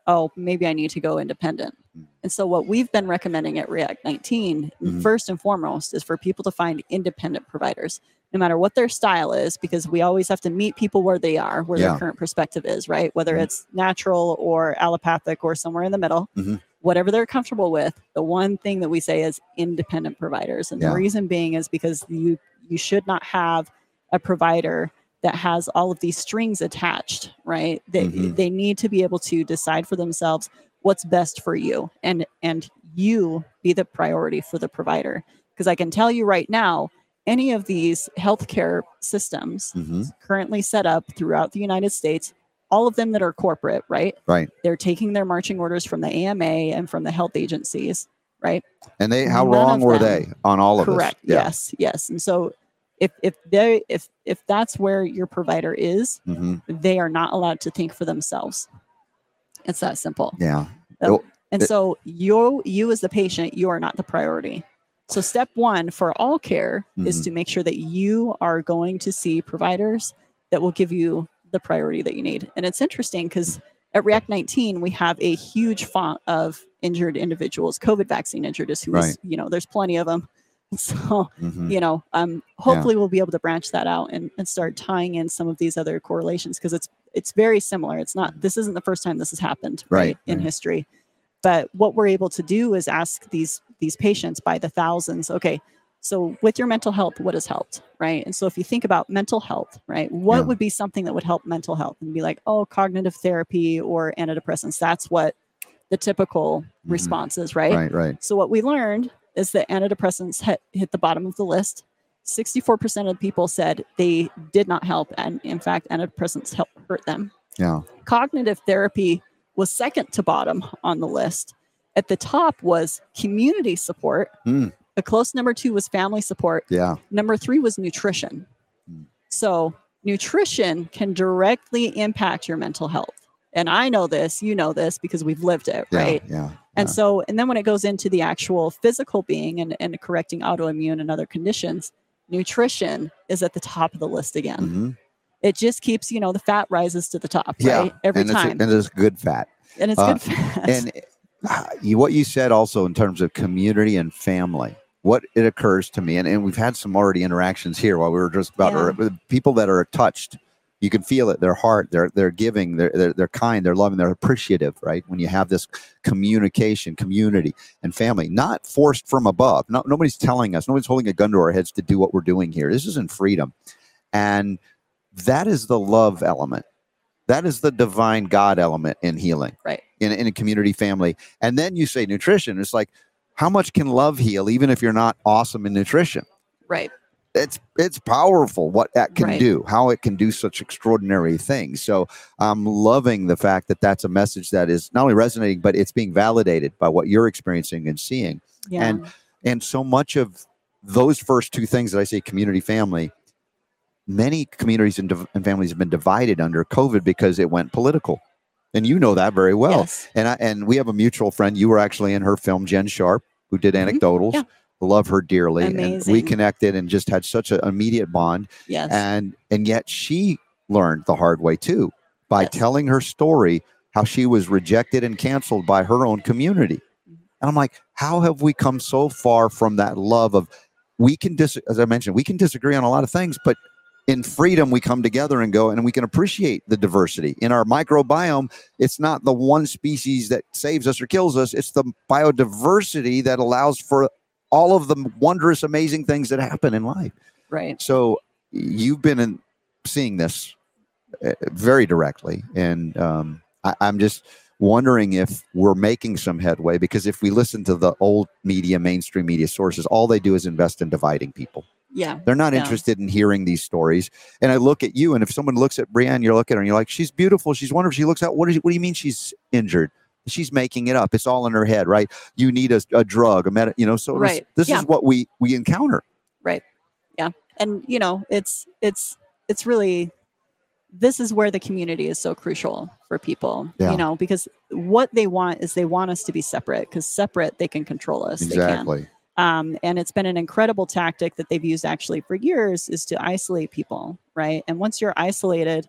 oh, maybe I need to go independent. Mm. And so, what we've been recommending at React 19, Mhm. first and foremost, is for people to find independent providers, no matter what their style is, because we always have to meet people where they are, where Yeah. their current perspective is, right? Whether Mhm. it's natural or allopathic or somewhere in the middle, Mhm. Whatever they're comfortable with. The one thing that we say is independent providers, and Yeah. the reason being is because you you should not have a provider that has all of these strings attached, right? They Mhm. they need to be able to decide for themselves what's best for you and and you be the priority for the provider. Because I can tell you right now, any of these healthcare systems Mhm. currently set up throughout the United States, all of them that are corporate, right? Right. They're taking their marching orders from the AMA and from the health agencies, right? And they, how None wrong were them. they on all of Correct. this? Yeah. Yes. Yes. And so if if they if if that's where your provider is, Mhm. they are not allowed to think for themselves. It's that simple. Yeah. Well, and it- so you you as the patient, you are not the priority. So step one for all care is Mhm. to make sure that you are going to see providers that will give you the priority that you need. And it's interesting because at React 19, we have a huge font of injured individuals, COVID vaccine injured is who is, Right. you know, there's plenty of them. So, Mhm. you know, um, hopefully we'll be able to branch that out and, and start tying in some of these other correlations because it's it's very similar. It's not this isn't the first time this has happened Right, right, in right. history. But what we're able to do is ask these these patients by the thousands, okay, so with your mental health, what has helped? Right. And so if you think about mental health, right, what Yeah. would be something that would help mental health? And be like, oh, cognitive therapy or antidepressants. That's what the typical Mhm. response is, right? Right. Right. So what we learned is that antidepressants hit, hit the bottom of the list. 64% of people said they did not help. And in fact, antidepressants help hurt them. Yeah. Cognitive therapy was second to bottom on the list. At the top was community support. Hmm. A close number two was family support. Yeah. Number three was nutrition. So, nutrition can directly impact your mental health. And I know this, you know this because we've lived it, Yeah. right? Yeah. And yeah. so, and then when it goes into the actual physical being and, and correcting autoimmune and other conditions, nutrition is at the top of the list again. Mhm. It just keeps, you know, the fat rises to the top, Yeah. right? Every and It's, time. and it's good fat. and it's uh, good fat. and uh, you, what you said also in terms of community and family what it occurs to me and, and we've had some already interactions here while we were just about Yeah. people that are touched you can feel it their heart they're they're giving they're, they're they're kind they're loving they're appreciative right? When you have this communication community and family not forced from above. No, nobody's telling us nobody's holding a gun to our heads to do what we're doing here. This isn't freedom. And that is the love element. That is the divine god element in healing Right. in, in a community family. And then you say nutrition it's like how much can love heal even if you're not awesome in nutrition right. it's it's powerful what that can Right. do how it can do such extraordinary things so i'm loving the fact that that's a message that is not only resonating but it's being validated by what you're experiencing and seeing Yeah. And- and so much of those first two things that i say community family many communities and, div- and families have been divided under covid because it went political and you know that very well yes. and I, and we have a mutual friend. You were actually in her film, Jen Sharp, who did Mhm. anecdotals. Yeah. Love her dearly, and we connected and just had such an immediate bond. Yes. And and yet she learned the hard way too by Yes. telling her story how she was rejected and canceled by her own community. Mm-hmm. And I'm like, how have we come so far from that love of we can dis as I mentioned, we can disagree on a lot of things, but in freedom we come together and go and we can appreciate the diversity. In our microbiome it's not the one species that saves us or kills us it's the biodiversity that allows for all of the wondrous amazing things that happen in life. Right. so you've been in, seeing this uh, very directly and um, I, i'm just wondering if we're making some headway because if we listen to the old media mainstream media sources all they do is invest in dividing people Yeah. they're not Yeah. interested in hearing these stories. And I look at you, and if someone looks at Brianne, you look at her and you're like, she's beautiful. She's wonderful. She looks out. What, is, what do you mean she's injured? She's making it up. It's all in her head, right? You need a, a drug, a med, you know. So this- Right. this Yeah. is what we we encounter. Right. Yeah. And you know it's it's it's really this is where the community is so crucial for people Yeah. you know because what they want is they want us to be separate because separate they can control us Exactly. Um, and it's been an incredible tactic that they've used actually for years is to isolate people right and once you're isolated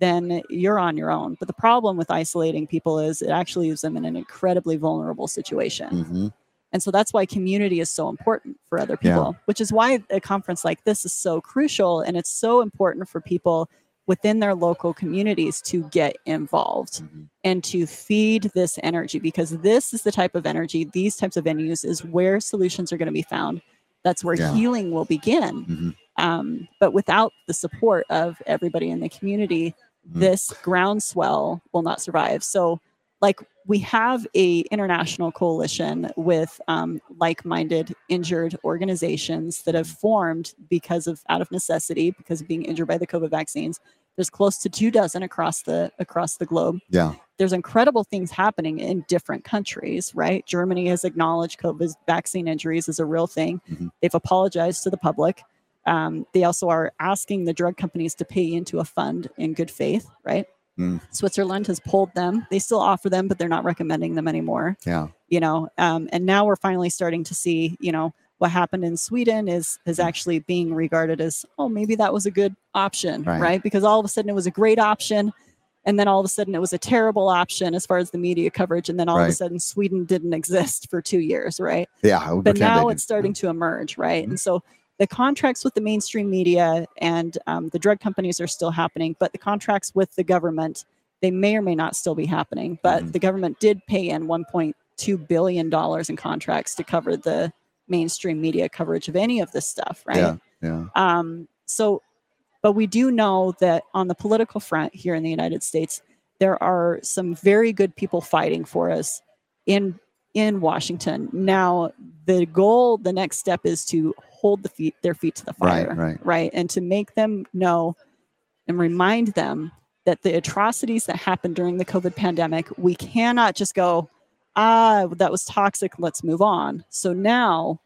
then you're on your own. But the problem with isolating people is it actually leaves them in an incredibly vulnerable situation. hmm And so that's why community is so important for other Yeah. people, which is why a conference like this is so crucial. And it's so important for people within their local communities to get involved Mhm. and to feed this energy because this is the type of energy, these types of venues is where solutions are going to be found. That's where Yeah. healing will begin. Mhm. Um, but without the support of everybody in the community, Mhm. this groundswell will not survive. So, like we have a international coalition with um, like-minded injured organizations that have formed because of out of necessity because of being injured by the covid vaccines. There's close to two dozen across the across the globe. Yeah. there's incredible things happening in different countries right? Germany has acknowledged covid vaccine injuries as a real thing. Mhm. they've apologized to the public. Um, they also are asking the drug companies to pay into a fund in good faith right Mm. switzerland has pulled them they still offer them but they're not recommending them anymore Yeah. you know um, and now we're finally starting to see you know what happened in sweden is is Mm. actually being regarded as oh maybe that was a good option Right. right, because all of a sudden it was a great option and then all of a sudden it was a terrible option as far as the media coverage and then all of a sudden sweden didn't exist for two years right Yeah. But now it's starting to emerge right Mhm. and so the contracts with the mainstream media and um, the drug companies are still happening but the contracts with the government they may or may not still be happening but Mhm. the government did pay in 1.2 billion dollars in contracts to cover the mainstream media coverage of any of this stuff right Yeah. Yeah. um, so, but we do know that on the political front here in the United States, there are some very good people fighting for us in in Washington. Now, the goal, the next step is to hold the feet their feet to the fire Right, fire, right. and to make them know and remind them that the atrocities that happened during the COVID pandemic, we cannot just go, ah, that was toxic. Let's move on. So now,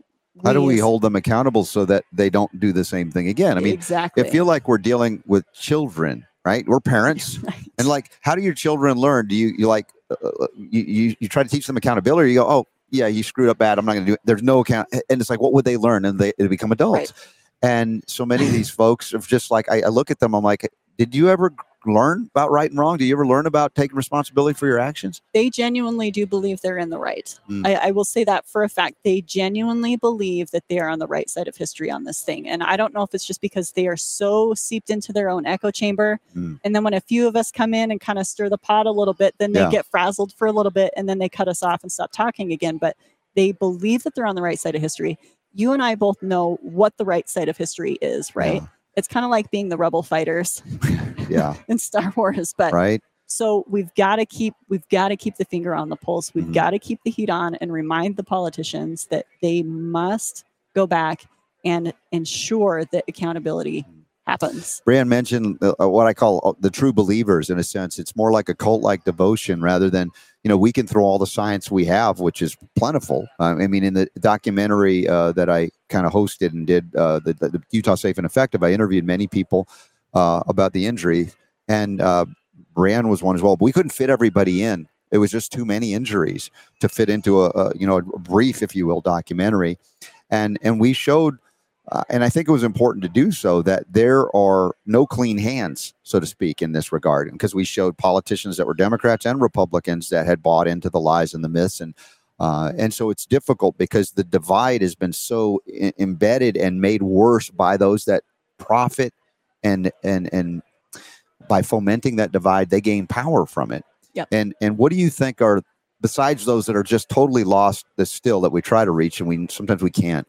How do we hold them accountable so that they don't do the same thing again? I mean, exactly. I feel like we're dealing with children, right? We're parents, Right. and like, how do your children learn? Do you you like uh, uh, you, you you try to teach them accountability? You go, oh yeah, you screwed up bad. I'm not going to do it. There's no account, and it's like, what would they learn? And they, they become adults. Right. And so many of these folks are just like, I, I look at them, I'm like, did you ever learn about right and wrong? Do you ever learn about taking responsibility for your actions? they genuinely do believe they're in the right. Mm. I, I will say that for a fact. They genuinely believe that they are on the right side of history on this thing. And I don't know if it's just because they are so seeped into their own echo chamber. Mm. And then when a few of us come in and kind of stir the pot a little bit, then they Yeah. get frazzled for a little bit and then they cut us off and stop talking again. But they believe that they're on the right side of history. You and I both know what the right side of history is, right? It's kind of like being the rebel fighters Yeah, in Star Wars, but right. so we've got to keep we've got to keep the finger on the pulse we've Mhm. got to keep the heat on and remind the politicians that they must go back and ensure that accountability happens Brianne mentioned uh, uh, what I call uh, the true believers in a sense. It's more like a cult like devotion rather than, you know, we can throw all the science we have, which is plentiful. Uh, I mean, in the documentary uh, that I kind of hosted and did, uh, the, the, Utah Safe and Effective, I interviewed many people uh, about the injury. And uh, Brianne was one as well. But we couldn't fit everybody in. It was just too many injuries to fit into a, a you know, a brief, if you will, documentary. And, and we showed uh, and I think it was important to do so that there are no clean hands, so to speak, in this regard. Because we showed politicians that were Democrats and Republicans that had bought into the lies and the myths, and uh, and so it's difficult because the divide has been so I- embedded and made worse by those that profit and and and by fomenting that divide, they gain power from it. Yep. And and what do you think are besides those that are just totally lost the still that we try to reach and we sometimes we can't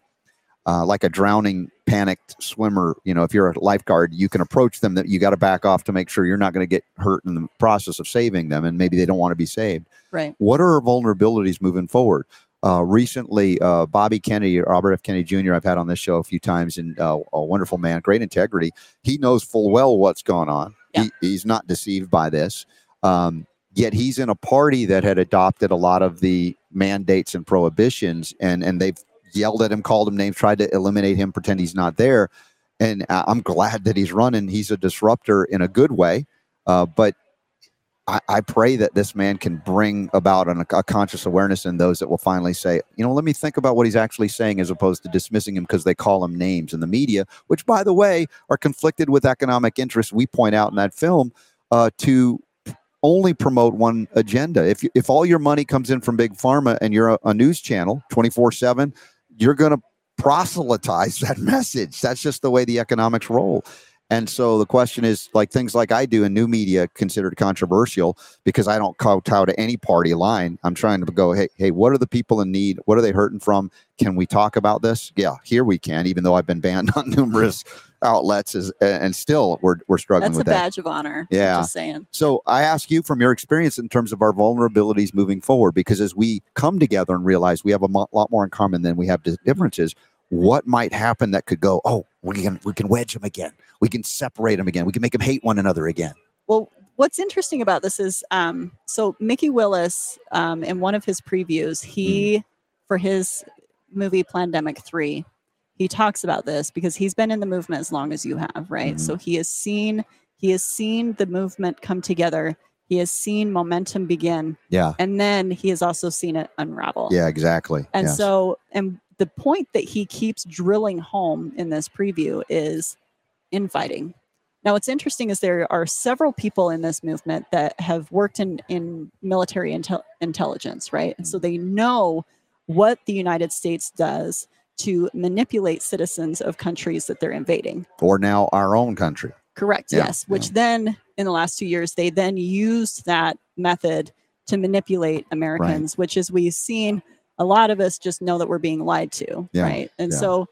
uh, like a drowning panicked swimmer you know if you're a lifeguard you can approach them that you got to back off to make sure you're not going to get hurt in the process of saving them and maybe they don't want to be saved. Right. What are our vulnerabilities moving forward? Uh, recently uh, bobby kennedy robert f. Kennedy jr i've had on this show a few times and uh, a wonderful man great integrity. He knows full well what's going on. Yeah. he, he's not deceived by this. Um, yet he's in a party that had adopted a lot of the mandates and prohibitions and and they've yelled at him called him names tried to eliminate him pretend he's not there and i'm glad that he's running he's a disruptor in a good way uh, but I, I pray that this man can bring about an, a conscious awareness in those that will finally say, you know, let me think about what he's actually saying as opposed to dismissing him because they call him names in the media, which, by the way, are conflicted with economic interests. We point out in that film uh, to only promote one agenda. If if all your money comes in from big pharma and you're a, a news channel 24/7, you're going to proselytize that message. That's just the way the economics roll. And so the question is like things like I do in new media considered controversial because I don't kowtow to any party line. I'm trying to go, hey, hey, what are the people in need? What are they hurting from? Can we talk about this? Yeah, here we can, even though I've been banned on numerous outlets is, and still we're, we're struggling That's a with that. badge of honor. I'm Yeah. Just saying. So I ask you from your experience in terms of our vulnerabilities moving forward, because as we come together and realize we have a lot more in common than we have differences, what might happen that could go, oh, we can we can wedge them again, we can separate them again, we can make them hate one another again. Well, what's interesting about this is um, so Mikki Willis, um, in one of his previews, he for his movie Plandemic 3, he talks about this because he's been in the movement as long as you have, right? So mm-hmm. he has seen he has seen the movement come together. He has seen momentum begin, Yeah, and then he has also seen it unravel. yeah, exactly. And Yes. so, and the point that he keeps drilling home in this preview is infighting. Now, what's interesting is there are several people in this movement that have worked in, in military intel- intelligence, right? And so mm-hmm. they know what the United States does to manipulate citizens of countries that they're invading. or now our own country. Correct. Yeah, yes. Which then, in the last two years, they then used that method to manipulate Americans, which is we've seen a lot of us just know that we're being lied to, Yeah, right? And yeah. so,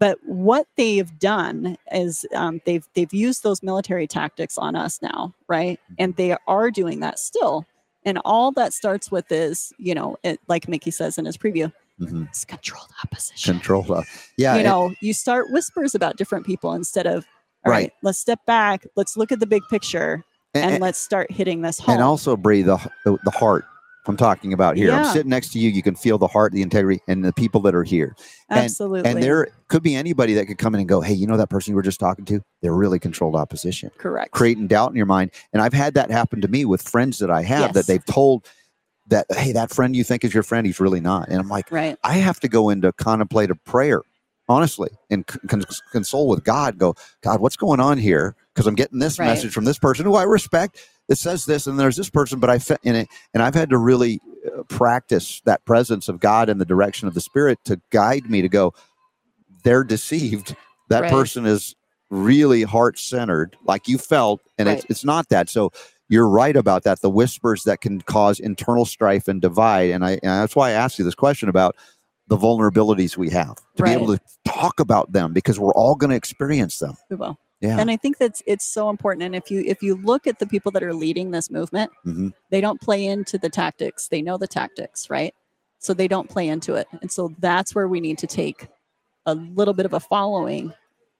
but what they've done is um, they've they've used those military tactics on us now, right? Mm-hmm. And they are doing that still. And all that starts with is, you know, it, like Mikki says in his preview, Mhm. it's controlled opposition Control. Uh, yeah, you it- know, you start whispers about different people instead of, all right, Right. let's step back, let's look at the big picture, and, and, let's start hitting this home. and also Bree, the, the the heart. I'm talking about here. I'm sitting next to you. You can feel the heart, the integrity, and the people that are here. and- Absolutely. And there could be anybody that could come in and go, "Hey, you know that person you were just talking to? They're really controlled opposition." correct. creating doubt in your mind. And I've had that happen to me with friends that I have Yes. that they've told that, hey, that friend you think is your friend, he's really not. And I'm like, Right. I have to go into contemplative prayer, honestly, and con- console with God. Go, God, what's going on here? Because I'm getting this Right. message from this person who I respect. It says this, and there's this person, but I fe- in it, and I've had to really uh, practice that presence of God and the direction of the Spirit to guide me to go. They're deceived. That Right. person is really heart centered, like you felt, and it's it's not that. So you're right about that. The whispers that can cause internal strife and divide, and I and that's why I asked you this question about the vulnerabilities we have to Right. be able to talk about them because we're all going to experience them. We will. Yeah. And I think that's it's so important. And if you if you look at the people that are leading this movement, Mhm. they don't play into the tactics. They know the tactics, right? So they don't play into it. And so that's where we need to take a little bit of a following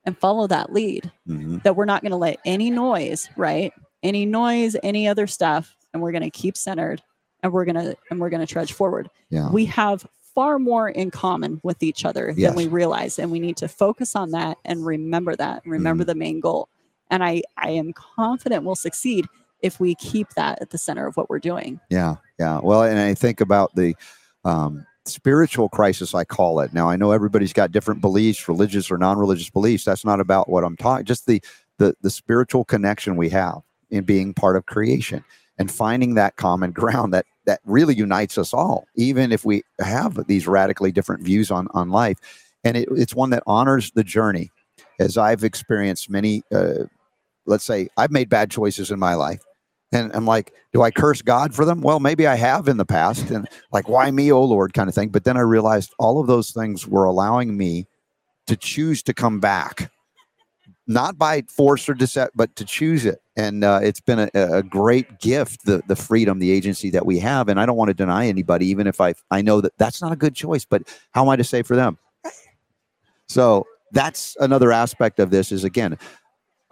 and follow that lead. Mhm. that we're not going to let any noise, right? Any noise, any other stuff, and we're going to keep centered and we're going to and we're going to trudge forward. Yeah. We have far more in common with each other Yes. than we realize and we need to focus on that and remember that and remember Mm-hmm. the main goal. And I I am confident we'll succeed if we keep that at the center of what we're doing. Yeah, yeah. Well, and I think about the um, spiritual crisis, I call it. Now, I know everybody's got different beliefs, religious or non-religious beliefs. That's not about what I'm talking. Just the the the spiritual connection we have in being part of creation and finding that common ground that that really unites us all, even if we have these radically different views on on life. And it, it's one that honors the journey, as I've experienced many. Uh, let's say I've made bad choices in my life. And I'm like, do I curse God for them? Well, maybe I have in the past, and like, why me, oh Lord, kind of thing. But then I realized all of those things were allowing me to choose to come back, not by force or dissent, but to choose it. And uh, it's been a, a great gift, the the freedom, the agency that we have. And I don't want to deny anybody, even if I I know that that's not a good choice. But how am I to say for them? So that's another aspect of this. Is again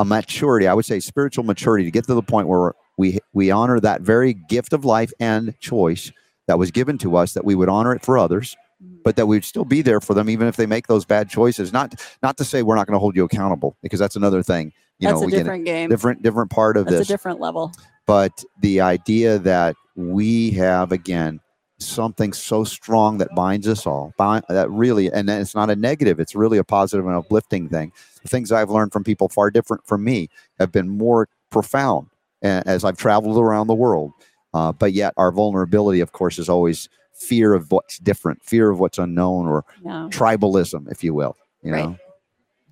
a maturity. I would say spiritual maturity to get to the point where we we honor that very gift of life and choice that was given to us that we would honor it for others but that we'd still be there for them even if they make those bad choices not not to say we're not going to hold you accountable because that's another thing you That's know a we get different game. different different part of That's this a different level. but the idea that we have again something so strong that binds us all bind, that really and it's not a negative it's really a positive and uplifting thing the things i've learned from people far different from me have been more profound as I've traveled around the world. Uh, but yet, our vulnerability, of course, is always fear of what's different, fear of what's unknown, or Yeah. tribalism, if you will. You Right. know,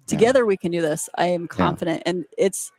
together we can do this. I am confident. And it's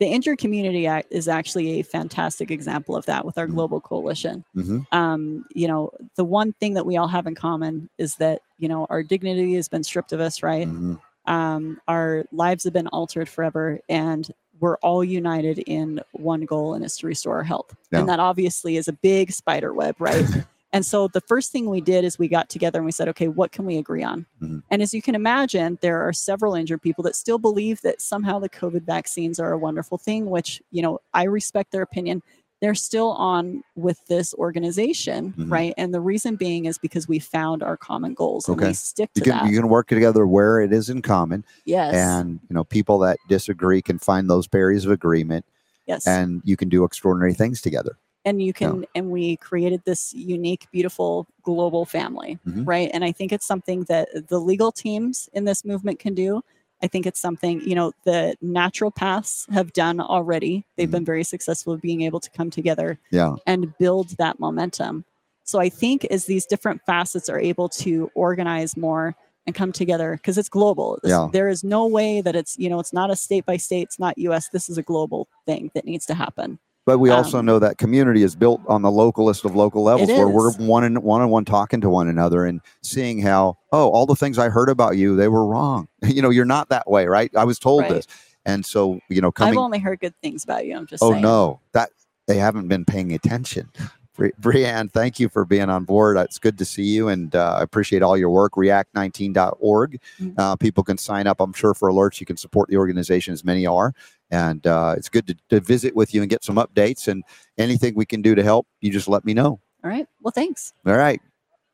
the injured community act is actually a fantastic example of that with our Mhm. global coalition. Hmm um, you know the one thing that we all have in common is that you know our dignity has been stripped of us right? Hmm um, our lives have been altered forever and we're all united in one goal and it's to restore our health. Yeah. and that obviously is a big spider web right and so the first thing we did is we got together and we said okay what can we agree on Mhm. and as you can imagine there are several injured people that still believe that somehow the covid vaccines are a wonderful thing which you know i respect their opinion they're still on with this organization Mhm. right and the reason being is because we found our common goals and Okay. we stick You can that you can work together where it is in common, yes and you know people that disagree can find those barriers of agreement, yes and you can do extraordinary things together. And you can and we created this unique beautiful global family Mhm. right? And i think it's something that the legal teams in this movement can do. I think it's something you know the naturopaths have done already. They've Mhm. been very successful being able to come together Yeah, and build that momentum. So i think as these different facets are able to organize more and come together because it's global. This- Yeah. there is no way that it's you know it's not a state by state it's not us this is a global thing that needs to happen but we also Um, know that community is built on the localist of local levels, where we're one and one on one talking to one another and seeing how oh all the things I heard about you they were wrong. you know you're not that way, right? I was told Right. this, and so you know coming, i've only heard good things about you i'm just Oh saying no, that they haven't been paying attention. Bri- Brianne, thank you for being on board. It's good to see you, and uh, I appreciate all your work. React19.org. Mhm. Uh, people can sign up, I'm sure, for alerts. You can support the organization, as many are, and uh, it's good to, to visit with you and get some updates. And anything we can do to help, you just let me know. all right well thanks All right.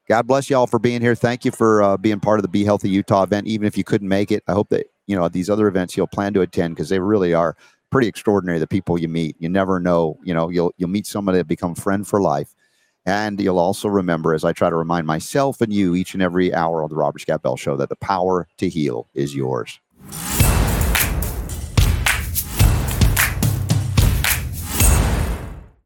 God bless you all for being here. Thank you for uh, being part of the Be Healthy Utah event, even if you couldn't make it. I hope that you know at these other events you'll plan to attend because they really are pretty extraordinary. The people you meet, you never know. You know, you'll you'll meet somebody that become friend for life, and you'll also remember, as I try to remind myself and you each and every hour on the Robert Scott Bell Show, that the power to heal is yours.